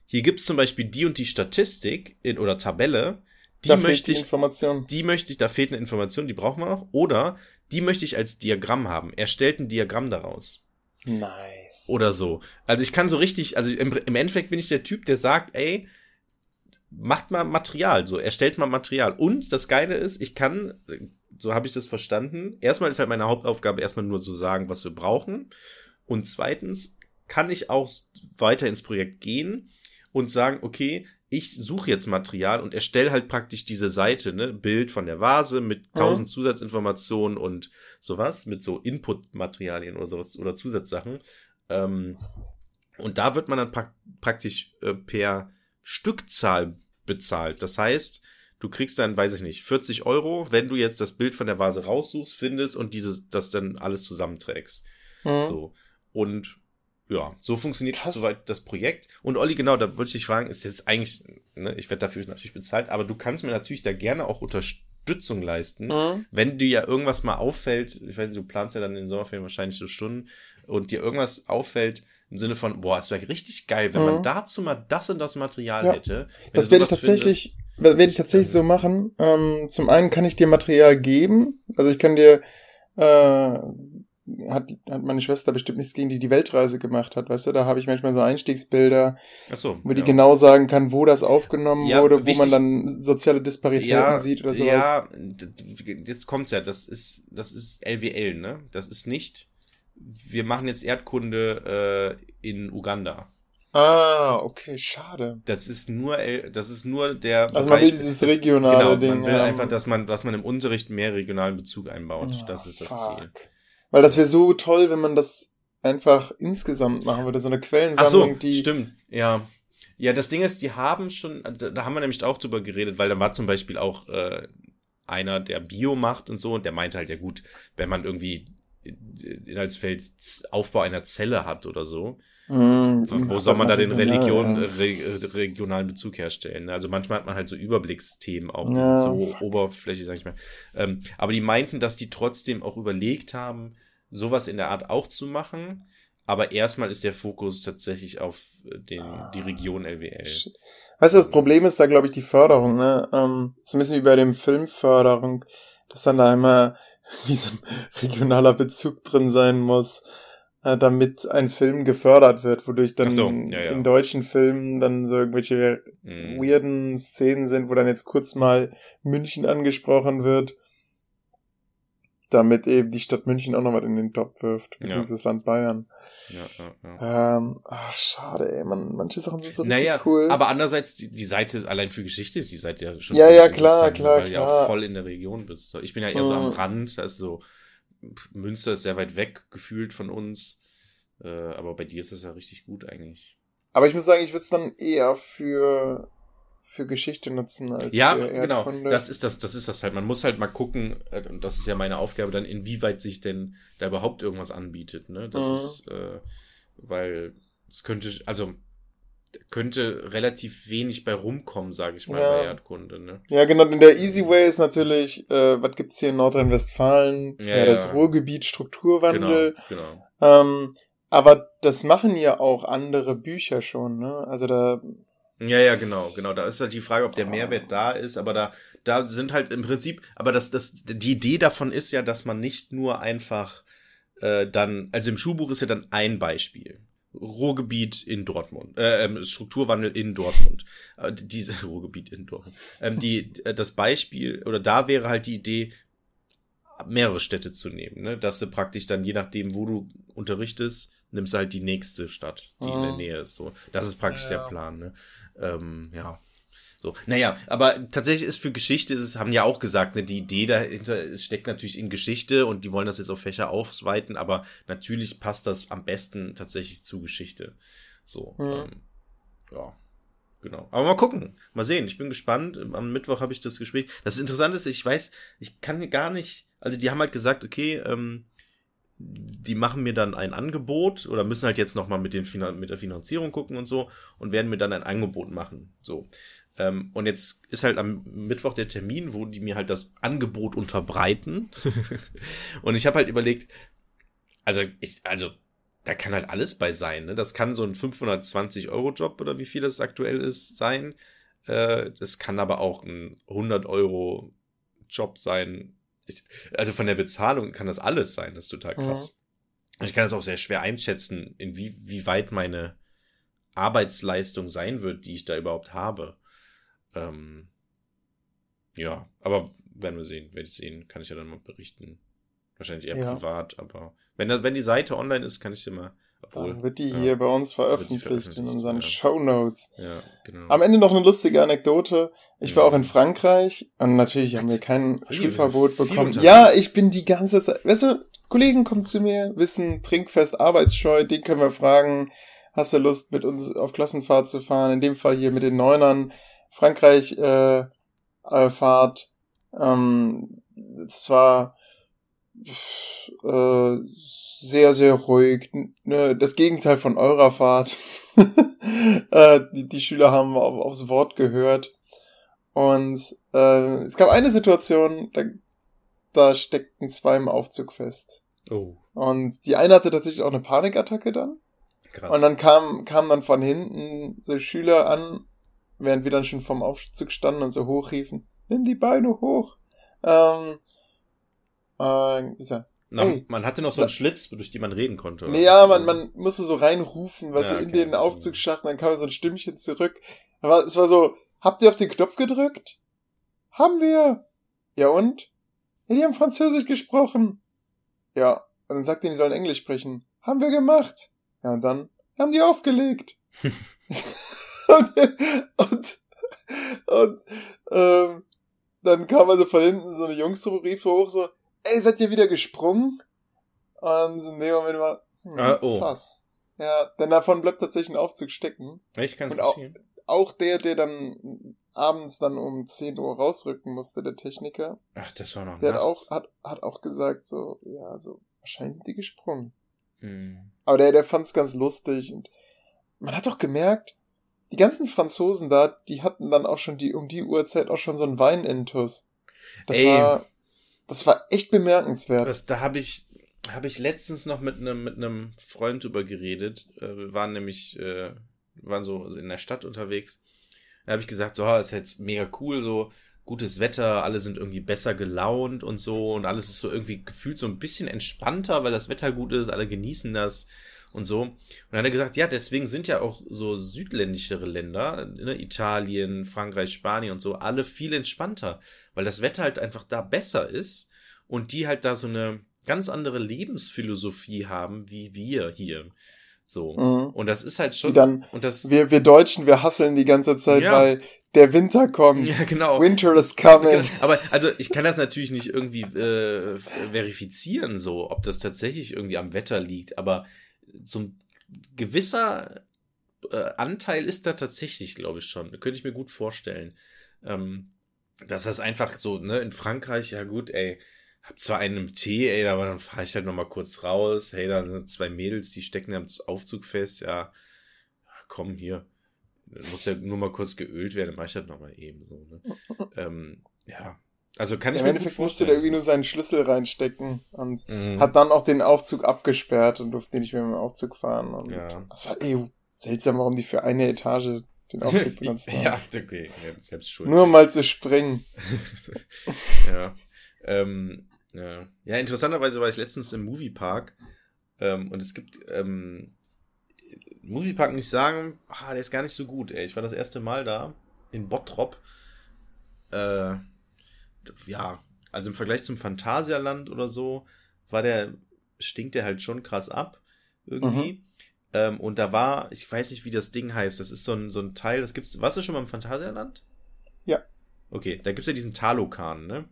hier gibt es zum Beispiel die und die Statistik in, oder Tabelle. Die da möchte ich, Information. die möchte ich, da fehlt eine Information, die brauchen wir noch. Oder die möchte ich als Diagramm haben. Erstellt ein Diagramm daraus. Oder so. Also ich kann so richtig, also im, im Endeffekt bin ich der Typ, der sagt, ey, macht mal Material, so, erstellt mal Material. Und das Geile ist, ich kann, so habe ich das verstanden, erstmal ist halt meine Hauptaufgabe erstmal nur so sagen, was wir brauchen. Und zweitens kann ich auch weiter ins Projekt gehen und sagen, okay, ich suche jetzt Material und erstelle halt praktisch diese Seite, ne, Bild von der Vase mit tausend mhm. Zusatzinformationen und sowas, mit so Input-Materialien oder sowas oder Zusatzsachen. Ähm, Und da wird man dann pra praktisch äh, per Stückzahl bezahlt. Das heißt, du kriegst dann, weiß ich nicht, 40 Euro, wenn du jetzt das Bild von der Vase raussuchst, findest und dieses, das dann alles zusammenträgst. Mhm. So. Und ja, so funktioniert Krass. soweit das Projekt. Und Olli, genau, da wollte ich dich fragen, ist jetzt eigentlich, ne, ich werde dafür natürlich bezahlt, aber du kannst mir natürlich da gerne auch Unterstützung leisten, mhm. wenn dir ja irgendwas mal auffällt, ich weiß nicht, du planst ja dann in den Sommerferien wahrscheinlich so Stunden, und dir irgendwas auffällt, im Sinne von, boah, es wäre richtig geil, wenn mhm. man dazu mal das und das Material ja. hätte. Das werde ich tatsächlich, werde ich tatsächlich so machen. Ähm, zum einen kann ich dir Material geben, also ich kann dir äh, hat, hat meine Schwester bestimmt nichts gegen die die Weltreise gemacht hat, weißt du, da habe ich manchmal so Einstiegsbilder, Ach so, wo die ja. genau sagen kann, wo das aufgenommen ja, wurde, wichtig, wo man dann soziale Disparitäten ja, sieht oder sowas. Ja, jetzt kommt's ja, das ist das ist LWL, ne? Das ist nicht wir machen jetzt Erdkunde äh, in Uganda. Ah, okay, schade. Das ist nur, das ist nur der. Also man will dieses das, regionale genau, Ding. Man will haben. einfach, dass man, dass man im Unterricht mehr regionalen Bezug einbaut. Oh, das ist das fuck. Ziel. Weil das wäre so toll, wenn man das einfach insgesamt machen würde, so eine Quellensammlung, Ach so, die. Stimmt, ja. Ja, das Ding ist, die haben schon, da haben wir nämlich auch drüber geredet, weil da war zum Beispiel auch äh, einer, der Bio macht und so, und der meinte halt, ja gut, wenn man irgendwie Inhaltsfeld Aufbau einer Zelle hat oder so. Mm, Wo soll man da den Religion, ja, ja. Re, regionalen Bezug herstellen? Also manchmal hat man halt so Überblicksthemen auch, die ja, sind so fuck. oberflächlich, sag ich mal. Ähm, aber die meinten, dass die trotzdem auch überlegt haben, sowas in der Art auch zu machen. Aber erstmal ist der Fokus tatsächlich auf den, ah, die Region LWL. Shit. Weißt du, das Problem ist da, glaube ich, die Förderung, ne? Ähm, ist ein bisschen wie bei dem Filmförderung, dass dann da immer wie so ein regionaler Bezug drin sein muss, äh, damit ein Film gefördert wird, wodurch dann so, ja, ja. in deutschen Filmen dann so irgendwelche mhm. weirden Szenen sind, wo dann jetzt kurz mal München angesprochen wird damit eben die Stadt München auch noch was in den Top wirft, beziehungsweise ja. das Land Bayern. Ähm, ach, schade, ey, man, manche Sachen sind so naja, cool. Aber andererseits, die, die Seite allein für Geschichte ist die Seite ja schon. Ja, ja, klar, klar, weil klar. du ja auch voll in der Region bist. Ich bin ja eher so am mhm. Rand, ist so, Münster ist sehr weit weg gefühlt von uns. Äh, aber bei dir ist das ja richtig gut eigentlich. Aber ich muss sagen, ich würde es dann eher für für Geschichte nutzen als ja genau das ist das das ist das halt man muss halt mal gucken äh, und das ist ja meine Aufgabe dann inwieweit sich denn da überhaupt irgendwas anbietet ne das mhm. ist äh, weil es könnte also könnte relativ wenig bei rumkommen sage ich mal ja. bei Erdkunde ne ja genau denn der Easy Way ist natürlich äh, was gibt's hier in Nordrhein-Westfalen ja, ja, das. Ruhrgebiet Strukturwandel genau, genau. Ähm, aber das machen ja auch andere Bücher schon ne also da ja, ja, genau, genau. Da ist halt die Frage, ob der Mehrwert da ist, aber da, da sind halt im Prinzip, aber das, das, die Idee davon ist ja, dass man nicht nur einfach äh, dann, also im Schulbuch ist ja dann ein Beispiel. Ruhrgebiet in Dortmund, äh, ähm, Strukturwandel in Dortmund. Äh, diese Ruhrgebiet in Dortmund. Ähm, die, äh, das Beispiel, oder da wäre halt die Idee, mehrere Städte zu nehmen, ne? Dass du praktisch dann, je nachdem, wo du unterrichtest, nimmst du halt die nächste Stadt, die oh. in der ah. Nähe ist. So, das ist praktisch ja. der Plan. Ne? Ähm, ja. So, naja, aber tatsächlich ist für Geschichte, es haben ja auch gesagt, ne, die Idee dahinter steckt natürlich in Geschichte und die wollen das jetzt auf Fächer ausweiten, aber natürlich passt das am besten tatsächlich zu Geschichte. So, mhm. ähm, ja, genau. Aber mal gucken, mal sehen. Ich bin gespannt. Am Mittwoch habe ich das Gespräch. Das Interessante ist, ich weiß, ich kann gar nicht, also die haben halt gesagt, okay, ähm, die machen mir dann ein Angebot oder müssen halt jetzt nochmal mit, mit der Finanzierung gucken und so und werden mir dann ein Angebot machen. So. Ähm, und jetzt ist halt am Mittwoch der Termin, wo die mir halt das Angebot unterbreiten. und ich habe halt überlegt, also ich, also da kann halt alles bei sein. Ne? Das kann so ein 520 Euro Job oder wie viel das aktuell ist sein. Äh, das kann aber auch ein 100 Euro Job sein ich, also von der Bezahlung kann das alles sein, das ist total krass. Mhm. Ich kann das auch sehr schwer einschätzen, in wie, wie weit meine Arbeitsleistung sein wird, die ich da überhaupt habe. Ähm, ja, aber werden wir sehen. Werde ich sehen, kann ich ja dann mal berichten. Wahrscheinlich eher ja. privat, aber wenn, wenn die Seite online ist, kann ich sie mal obwohl, Dann wird die ja, hier bei uns veröffentlicht, veröffentlicht in unseren ja. Show Notes. Ja, genau. Am Ende noch eine lustige Anekdote. Ich war auch in Frankreich und natürlich haben wir kein Schulverbot bekommen. Ja, ich bin die ganze Zeit, weißt du, Kollegen kommen zu mir, wissen, trinkfest, arbeitsscheu, den können wir fragen. hast du Lust, mit uns auf Klassenfahrt zu fahren? In dem Fall hier mit den Neunern, Frankreich, äh, Fahrt. Ähm, es war äh, sehr, sehr ruhig. Ne, das Gegenteil von eurer Fahrt. äh, die, die Schüler haben auf, aufs Wort gehört. Und äh, es gab eine Situation, da, da steckten zwei im Aufzug fest. Oh. Und die eine hatte tatsächlich auch eine Panikattacke dann. Krass. Und dann kam, kam dann von hinten so Schüler an, während wir dann schon vom Aufzug standen und so hochriefen, nimm die Beine hoch. Ähm, äh, ich sag, na, hey, man hatte noch so einen Schlitz, durch den man reden konnte. Nee, ja, man, man musste so reinrufen, was ja, okay. in den Aufzugsschacht, dann kam so ein Stimmchen zurück. Aber es war so, habt ihr auf den Knopf gedrückt? Haben wir. Ja und? Ja, die haben Französisch gesprochen. Ja, und dann sagt ihr, die sollen Englisch sprechen. Haben wir gemacht. Ja, und dann haben die aufgelegt. und, und, und ähm, dann kam also von hinten so eine Jungsrufe hoch, so, ey, seid ihr wieder gesprungen? Und in dem Moment war, hm, ah, oh. sass. Ja, denn davon bleibt tatsächlich ein Aufzug stecken. Ich kann Und auch, auch der, der dann abends dann um 10 Uhr rausrücken musste, der Techniker. Ach, das war noch Der hat auch, hat, hat auch gesagt, so, ja, so, wahrscheinlich sind die gesprungen. Hm. Aber der, der fand es ganz lustig und man hat doch gemerkt, die ganzen Franzosen da, die hatten dann auch schon die, um die Uhrzeit auch schon so einen Weinintus. Das Ey, war, das war echt bemerkenswert. Das, da habe ich, habe ich letztens noch mit einem mit einem Freund drüber geredet. Äh, wir waren nämlich, äh, waren so in der Stadt unterwegs. Da habe ich gesagt, so, ist jetzt mega cool, so gutes Wetter, alle sind irgendwie besser gelaunt und so und alles ist so irgendwie gefühlt so ein bisschen entspannter, weil das Wetter gut ist, alle genießen das und so. Und dann hat er gesagt, ja, deswegen sind ja auch so südländischere Länder, ne, Italien, Frankreich, Spanien und so, alle viel entspannter, weil das Wetter halt einfach da besser ist und die halt da so eine ganz andere Lebensphilosophie haben wie wir hier. So. Mhm. Und das ist halt schon. dann, und das, wir, wir Deutschen, wir hasseln die ganze Zeit, ja. weil der Winter kommt. Ja, genau. Winter is coming. Genau. Aber also ich kann das natürlich nicht irgendwie äh, verifizieren, so, ob das tatsächlich irgendwie am Wetter liegt, aber so ein gewisser äh, Anteil ist da tatsächlich, glaube ich, schon. Könnte ich mir gut vorstellen. Ähm, dass das einfach so, ne, in Frankreich, ja gut, ey, hab zwar einen im Tee, ey, aber dann fahre ich halt nochmal kurz raus. Hey, da sind zwei Mädels, die stecken am Aufzug fest. Ja, komm hier. Muss ja nur mal kurz geölt werden, dann mach ich das nochmal eben so. Ne? ähm, ja, also kann ich Im mir Endeffekt musste der irgendwie nur seinen Schlüssel reinstecken und mhm. hat dann auch den Aufzug abgesperrt und durfte nicht mehr mit dem Aufzug fahren. Und ja. Das war eh seltsam, warum die für eine Etage den Aufzug benutzt haben. ja, okay, selbst schuld. Nur mal zu springen. ja. Ähm, ja. ja, interessanterweise war ich letztens im Moviepark ähm, und es gibt ähm, Moviepark muss ich sagen, ah, der ist gar nicht so gut, ey. Ich war das erste Mal da in Bottrop. Äh, ja, also im Vergleich zum Phantasialand oder so, war der, stinkt der halt schon krass ab, irgendwie. Mhm. Ähm, und da war, ich weiß nicht, wie das Ding heißt, das ist so ein, so ein Teil, das gibt's, warst du schon mal im Phantasialand? Ja. Okay, da gibt's ja diesen Talokan, ne?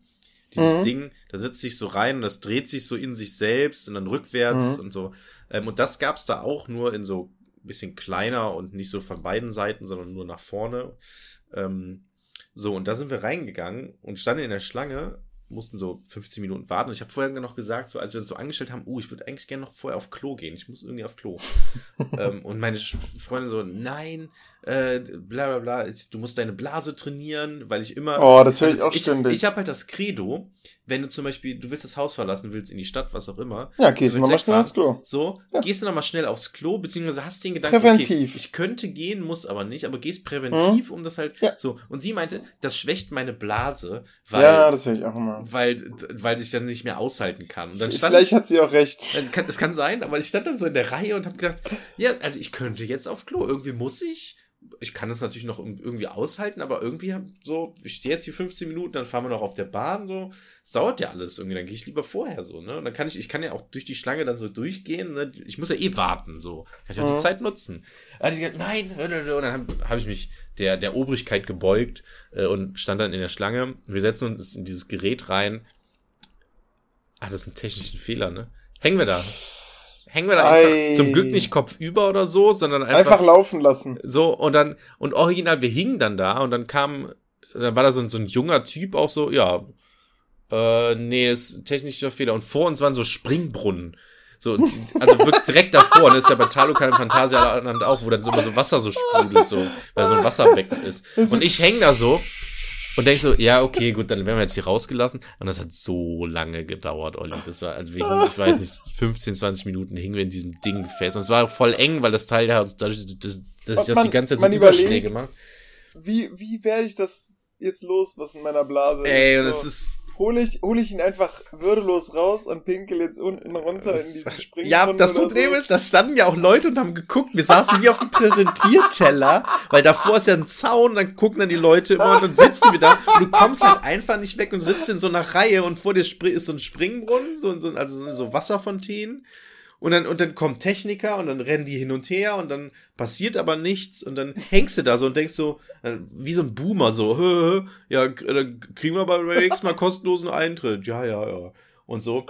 Dieses mhm. Ding, da sitzt sich so rein und das dreht sich so in sich selbst und dann rückwärts mhm. und so. Ähm, und das gab's da auch nur in so ein bisschen kleiner und nicht so von beiden Seiten, sondern nur nach vorne. Ähm, so, und da sind wir reingegangen und standen in der Schlange, mussten so 15 Minuten warten. Und ich habe vorher noch gesagt, so als wir uns so angestellt haben, uh, ich würde eigentlich gerne noch vorher auf Klo gehen. Ich muss irgendwie auf Klo. ähm, und meine Freundin so, nein, äh, bla bla bla, du musst deine Blase trainieren, weil ich immer. Oh, das höre ich also auch ständig. Ich, ich habe halt das Credo, wenn du zum Beispiel, du willst das Haus verlassen, willst in die Stadt, was auch immer. Ja, gehst du mal schnell aufs Klo. So, ja. gehst du nochmal schnell aufs Klo, beziehungsweise hast den Gedanken, präventiv. Okay, ich könnte gehen, muss aber nicht, aber gehst präventiv, mhm. um das halt ja. so. Und sie meinte, das schwächt meine Blase, weil. Ja, das höre ich auch immer. Weil, weil ich dann nicht mehr aushalten kann. Und dann stand Vielleicht ich, hat sie auch recht. Das kann, sein, aber ich stand dann so in der Reihe und habe gedacht, ja, also ich könnte jetzt auf Klo, irgendwie muss ich ich kann das natürlich noch irgendwie aushalten, aber irgendwie so, ich stehe jetzt hier 15 Minuten, dann fahren wir noch auf der Bahn, so, es dauert ja alles irgendwie, dann gehe ich lieber vorher so, ne? Und dann kann ich, ich kann ja auch durch die Schlange dann so durchgehen, ne? Ich muss ja eh warten, so. Kann ich auch mhm. die Zeit nutzen. Da hat gesagt, nein, und dann habe hab ich mich der, der Obrigkeit gebeugt äh, und stand dann in der Schlange. Wir setzen uns in dieses Gerät rein. Ach, das ist ein technischen Fehler, ne? Hängen wir da. Hängen wir da einfach zum Glück nicht kopfüber oder so, sondern einfach, einfach laufen lassen. So, und dann, und original, wir hingen dann da und dann kam, dann war da so ein, so ein junger Typ auch so, ja, äh, nee, ist technischer Fehler. Und vor uns waren so Springbrunnen. So, also wirklich direkt davor, und das ist ja bei Talukan im Phantasialand auch, wo dann so immer so Wasser so sprudelt, so, weil so ein Wasserbecken ist. Und ich häng da so und denk so, ja, okay, gut, dann werden wir jetzt hier rausgelassen. Und das hat so lange gedauert, Olli. Das war, also wegen, ich weiß nicht, 15, 20 Minuten hingen wir in diesem Ding fest. Und es war voll eng, weil das Teil da, dadurch, das, das, das, die ganze Zeit so Überschläge macht. Wie, wie werde ich das jetzt los, was in meiner Blase Ey, ist? Ey, so. das ist, hole ich, hol ich ihn einfach würdelos raus und pinkel jetzt unten runter in diesen Springen. Ja, das Problem so. ist, da standen ja auch Leute und haben geguckt. Wir saßen wie auf dem Präsentierteller, weil davor ist ja ein Zaun, dann gucken dann die Leute immer und dann sitzen wir da und du kommst halt einfach nicht weg und sitzt in so einer Reihe und vor dir ist so ein Springbrunnen, so, so, also so Wasserfontänen. Und dann, und dann kommt Techniker und dann rennen die hin und her und dann passiert aber nichts und dann hängst du da so und denkst so, äh, wie so ein Boomer so, hö, hö, ja, dann kriegen wir bei Rakes mal kostenlosen Eintritt. Ja, ja, ja. Und so.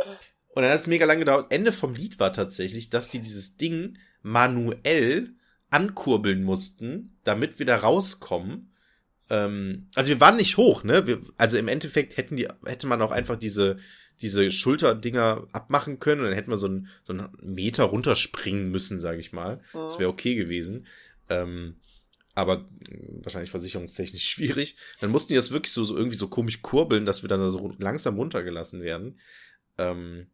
Und dann hat es mega lang gedauert. Ende vom Lied war tatsächlich, dass die dieses Ding manuell ankurbeln mussten, damit wir da rauskommen. Ähm, also wir waren nicht hoch, ne? Wir, also im Endeffekt hätten die, hätte man auch einfach diese, diese Schulterdinger abmachen können und dann hätten wir so einen, so einen Meter runterspringen müssen, sage ich mal. Mhm. Das wäre okay gewesen. Ähm, aber wahrscheinlich versicherungstechnisch schwierig. Dann mussten die das wirklich so, so irgendwie so komisch kurbeln, dass wir dann so langsam runtergelassen werden. Ähm,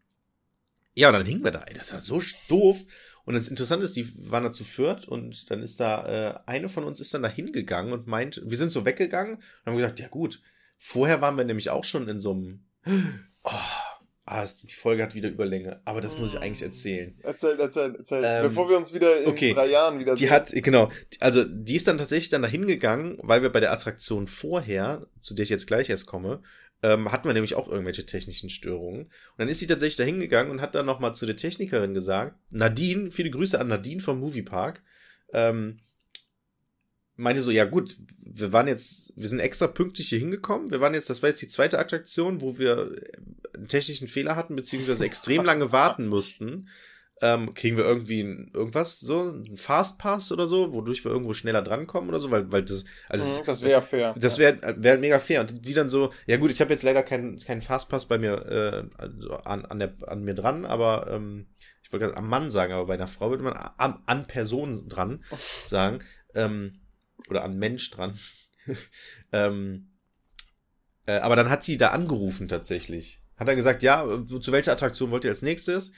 ja, und dann hingen wir da. Ey, das war so doof. Und das Interessante ist, die waren da zu viert und dann ist da, äh, eine von uns ist dann da hingegangen und meint, wir sind so weggegangen und haben gesagt, ja gut, vorher waren wir nämlich auch schon in so einem Oh, ah, die Folge hat wieder Überlänge, aber das muss ich eigentlich erzählen. Erzähl, erzähl, erzähl. Ähm, Bevor wir uns wieder in okay. drei Jahren wieder Die sehen. hat, genau, also die ist dann tatsächlich dann dahin gegangen, weil wir bei der Attraktion vorher, zu der ich jetzt gleich erst komme, ähm, hatten wir nämlich auch irgendwelche technischen Störungen. Und dann ist sie tatsächlich dahin gegangen und hat dann nochmal zu der Technikerin gesagt, Nadine, viele Grüße an Nadine vom Moviepark, ähm, meinte so, ja gut, wir waren jetzt, wir sind extra pünktlich hier hingekommen. Wir waren jetzt, das war jetzt die zweite Attraktion, wo wir einen technischen Fehler hatten, beziehungsweise extrem lange warten mussten. Ähm, kriegen wir irgendwie ein, irgendwas, so, ein Fastpass oder so, wodurch wir irgendwo schneller drankommen oder so, weil, weil das, also mhm, das wäre fair. Das wäre wär mega fair. Und die dann so, ja gut, ich habe jetzt leider keinen keinen Fastpass bei mir äh, also an, an, der, an mir dran, aber ähm, ich wollte gerade am Mann sagen, aber bei einer Frau würde man an, an Person dran sagen. Ähm, oder an Mensch dran. ähm, äh, aber dann hat sie da angerufen tatsächlich. Hat er gesagt, ja, zu welcher Attraktion wollt ihr als nächstes?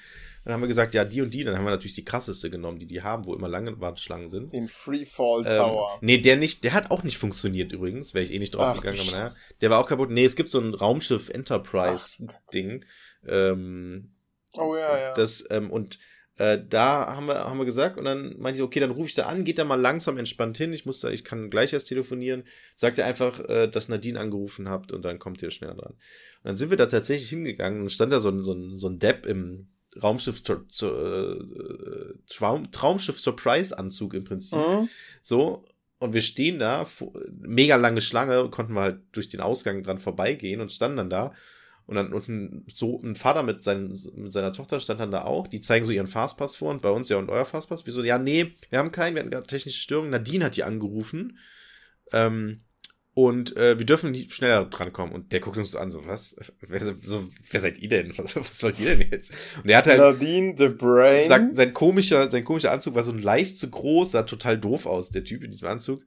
Dann haben wir gesagt, ja, die und die. Dann haben wir natürlich die krasseste genommen, die die haben, wo immer lange Warteschlangen sind. Den Freefall ähm, Tower. Ähm, nee, der nicht, der hat auch nicht funktioniert übrigens. Wäre ich eh nicht drauf Ach, gegangen, aber naja. Der war auch kaputt. Nee, es gibt so ein Raumschiff Enterprise Ding. Ähm, oh ja, ja. Das, ähm, und äh, da haben wir, haben wir gesagt und dann meinte ich, okay, dann rufe ich da an, geht da mal langsam entspannt hin. Ich muss da, ich kann gleich erst telefonieren. Sagt ihr einfach, äh, dass Nadine angerufen habt und dann kommt ihr schneller dran. Und dann sind wir da tatsächlich hingegangen und stand da so ein, so ein, so ein Depp im Raumschiff zu, äh, Traum, Traumschiff Surprise Anzug im Prinzip. Mhm. So. Und wir stehen da, mega lange Schlange, konnten wir halt durch den Ausgang dran vorbeigehen und standen dann da. Und dann und ein, so ein Vater mit, seinen, mit seiner Tochter stand dann da auch. Die zeigen so ihren Fastpass vor und bei uns ja und euer Fastpass. Wieso? Ja, nee, wir haben keinen, wir hatten gerade technische Störungen. Nadine hat die angerufen. Ähm, und äh, wir dürfen nicht schneller drankommen. Und der guckt uns an, so, was? Wer, so, wer seid ihr denn? Was, was wollt ihr denn jetzt? Und er hat halt. Nadine, the Brain. Sagt, sein, komischer, sein komischer Anzug war so leicht zu groß, sah total doof aus, der Typ in diesem Anzug.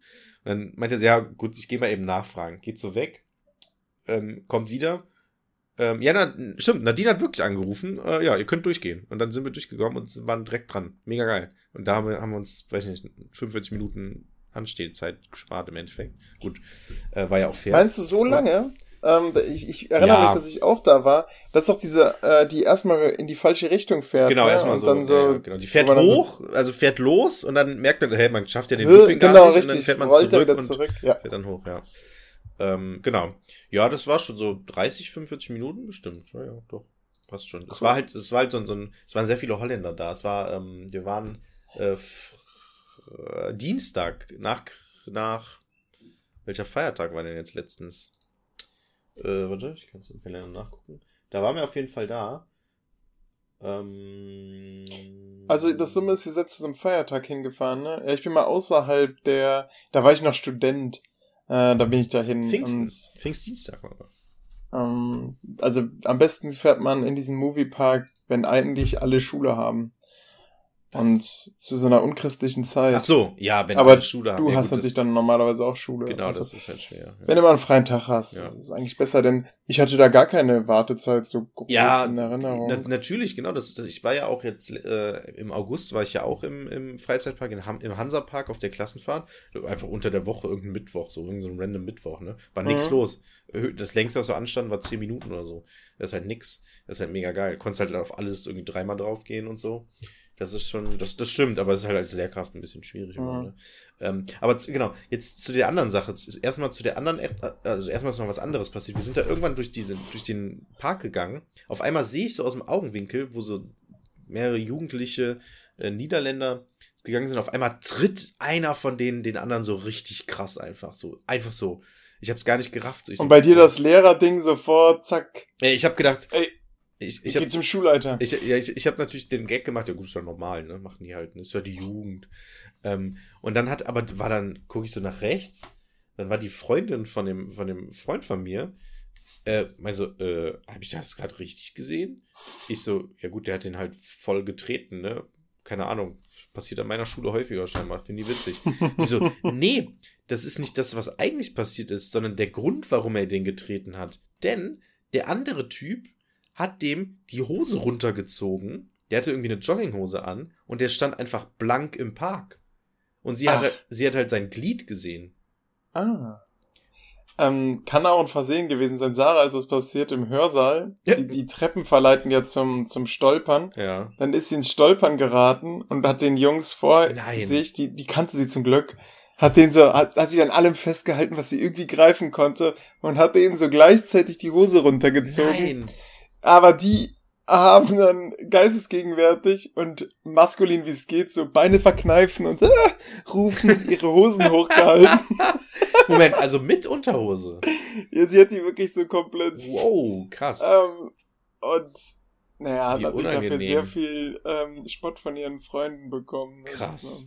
Und dann meinte er, ja, gut, ich gehe mal eben nachfragen. Geht so weg, ähm, kommt wieder ähm, ja, na, stimmt, Nadine hat wirklich angerufen. Äh, ja, ihr könnt durchgehen. Und dann sind wir durchgekommen und waren direkt dran. Mega geil. Und da haben wir, haben wir uns, weiß ich nicht, 45 Minuten Anstehzeit gespart im Endeffekt. Gut, äh, war ja auch fair. Meinst du so lange? Ähm, ich, ich erinnere ja. mich, dass ich auch da war. Das ist doch diese, äh, die erstmal in die falsche Richtung fährt. Genau, ne? erstmal so. Dann so ja, genau. Die fährt hoch, so also fährt los und dann merkt man, hey, man schafft ja den Looping genau, gar nicht richtig. und dann fährt man Rollt zurück, und zurück. Ja. fährt dann hoch, ja. Ähm, genau. Ja, das war schon so 30, 45 Minuten bestimmt. Ja, ja, doch. Passt schon. Cool. Es war halt, es war halt so, so ein, es waren sehr viele Holländer da. Es war, ähm, wir waren äh, äh, Dienstag nach, nach, welcher Feiertag war denn jetzt letztens? Äh, warte, ich kann es im Kalender nachgucken. Da waren wir auf jeden Fall da. Ähm, Also das Dumme ist, ihr seid zum Feiertag hingefahren, ne? Ja, ich bin mal außerhalb der, da war ich noch Student. Äh, da bin ich dahin. Pfingsten. Und, Pfingstdienstag war das. ähm, also am besten fährt man in diesen Moviepark, wenn eigentlich alle Schule haben. Und zu so einer unchristlichen Zeit. Ach so, ja, wenn Aber Schule haben. du ja, hast natürlich dann normalerweise auch Schule. Genau, Also, das ist halt schwer. Ja. Wenn du mal einen freien Tag hast, Ja. das ist eigentlich besser, denn ich hatte da gar keine Wartezeit so groß Ja, in Erinnerung. Na, natürlich, genau. Das, das, ich war ja auch jetzt äh, im August, war ich ja auch im, im Freizeitpark, in, Ham- im Hansapark auf der Klassenfahrt. Einfach unter der Woche, irgendein Mittwoch, so irgendein so ein random Mittwoch, ne? War nix Mhm. los. Das längste, was so anstand, war 10 Minuten oder so. Das ist halt nix. Das ist halt mega geil. Konntest halt auf alles irgendwie dreimal draufgehen und so. Das ist schon, das, das stimmt, aber es ist halt als Lehrkraft ein bisschen schwierig. Mhm. immer, Ne? Ähm, aber zu, genau, jetzt zu der anderen Sache. Erstmal zu der anderen App, also erstmal ist noch was anderes passiert. Wir sind da irgendwann durch, diese, durch den Park gegangen. Auf einmal sehe ich so aus dem Augenwinkel, wo so mehrere jugendliche äh, Niederländer gegangen sind. Auf einmal tritt einer von denen den anderen so richtig krass einfach so. Einfach so. Ich habe es gar nicht gerafft. Ich so, Und bei dir das Lehrerding sofort, zack, Ey, ich habe gedacht, ey, ich, ich ich geh habe zum Schulleiter. ich, ja, ich, ich habe natürlich den Gag gemacht, ja gut, ist doch normal, ne? Machen die halt, ne? Ist ja die Jugend. Ähm, und dann hat, aber war dann, gucke ich so nach rechts, dann war die Freundin von dem, von dem Freund von mir, äh, so, äh, habe ich das gerade richtig gesehen? Ich so, ja gut, der hat den halt voll getreten, ne? Keine Ahnung, passiert an meiner Schule häufiger scheinbar, finde ich witzig. Ich so, nee, das ist nicht das, was eigentlich passiert ist, sondern der Grund, warum er den getreten hat. Denn der andere Typ hat dem die Hose runtergezogen. Der hatte irgendwie eine Jogginghose an und der stand einfach blank im Park. Und sie, Ach. hat, sie hat halt sein Glied gesehen. Ah. Ähm, kann auch ein Versehen gewesen sein. Sarah ist das passiert im Hörsaal. Ja. Die, die Treppen verleiten ja zum, zum Stolpern. Ja. Dann ist sie ins Stolpern geraten und hat den Jungs vor Nein. sich, die, die kannte sie zum Glück, hat den so, hat, hat sie an allem festgehalten, was sie irgendwie greifen konnte und hat denen so gleichzeitig die Hose runtergezogen. Nein. Aber die haben dann geistesgegenwärtig und maskulin wie es geht, so Beine verkneifen und ah, rufend ihre Hosen hochgehalten. Moment, also mit Unterhose. Ja, sie hat die wirklich so komplett. Wow, krass. Ähm, und naja, hat natürlich dafür sehr viel ähm, Spott von ihren Freunden bekommen. Krass. Also,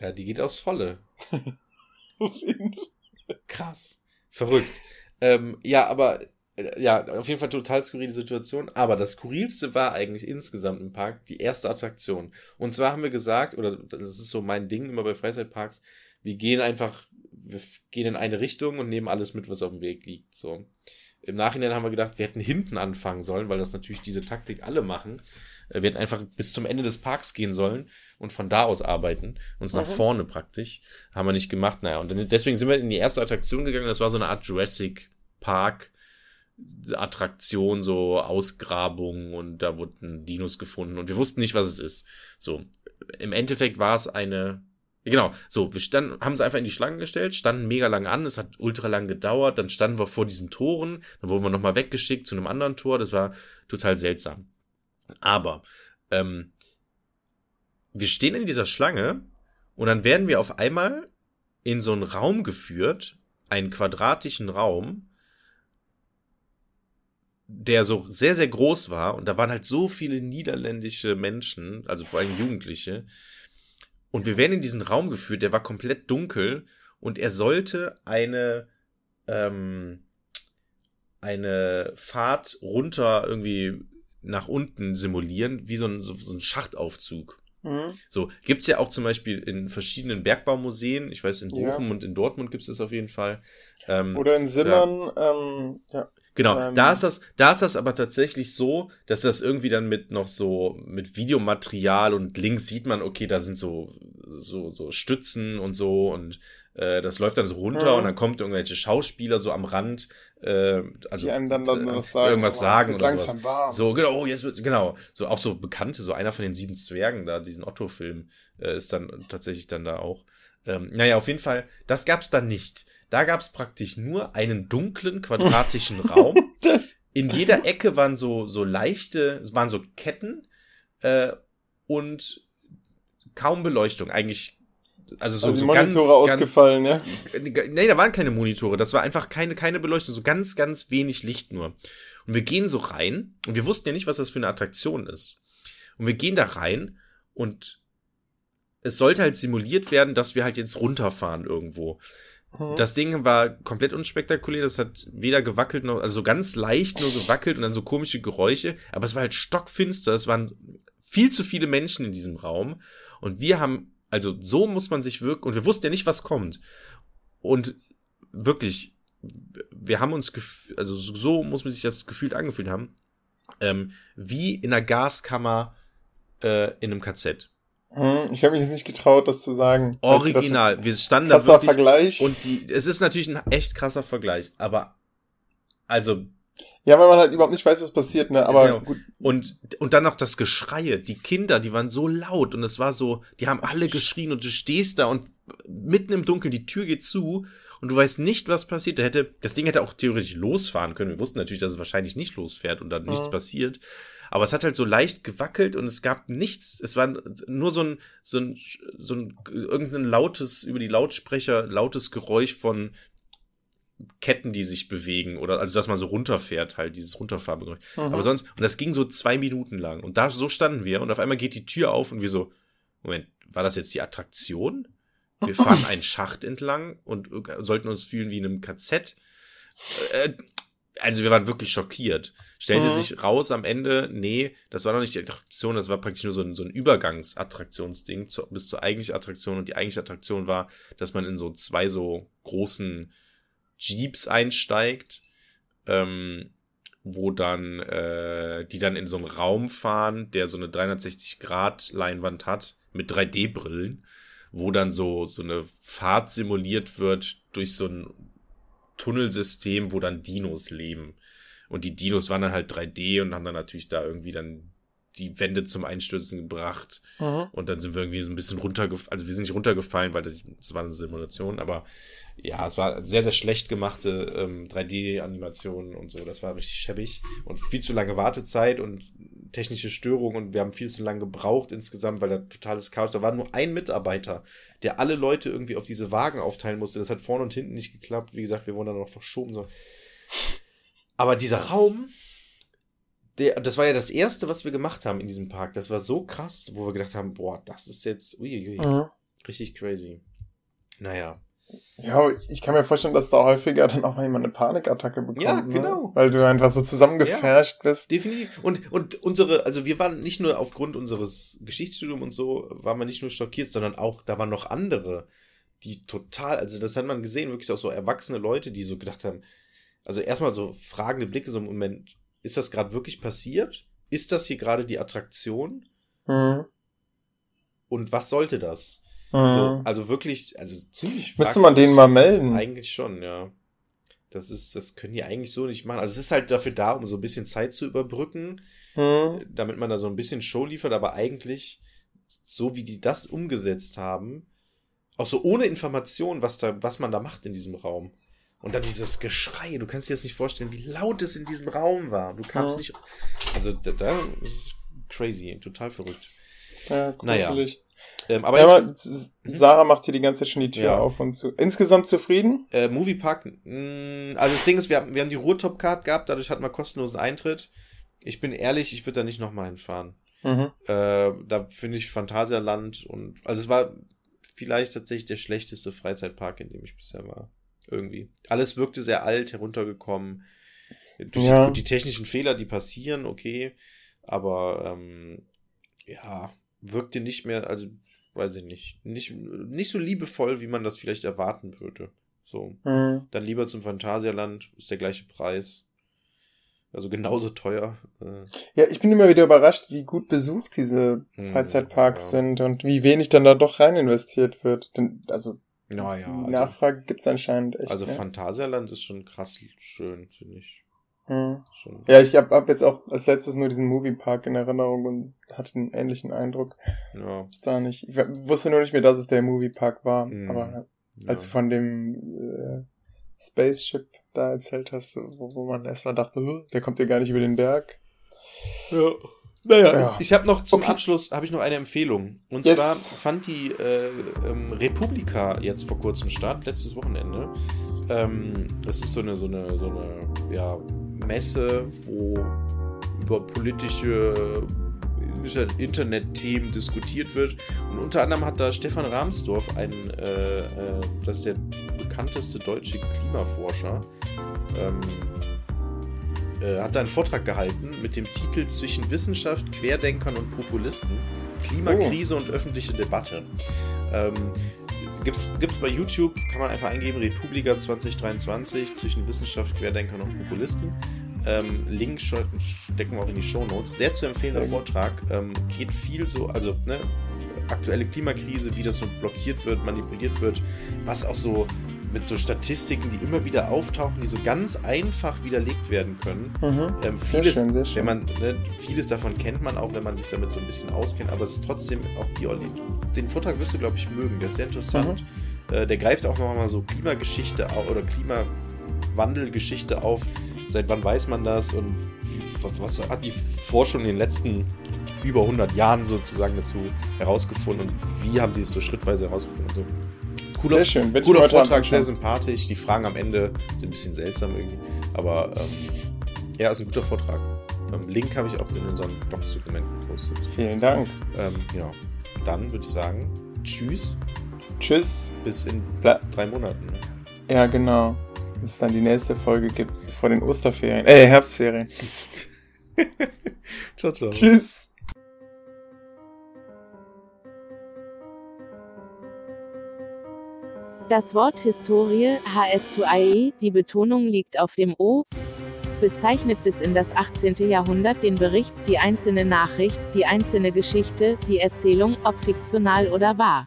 Ja, die geht aufs Volle. auf jeden Fall. Krass. Verrückt. ähm, ja, aber äh, ja, auf jeden Fall total skurrile Situation. Aber das Skurrilste war eigentlich insgesamt im Park die erste Attraktion. Und zwar haben wir gesagt, oder das ist so mein Ding immer bei Freizeitparks, wir gehen einfach, wir gehen in eine Richtung und nehmen alles mit, was auf dem Weg liegt. So. Im Nachhinein haben wir gedacht, wir hätten hinten anfangen sollen, weil das natürlich diese Taktik alle machen. Äh, Wir hätten einfach bis zum Ende des Parks gehen sollen und von da aus arbeiten. Uns nach Mhm. vorne praktisch. Haben wir nicht gemacht. Naja, und deswegen sind wir in die erste Attraktion gegangen. Das war so eine Art Jurassic Park Attraktion, so Ausgrabung und da wurden Dinos gefunden und wir wussten nicht, was es ist. So, im Endeffekt war es eine, genau, so, wir standen, haben sie einfach in die Schlange gestellt, standen mega lang an, es hat ultra lang gedauert, dann standen wir vor diesen Toren, dann wurden wir nochmal weggeschickt zu einem anderen Tor, das war total seltsam. Aber, ähm, wir stehen in dieser Schlange und dann werden wir auf einmal in so einen Raum geführt, einen quadratischen Raum, der so sehr, sehr groß war und da waren halt so viele niederländische Menschen, also vor allem Jugendliche. Und wir werden in diesen Raum geführt, der war komplett dunkel und er sollte eine, ähm, eine Fahrt runter irgendwie nach unten simulieren, wie so ein, so, so ein Schachtaufzug. Mhm. So, gibt's ja auch zum Beispiel in verschiedenen Bergbaumuseen, ich weiß, in Ja. Bochum und in Dortmund gibt's das auf jeden Fall. Ähm, Oder in Simmern, ähm, ja. Genau, Ähm, da ist das, da ist das aber tatsächlich so, dass das irgendwie dann mit noch so mit Videomaterial und links sieht man, okay, da sind so so so Stützen und so und äh, das läuft dann so runter Mhm. und dann kommt irgendwelche Schauspieler so am Rand, äh, also die einem dann, dann äh, sagen. irgendwas Oh, sagen oder langsam sowas. warm. So, genau, oh, jetzt wird, genau. So, auch so bekannte, so einer von den sieben Zwergen da, diesen Otto-Film, äh, ist dann tatsächlich dann da auch. Ähm, naja, auf jeden Fall, das gab's dann nicht. Da gab's praktisch nur einen dunklen, quadratischen Raum. In jeder Ecke waren so, so leichte, es waren so Ketten, äh, und kaum Beleuchtung. Eigentlich, also so, also die so Monitore ganz, ausgefallen, ja. ganz, nee, da waren keine Monitore, das war einfach keine, keine Beleuchtung, so ganz, ganz wenig Licht nur. Und wir gehen so rein und wir wussten ja nicht, was das für eine Attraktion ist. Und wir gehen da rein und es sollte halt simuliert werden, dass wir halt jetzt runterfahren irgendwo. Mhm. Das Ding war komplett unspektakulär, das hat weder gewackelt noch, also so ganz leicht nur gewackelt und dann so komische Geräusche, aber es war halt stockfinster, es waren viel zu viele Menschen in diesem Raum und wir haben, also so muss man sich wirklich, und wir wussten ja nicht, was kommt. Und wirklich, wir haben uns, also so muss man sich das gefühlt angefühlt haben, ähm, wie in einer Gaskammer äh, in einem KZ. Hm, ich habe mich jetzt nicht getraut, das zu sagen. Original. Wir standen da wirklich. Vergleich. Und die, es ist natürlich ein echt krasser Vergleich, aber also. Ja, weil man halt überhaupt nicht weiß, was passiert, ne? Aber genau. gut. Und, und dann noch das Geschreie. Die Kinder, die waren so laut und es war so, die haben alle geschrien und du stehst da und mitten im Dunkeln, die Tür geht zu und du weißt nicht, was passiert. Da hätte, das Ding hätte auch theoretisch losfahren können. Wir wussten natürlich, dass es wahrscheinlich nicht losfährt und dann nichts passiert. Aber es hat halt so leicht gewackelt und es gab nichts. Es war nur so ein, so ein, so ein irgendein lautes, über die Lautsprecher, lautes Geräusch von Ketten, die sich bewegen oder also dass man so runterfährt, halt dieses Runterfahrgeräusch. Mhm. Aber sonst, und das ging so zwei Minuten lang. Und da so standen wir und auf einmal geht die Tür auf und wir so, Moment, war das jetzt die Attraktion? Wir fahren einen Schacht entlang und sollten uns fühlen wie in einem KZ. Äh, also wir waren wirklich schockiert. Stellte mhm. sich raus am Ende, nee, das war noch nicht die Attraktion, das war praktisch nur so ein, so ein Übergangsattraktionsding zu, bis zur eigentlichen Attraktion. Und die eigentliche Attraktion war, dass man in so zwei so großen Jeeps einsteigt, ähm, wo dann, äh, die dann in so einen Raum fahren, der so eine 360-Grad-Leinwand hat, mit 3D-Brillen, wo dann so, so eine Fahrt simuliert wird durch so ein Tunnelsystem, wo dann Dinos leben. Und die Dinos waren dann halt 3D und haben dann natürlich da irgendwie dann die Wände zum Einstürzen gebracht. Mhm. Und dann sind wir irgendwie so ein bisschen runtergefallen. Also wir sind nicht runtergefallen, weil das, das war eine Simulation. Aber ja, es war sehr, sehr schlecht gemachte ähm, 3D-Animationen und so. Das war richtig schäbig. Und viel zu lange Wartezeit und technische Störungen. Und wir haben viel zu lange gebraucht insgesamt, weil da totales Chaos. Da war nur ein Mitarbeiter, der alle Leute irgendwie auf diese Wagen aufteilen musste. Das hat vorne und hinten nicht geklappt. Wie gesagt, wir wurden dann noch verschoben. So. Aber dieser Raum, der, das war ja das erste, was wir gemacht haben in diesem Park. Das war so krass, wo wir gedacht haben, boah, das ist jetzt uiuiui, mhm. richtig crazy. Naja. Ja, ich kann mir vorstellen, dass da häufiger dann auch mal jemand eine Panikattacke bekommt. Ja, ne? genau. Ne? Weil du einfach so zusammengefärscht ja, bist. Definitiv. Und, und unsere, also wir waren nicht nur aufgrund unseres Geschichtsstudiums und so, waren wir nicht nur schockiert, sondern auch, da waren noch andere, die total, also das hat man gesehen, wirklich auch so erwachsene Leute, die so gedacht haben, also erstmal so fragende Blicke, so im Moment, ist das gerade wirklich passiert? Ist das hier gerade die Attraktion? Mhm. Und was sollte das? Mhm. So, also wirklich, also ziemlich. Müsste man den mal melden? Eigentlich schon, ja. Das ist, das können die eigentlich so nicht machen. Also es ist halt dafür da, um so ein bisschen Zeit zu überbrücken, mhm. damit man da so ein bisschen Show liefert, aber eigentlich, so wie die das umgesetzt haben, auch so ohne Information, was da, was man da macht in diesem Raum. Und dann dieses Geschrei, du kannst dir das nicht vorstellen, wie laut es in diesem Raum war. Du kamst ja. nicht. Also da, da ist crazy, total verrückt. Ja, gruselig. Naja. Ähm, aber, ja, aber Sarah macht hier die ganze Zeit schon die Tür ja. auf und zu. Insgesamt zufrieden? Äh, Moviepark, mh, also das Ding ist, wir haben, wir haben die Ruhrtop-Card gehabt, dadurch hatten wir kostenlosen Eintritt. Ich bin ehrlich, ich würde da nicht nochmal hinfahren. Mhm. Äh, da finde ich Phantasialand und, also es war vielleicht tatsächlich der schlechteste Freizeitpark, in dem ich bisher war. Irgendwie. Alles wirkte sehr alt, heruntergekommen. Durch ja. die, die, technischen Fehler, die passieren, okay. Aber ähm, ja, wirkte nicht mehr, also weiß ich nicht, nicht, nicht so liebevoll, wie man das vielleicht erwarten würde. So. Mhm. Dann lieber zum Phantasialand, ist der gleiche Preis. Also genauso teuer. Äh. Ja, ich bin immer wieder überrascht, wie gut besucht diese hm, Freizeitparks ja. sind und wie wenig dann da doch rein investiert wird. Denn, also naja, also, Nachfrage gibt's anscheinend echt. Also ne? Phantasialand ist schon krass schön, finde ich. Hm. Ja, ich habe hab jetzt auch als letztes nur diesen Moviepark in Erinnerung und hatte einen ähnlichen Eindruck. Ja. Ist da nicht. Ich wusste nur nicht mehr, dass es der Moviepark war. Hm. Aber als ja. du von dem äh, Spaceship da erzählt hast, wo, wo man erstmal dachte, der kommt ja gar nicht über den Berg. Ja. Naja, ja. ich habe noch zum okay. Abschluss habe ich noch eine Empfehlung. Und yes. zwar fand die äh, ähm, Republika jetzt vor kurzem statt, letztes Wochenende. Ähm, das ist so eine, so eine, so eine ja, Messe, wo über politische Internet-Themen diskutiert wird. Und unter anderem hat da Stefan Rahmsdorf, ein, äh, äh, das ist der bekannteste deutsche Klimaforscher, ähm, äh, hat da einen Vortrag gehalten mit dem Titel Zwischen Wissenschaft, Querdenkern und Populisten, Klimakrise oh. und öffentliche Debatte. Ähm, Gibt's, gibt's bei YouTube, kann man einfach eingeben, Republika 2023 zwischen Wissenschaft, Querdenkern und Populisten. Ähm, Link stecken wir auch in die Show Notes. Sehr zu empfehlender Vortrag. Ähm, geht viel so, also ne, aktuelle Klimakrise, wie das so blockiert wird, manipuliert wird, was auch so mit so Statistiken, die immer wieder auftauchen, die so ganz einfach widerlegt werden können. Mhm. Ähm, vieles, sehr schön, sehr schön. Wenn man, ne, vieles davon kennt man auch, wenn man sich damit so ein bisschen auskennt, aber es ist trotzdem auch die Den Vortrag wirst du, glaube ich, mögen. Der ist sehr interessant. Mhm. Äh, der greift auch nochmal so Klimageschichte oder Klimawandelgeschichte auf. Seit wann weiß man das und was, hat die Forschung in den letzten über 100 Jahren sozusagen dazu herausgefunden und wie haben sie es so schrittweise herausgefunden? So. Cooler, sehr schön. Wenn cooler Vortrag, sehr sympathisch. Die Fragen am Ende sind ein bisschen seltsam irgendwie. Aber ähm, ja, ist ein guter Vortrag. Ähm, Link habe ich auch in unseren Box-Dokumenten gepostet. Vielen Dank. Ähm, ja. Dann würde ich sagen, tschüss. Tschüss. Bis in Ble drei Monaten. Ne? Ja, genau. Bis dann die nächste Folge gibt vor den Osterferien. Äh, Herbstferien. ciao, ciao. Tschüss. Das Wort Historie, HS2IE, die Betonung liegt auf dem O, bezeichnet bis in das 18. Jahrhundert den Bericht, die einzelne Nachricht, die einzelne Geschichte, die Erzählung, ob fiktional oder wahr.